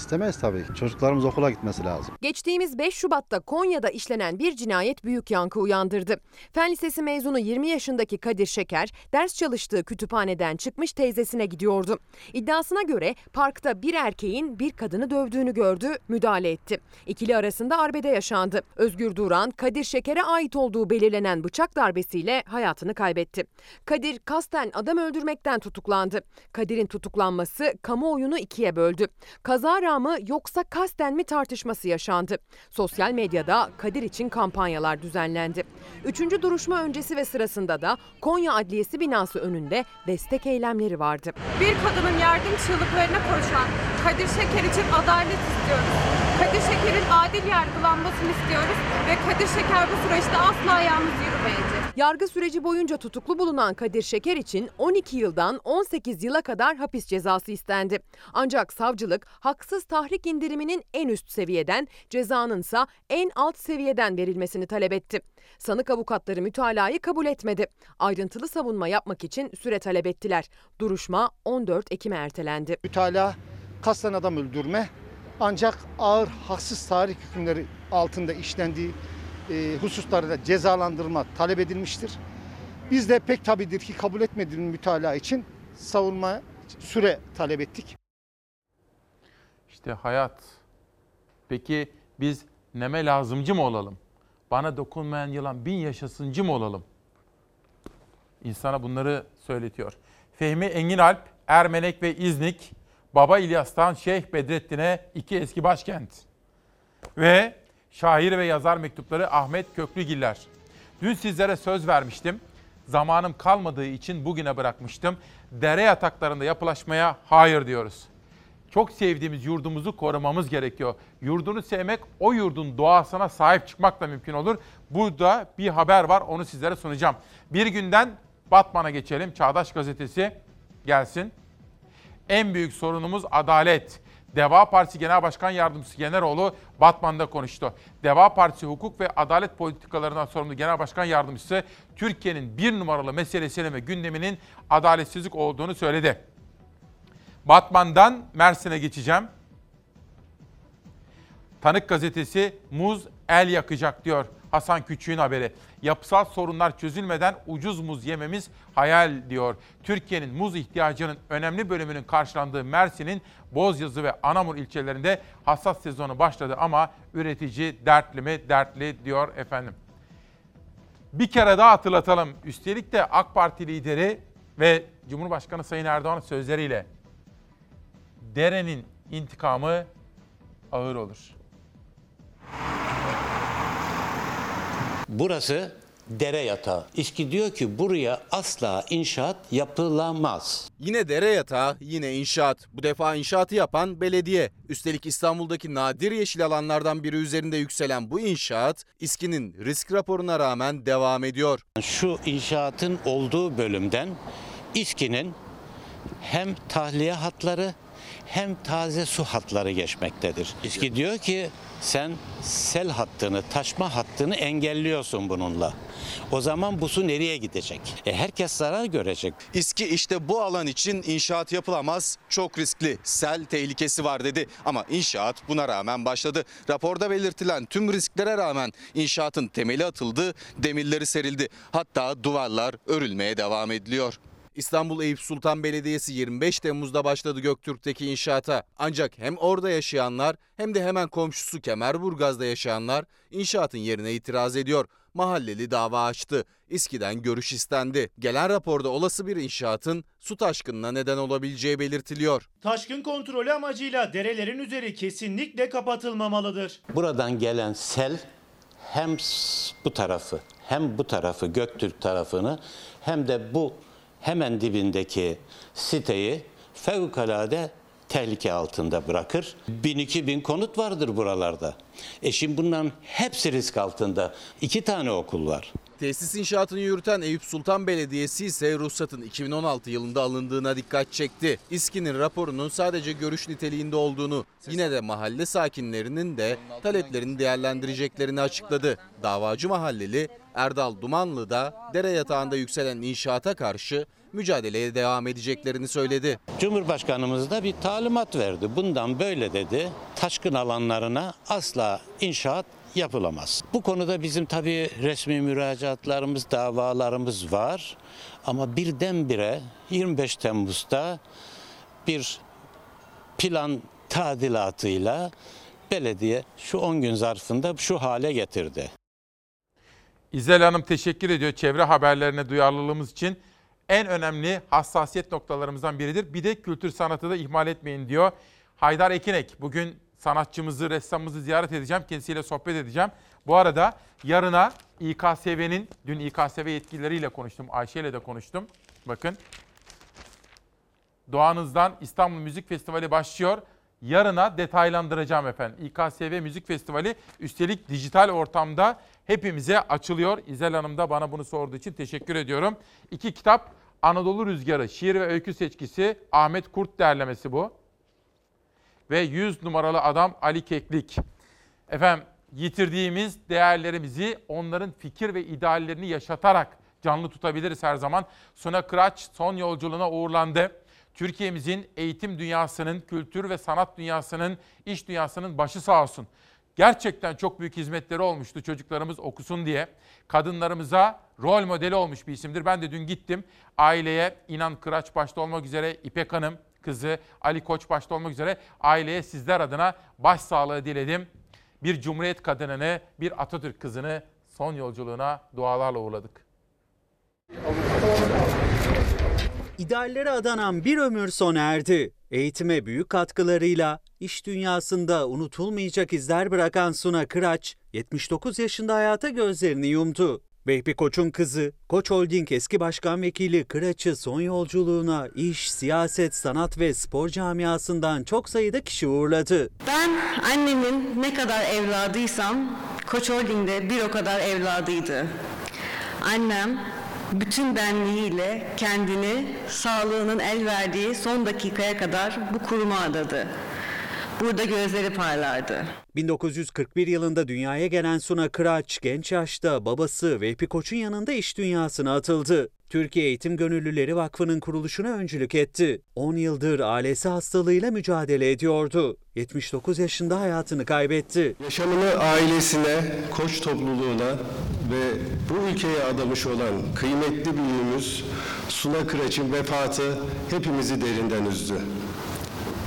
istemeyiz tabii. Çocuklarımız okula gitmesi lazım. Geçtiğimiz 5 Şubat'ta Konya'da işlenen bir cinayet büyük yankı uyandırdı. Fen Lisesi mezunu 20 yaşındaki Kadir Şeker ders çalıştığı kütüphaneden çıkmış teyzesine gidiyordu. İddiasına göre parkta bir erkeğin bir kadını dövdüğünü gördü, müdahale etti. İkili arasında arbede yaşandı. Özgür Duran, Kadir Şeker'e ait olduğu belirlenen bıçak darbesiyle hayatını kaybetti. Kadir kasten adam öldürmekten tutuklandı. Kadir'in tutuklanması kamuoyunu ikiye böldü. Kaza mı yoksa kasten mi tartışması yaşandı. Sosyal medyada Kadir için kampanyalar düzenlendi. Üçüncü duruşma öncesi ve sırasında da Konya Adliyesi binası önünde destek eylemleri vardı. Bir kadının yardım çığlıklarına koşan Kadir Şeker için adalet istiyoruz. Kadir Şeker'in adil yargılanmasını istiyoruz ve Kadir Şeker bu süreçte asla yalnız yürümeyecek. Yargı süreci boyunca tutuklu bulunan Kadir Şeker için 12 yıldan 18 yıla kadar hapis cezası istendi. Ancak savcılık haksız tahrik indiriminin en üst seviyeden, cezanın ise en alt seviyeden verilmesini talep etti. Sanık avukatları mütalayı kabul etmedi. Ayrıntılı savunma yapmak için süre talep ettiler. Duruşma 14 Ekim'e ertelendi. Mütalaa kasten adam öldürme ancak ağır haksız tarih hükümleri altında işlendiği e, hususlarda cezalandırma talep edilmiştir. Biz de pek tabidir ki kabul etmediğimiz mütalaa için savunma süre talep ettik. İşte hayat. Peki biz neme lazımcı mı olalım? Bana dokunmayan yılan bin yaşasıncı mı olalım? İnsana bunları söyletiyor. Fehmi Enginalp, Ermenek ve İznik, Baba İlyas'tan Şeyh Bedrettin'e iki eski başkent. Ve şair ve yazar mektupları Ahmet Köklügiller. Dün sizlere söz vermiştim. Zamanım kalmadığı için bugüne bırakmıştım. Dere yataklarında yapılaşmaya hayır diyoruz. Çok sevdiğimiz yurdumuzu korumamız gerekiyor. Yurdunu sevmek o yurdun doğasına sahip çıkmakla mümkün olur. Burada bir haber var onu sizlere sunacağım. Bir günden Batman'a geçelim. Çağdaş Gazetesi gelsin. En büyük sorunumuz adalet. Deva Partisi Genel Başkan Yardımcısı Generoğlu Batman'da konuştu. Deva Partisi hukuk ve adalet politikalarından sorumlu Genel Başkan Yardımcısı Türkiye'nin bir numaralı meselesinin ve gündeminin adaletsizlik olduğunu söyledi. Batman'dan Mersin'e geçeceğim. Tanık gazetesi muz el yakacak diyor Hasan Küçük'ün haberi. Yapısal sorunlar çözülmeden ucuz muz yememiz hayal diyor. Türkiye'nin muz ihtiyacının önemli bölümünün karşılandığı Mersin'in Bozyazı ve Anamur ilçelerinde hasat sezonu başladı ama üretici dertli mi dertli diyor efendim. Bir kere daha hatırlatalım. Üstelik de AK Parti lideri ve Cumhurbaşkanı Sayın Erdoğan'ın sözleriyle derenin intikamı ağır olur. Burası dere yatağı. İSKİ diyor ki buraya asla inşaat yapılamaz. Yine dere yatağı, yine inşaat. Bu defa inşaatı yapan belediye. Üstelik İstanbul'daki nadir yeşil alanlardan biri üzerinde yükselen bu inşaat, İSKİ'nin risk raporuna rağmen devam ediyor. Şu inşaatın olduğu bölümden İSKİ'nin hem tahliye hatları hem taze su hatları geçmektedir. İSKİ diyor ki sen sel hattını, taşma hattını engelliyorsun bununla. O zaman bu su nereye gidecek? E herkes zarar görecek. İSKİ işte bu alan için inşaat yapılamaz, çok riskli, sel tehlikesi var dedi. Ama inşaat buna rağmen başladı. Raporda belirtilen tüm risklere rağmen inşaatın temeli atıldı, demirleri serildi. Hatta duvarlar örülmeye devam ediliyor. İstanbul Eyüp Sultan Belediyesi 25 Temmuz'da başladı Göktürk'teki inşaata. Ancak hem orada yaşayanlar hem de hemen komşusu Kemerburgaz'da yaşayanlar inşaatın yerine itiraz ediyor. Mahalleli dava açtı. İSKİ'den görüş istendi. Gelen raporda olası bir inşaatın su taşkınına neden olabileceği belirtiliyor. Taşkın kontrolü amacıyla derelerin üzeri kesinlikle kapatılmamalıdır. Buradan gelen sel hem bu tarafı hem bu tarafı Göktürk tarafını hem de bu hemen dibindeki siteyi fevkalade tehlike altında bırakır. 1000-2000 konut vardır buralarda. E şimdi bunların hepsi risk altında. İki tane okul var. Tesis inşaatını yürüten Eyüp Sultan Belediyesi ise ruhsatın 2016 yılında alındığına dikkat çekti. İSKİ'nin raporunun sadece görüş niteliğinde olduğunu, yine de mahalle sakinlerinin de taleplerini değerlendireceklerini açıkladı. Davacı mahalleli Erdal Dumanlı da dere yatağında yükselen inşaata karşı mücadeleye devam edeceklerini söyledi. Cumhurbaşkanımız da bir talimat verdi. Bundan böyle dedi. Taşkın alanlarına asla inşaat yapılamaz. Bu konuda bizim tabii resmi müracaatlarımız, davalarımız var. Ama birdenbire 25 Temmuz'da bir plan tadilatıyla belediye şu 10 gün zarfında şu hale getirdi. İzel Hanım teşekkür ediyor çevre haberlerine duyarlılığımız için. En önemli hassasiyet noktalarımızdan biridir. Bir de kültür sanatı da ihmal etmeyin diyor. Haydar Ekinek bugün sanatçımızı, ressamımızı ziyaret edeceğim. Kendisiyle sohbet edeceğim. Bu arada yarına İKSV'nin, dün İKSV yetkilileriyle konuştum. Ayşe ile de konuştum. Bakın Doğanızdan İstanbul Müzik Festivali başlıyor. Yarına detaylandıracağım efendim. İKSV Müzik Festivali üstelik dijital ortamda hepimize açılıyor. İzel Hanım da bana bunu sorduğu için teşekkür ediyorum. İki kitap Anadolu Rüzgarı şiir ve öykü seçkisi Ahmet Kurt derlemesi bu. Ve 100 numaralı adam Ali Keklik. Efendim yitirdiğimiz değerlerimizi onların fikir ve ideallerini yaşatarak canlı tutabiliriz her zaman. Suna Kıraç son yolculuğuna uğurlandı. Türkiye'mizin eğitim dünyasının, kültür ve sanat dünyasının, iş dünyasının başı sağ olsun. Gerçekten çok büyük hizmetleri olmuştu çocuklarımız okusun diye. Kadınlarımıza rol modeli olmuş bir isimdir. Ben de dün gittim aileye İnan Kıraç başta olmak üzere İpek Hanım kızı Ali Koç başta olmak üzere aileye sizler adına başsağlığı diledim. Bir Cumhuriyet kadınını, bir Atatürk kızını son yolculuğuna dualarla uğurladık. İdeallere adanan bir ömür sona erdi. Eğitime büyük katkılarıyla iş dünyasında unutulmayacak izler bırakan Suna Kıraç, 79 yaşında hayata gözlerini yumdu. Vehbi Koç'un kızı, Koç Holding eski başkan vekili Kıraç'ı son yolculuğuna iş, siyaset, sanat ve spor camiasından çok sayıda kişi uğurladı. Ben annemin ne kadar evladıysam Koç Holding'de bir o kadar evladıydı. Annem bütün benliğiyle kendini sağlığının el verdiği son dakikaya kadar bu kuruma adadı. Burada gözleri parlardı. 1941 yılında dünyaya gelen Suna Kıraç genç yaşta babası Vehbi Koç'un yanında iş dünyasına atıldı. Türkiye Eğitim Gönüllüleri Vakfı'nın kuruluşuna öncülük etti. 10 yıldır ALS hastalığıyla mücadele ediyordu. 79 yaşında hayatını kaybetti. Yaşamını ailesine, koç topluluğuna ve bu ülkeye adamış olan kıymetli büyüğümüz Suna Kıraç'ın vefatı hepimizi derinden üzdü.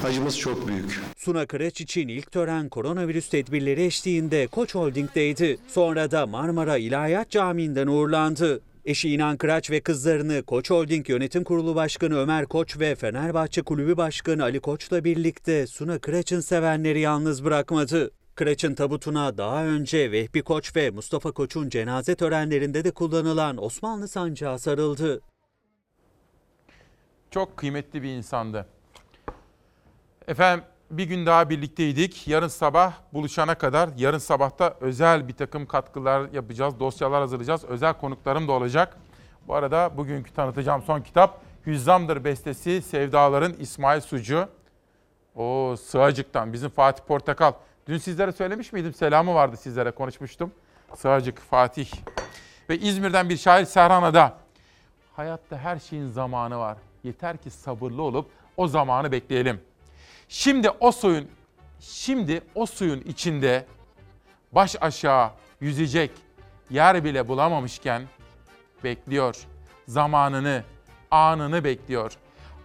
Acımız çok büyük. Suna Kıraç için ilk tören koronavirüs tedbirleri eşliğinde Koç Holding'deydi. Sonra da Marmara İlahiyat Camii'nden uğurlandı. Eşi İnan Kıraç ve kızlarını Koç Holding Yönetim Kurulu Başkanı Ömer Koç ve Fenerbahçe Kulübü Başkanı Ali Koç'la birlikte Suna Kıraç'ın sevenleri yalnız bırakmadı. Kıraç'ın tabutuna daha önce Vehbi Koç ve Mustafa Koç'un cenaze törenlerinde de kullanılan Osmanlı sancağı sarıldı. Çok kıymetli bir insandı. Efendim bir gün daha birlikteydik. Yarın sabah buluşana kadar, yarın sabahta özel bir takım katkılar yapacağız, dosyalar hazırlayacağız. Özel konuklarım da olacak. Bu arada bugünkü tanıtacağım son kitap Hüzzamdır bestesi Sevdaların İsmail Sucu. O Sığacık'tan bizim Fatih Portakal. Dün sizlere söylemiş miydim? Selamı vardı sizlere konuşmuştum. Sığacık Fatih. Ve İzmir'den bir şair Serhan Ada. Hayatta her şeyin zamanı var. Yeter ki sabırlı olup o zamanı bekleyelim. Şimdi o suyun şimdi o suyun içinde baş aşağı yüzecek yer bile bulamamışken bekliyor. Zamanını, anını bekliyor.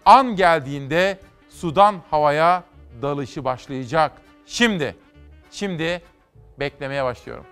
An geldiğinde sudan havaya dalışı başlayacak. Şimdi, şimdi beklemeye başlıyorum.